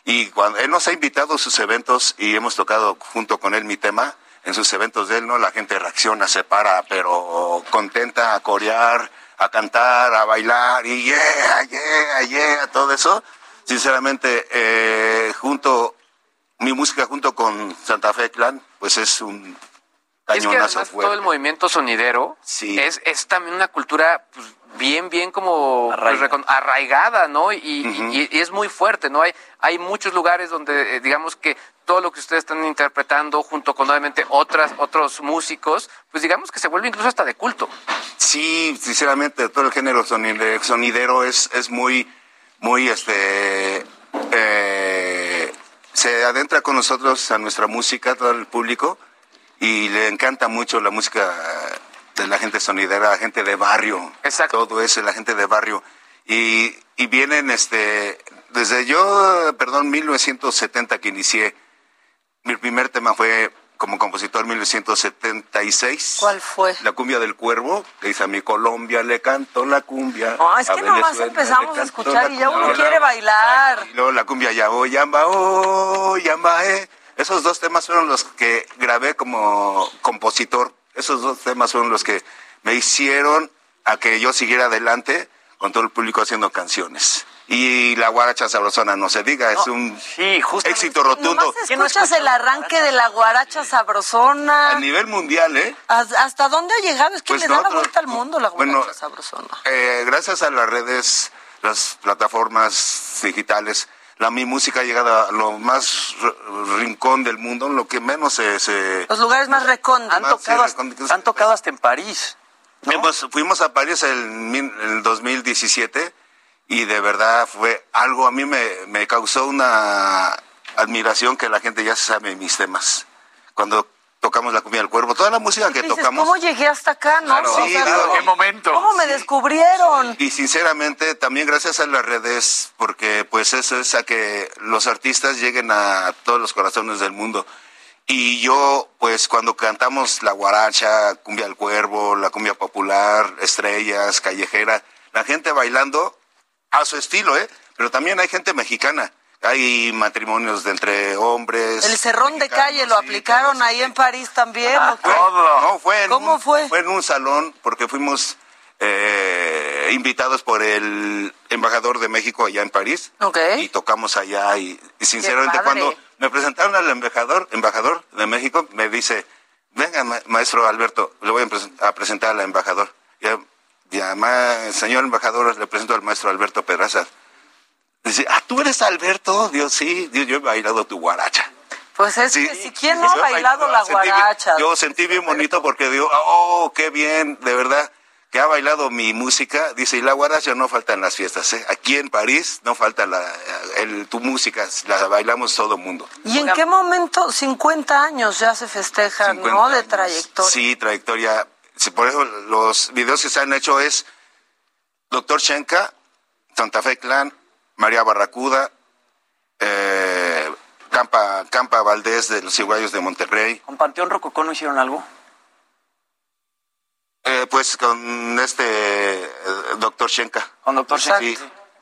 S27: y cuando él nos ha invitado a sus eventos y hemos tocado junto con él mi tema, en sus eventos de él, ¿no? La gente reacciona, se para, pero contenta a corear, a cantar, a bailar y yeah, yeah, yeah, todo eso sinceramente, eh, junto, mi música junto con Santa Fe Clan, pues es un
S11: Es que
S27: cañonazo
S11: además
S27: fuerte.
S11: todo el movimiento sonidero es, es también una cultura pues, bien, bien como pues, arraigada, ¿no? Y, y- y es muy fuerte, ¿no? Hay, hay muchos lugares donde, eh, digamos que todo lo que ustedes están interpretando junto con obviamente otras, otros músicos, pues digamos que se vuelve incluso hasta de culto.
S27: Sí, sinceramente, todo el género sonide- sonidero es, es muy, muy, este, eh, se adentra con nosotros a nuestra música, todo el público, y le encanta mucho la música de la gente sonidera, la gente de barrio. Exacto. Todo eso, la gente de barrio. Y, y vienen, este, desde yo, perdón, 1970 que inicié, mi primer tema fue como compositor en 1976.
S3: ¿Cuál fue?
S27: La cumbia del cuervo, que dice a mi Colombia le canto la cumbia.
S3: No, es que nomás empezamos a escuchar y ya uno quiere bailar.
S27: Y luego la cumbia ya oh, yamba, oh, yamba, eh. Esos dos temas fueron los que grabé como compositor. Esos dos temas fueron los que me hicieron a que yo siguiera adelante con todo el público haciendo canciones. Y la guaracha sabrosona, no se diga, es un éxito rotundo.
S3: Escuchas el arranque de la guaracha sabrosona.
S27: A nivel mundial, ¿eh?
S3: ¿Hasta dónde ha llegado? Es que
S27: Pues
S3: le da la vuelta al mundo la guaracha
S27: bueno,
S3: sabrosona.
S27: Eh, gracias a las redes, las plataformas digitales, la mi música ha llegado a lo más rincón del mundo, lo que menos se... se-
S3: Los lugares más recónditos.
S27: Han tocado hasta-
S6: Han tocado hasta en París.
S27: Hemos- fuimos a París en en el 2017 y de verdad fue algo, a mí me, me causó una admiración que la gente ya sabe mis temas. Cuando tocamos la cumbia del cuervo, toda la música que
S3: Dices,
S27: tocamos...
S3: ¿cómo llegué hasta acá, no?
S27: Claro.
S3: O
S27: Sí,
S3: sea,
S27: digo,
S3: ¿cómo-
S27: ¿qué momento?
S3: ¿Cómo me descubrieron?
S27: Y sinceramente, también gracias a las redes, porque pues eso es a que los artistas lleguen a todos los corazones del mundo. Y yo, pues cuando cantamos la guaracha, cumbia al cuervo, la cumbia popular, estrellas, callejera, la gente bailando a su estilo, ¿eh? Pero también hay gente mexicana. Hay matrimonios de entre hombres.
S3: El cerrón de calle lo aplicaron ahí en París también. ¿o qué?
S27: No, fue en
S3: ¿Cómo
S27: un,
S3: fue?
S27: Fue en un salón porque fuimos eh, invitados por el embajador de México allá en París.
S3: Ok.
S27: Y tocamos allá y, y sinceramente cuando me presentaron al embajador, embajador de México, me dice, venga ma- maestro Alberto, le voy a presentar al embajador. Ya, ma- señor embajador, le presento al maestro Alberto Pedraza. Dice, ah, tú eres Alberto. Dios, sí, Dios, yo he bailado tu guaracha.
S3: Pues es
S27: Sí.
S3: que si quién no ha bailado la
S27: sentí
S3: guaracha.
S27: yo sentí bien bonito porque digo, oh, qué bien, de verdad, que ha bailado mi música. Dice, y la guaracha no falta en las fiestas, ¿eh? Aquí en París no falta la, el- tu música, la bailamos todo el mundo.
S3: ¿Y en qué momento 50 años ya se festejan,
S27: 50
S3: no? De
S27: años.
S3: trayectoria.
S27: Sí, trayectoria. Por eso los videos que se han hecho es Doctor Shenka, Santa Fe Clan, María Barracuda, eh, Campa, Campa Valdés de los Iguayos de Monterrey.
S6: ¿Con Panteón Rococó no hicieron algo?
S27: Eh, pues con este eh, doctor Shenka.
S6: Con doctor Shenka.
S27: Sí,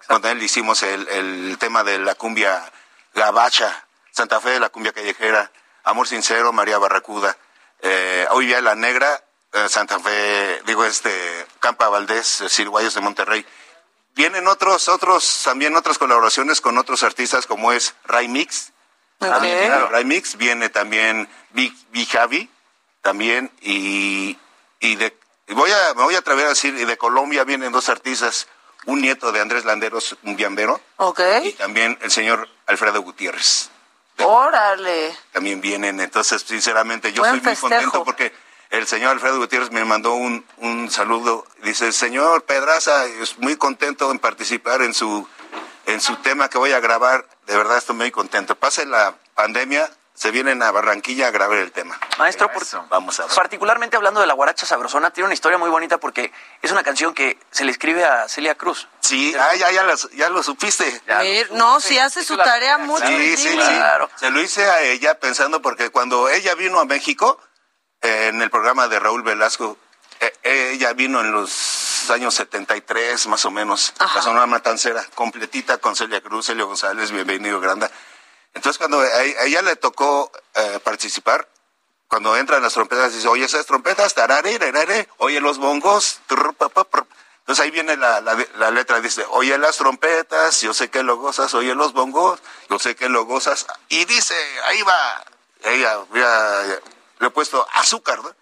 S27: con él hicimos el, el tema de la cumbia gabacha, Santa Fe de la cumbia callejera, Amor Sincero, María Barracuda, eh, Hoy Vía la Negra, Santa Fe, digo este, Campa Valdés, eh, Cirguayos de Monterrey. Vienen otros, otros, también otras colaboraciones con otros artistas como es Ray Mix. También, claro, Ray Mix, viene también Big, Big Javi, también, y, y de, y voy a, me voy a atrever a decir, y de Colombia vienen dos artistas, un nieto de Andrés Landeros, un biambero,
S3: Ok.
S27: y también el señor Alfredo Gutiérrez.
S3: Órale.
S27: También vienen, entonces, sinceramente, yo
S3: Buen
S27: soy muy contento porque el señor Alfredo Gutiérrez me mandó un, un saludo. Dice, señor Pedraza, es muy contento en participar en su, en su tema que voy a grabar. De verdad, estoy muy contento. Pase la pandemia, se vienen a Barranquilla a grabar el tema.
S6: Maestro, por-
S27: Vamos a ver.
S6: particularmente hablando de la guaracha sabrosona, tiene una historia muy bonita porque es una canción que se le escribe a Celia Cruz.
S27: Sí, ah, ya, ya, las- ya lo supiste.
S3: Mir- no, si hace su tarea mucho.
S27: Sí, sí, sí.
S6: Claro.
S27: Se lo hice a ella pensando porque cuando ella vino a México, en el programa de Raúl Velasco, eh, ella vino en los años 73 más o menos, la Sonora Matancera, completita con Celia Cruz, Celio González, bienvenido Granda. Entonces cuando a, ella le tocó eh, participar, cuando entran las trompetas, dice, oye, esas trompetas, tarare, tarare, oye, los bongos, turr, pa, pa, prr". entonces ahí viene la, la, la letra, dice, oye las trompetas, yo sé que lo gozas, oye los bongos, yo sé que lo gozas, y dice, ahí va, ella, mira, le he puesto azúcar, ¿no?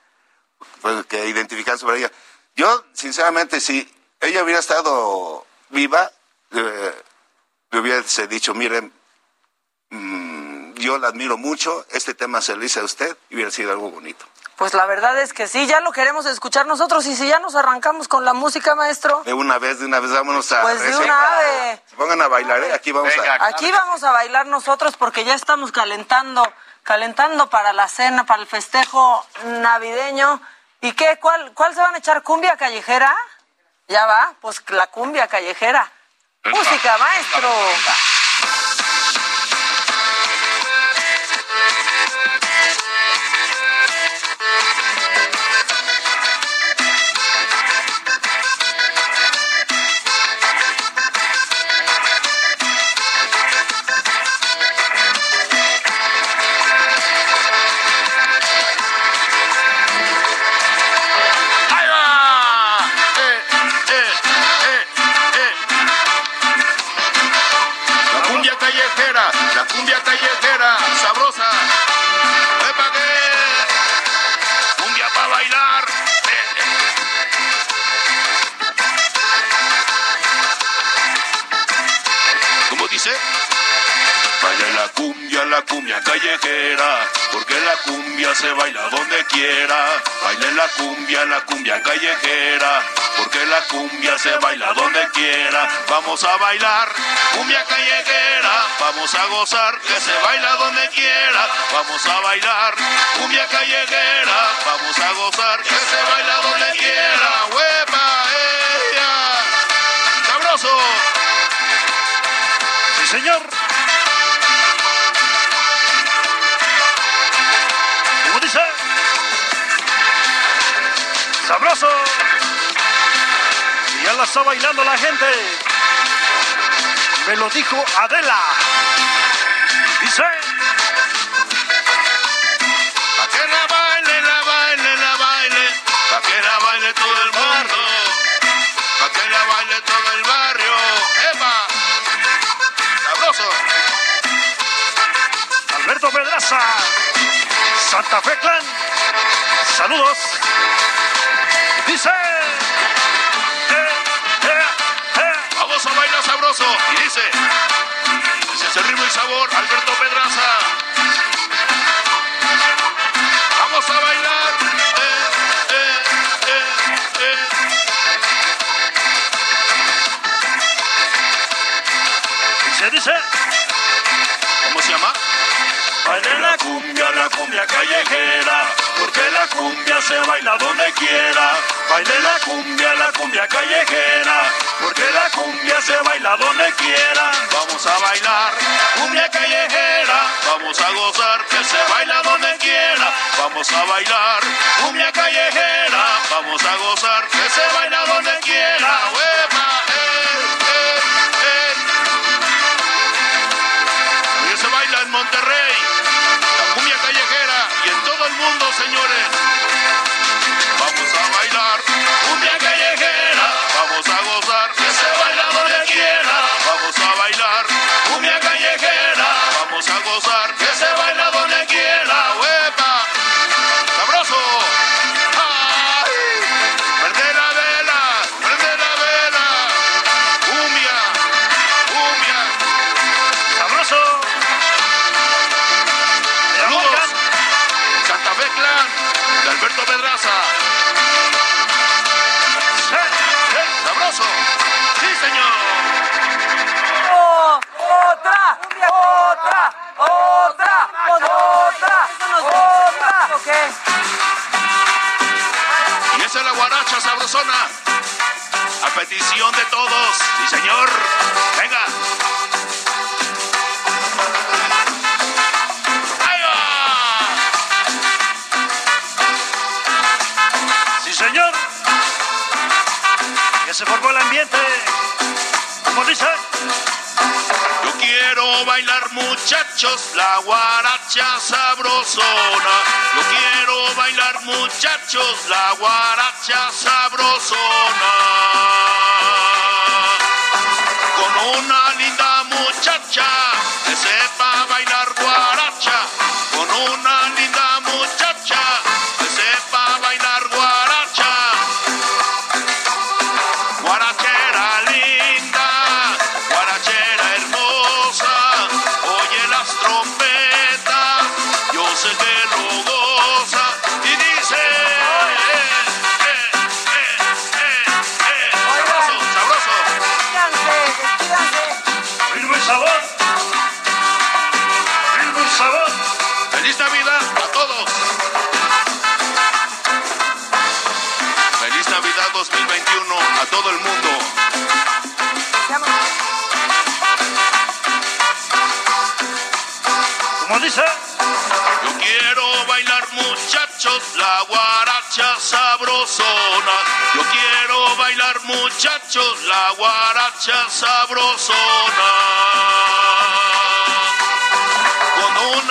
S27: Pues que identifican sobre ella. Yo, sinceramente, si ella hubiera estado viva, eh, le hubiese dicho, miren, mm, yo la admiro mucho, este tema se lo hice a usted, y hubiera sido algo bonito.
S3: Pues la verdad es que sí, ya lo queremos escuchar nosotros y si ya nos arrancamos con la música, maestro.
S27: De una vez, de una vez, vámonos a...
S3: Pues de una vez.
S27: Se pongan a bailar, ¿eh? Aquí vamos a...
S3: Aquí vamos a bailar nosotros porque ya estamos calentando, calentando para la cena, para el festejo navideño. ¿Y qué? ¿Cuál, cuál se van a echar? ¿Cumbia callejera? Ya va, pues la cumbia callejera. Música, maestro.
S17: Vamos a bailar cumbia callejera, vamos a gozar que se baila donde quiera. Vamos a bailar cumbia callejera, vamos a gozar que se baila donde quiera. ¡Huepa, ella! ¡Sabroso!
S28: Sí, señor. ¿Cómo dice? Sabroso. Y ya la está bailando la gente. Me lo dijo Adela. Dice.
S17: Pa' que la baile, la baile, la baile, pa' que la baile todo el mundo, pa' que la baile todo el barrio, ¡epa! ¡Sabroso!
S28: Alberto Pedraza. Santa Fe Clan. Saludos.
S17: Sabroso, y dice, ese ritmo y sabor, Alberto Pedraza. Vamos a bailar, eh, eh, eh, eh.
S28: Dice, dice.
S17: ¿Cómo se llama?
S28: Baile la cumbia, la cumbia callejera, porque la cumbia se baila donde quiera. Baile la cumbia, la cumbia callejera, porque la cumbia se baila donde quiera.
S17: Vamos a bailar cumbia callejera, vamos a gozar, que se baila donde quiera, vamos a bailar, cumbia callejera, vamos a gozar, que se baila donde quiera, huepa, eh, eh, eh. Se baila en Monterrey, cumbia callejera y en todo el mundo, señores. Vamos a bailar, cumbia callejera, vamos a gozar, que se baila donde quiera, vamos a bailar, cumbia callejera, vamos a gozar, De Alberto Pedraza. ¡Eh, eh, sabroso! ¡Sí, señor!
S21: ¡Otra! ¡Otra! ¡Otra! ¡Otra! ¡Otra!
S17: Y esa es la guaracha sabrosona. A petición de todos. Sí, señor. Venga.
S28: Se formó el ambiente. Como dice.
S17: Yo quiero bailar muchachos la guaracha sabrosona. Yo quiero bailar muchachos la guaracha sabrosona. Con una linda muchacha que sepa bailar guaracha. Con una guaracha sabrosona. Con una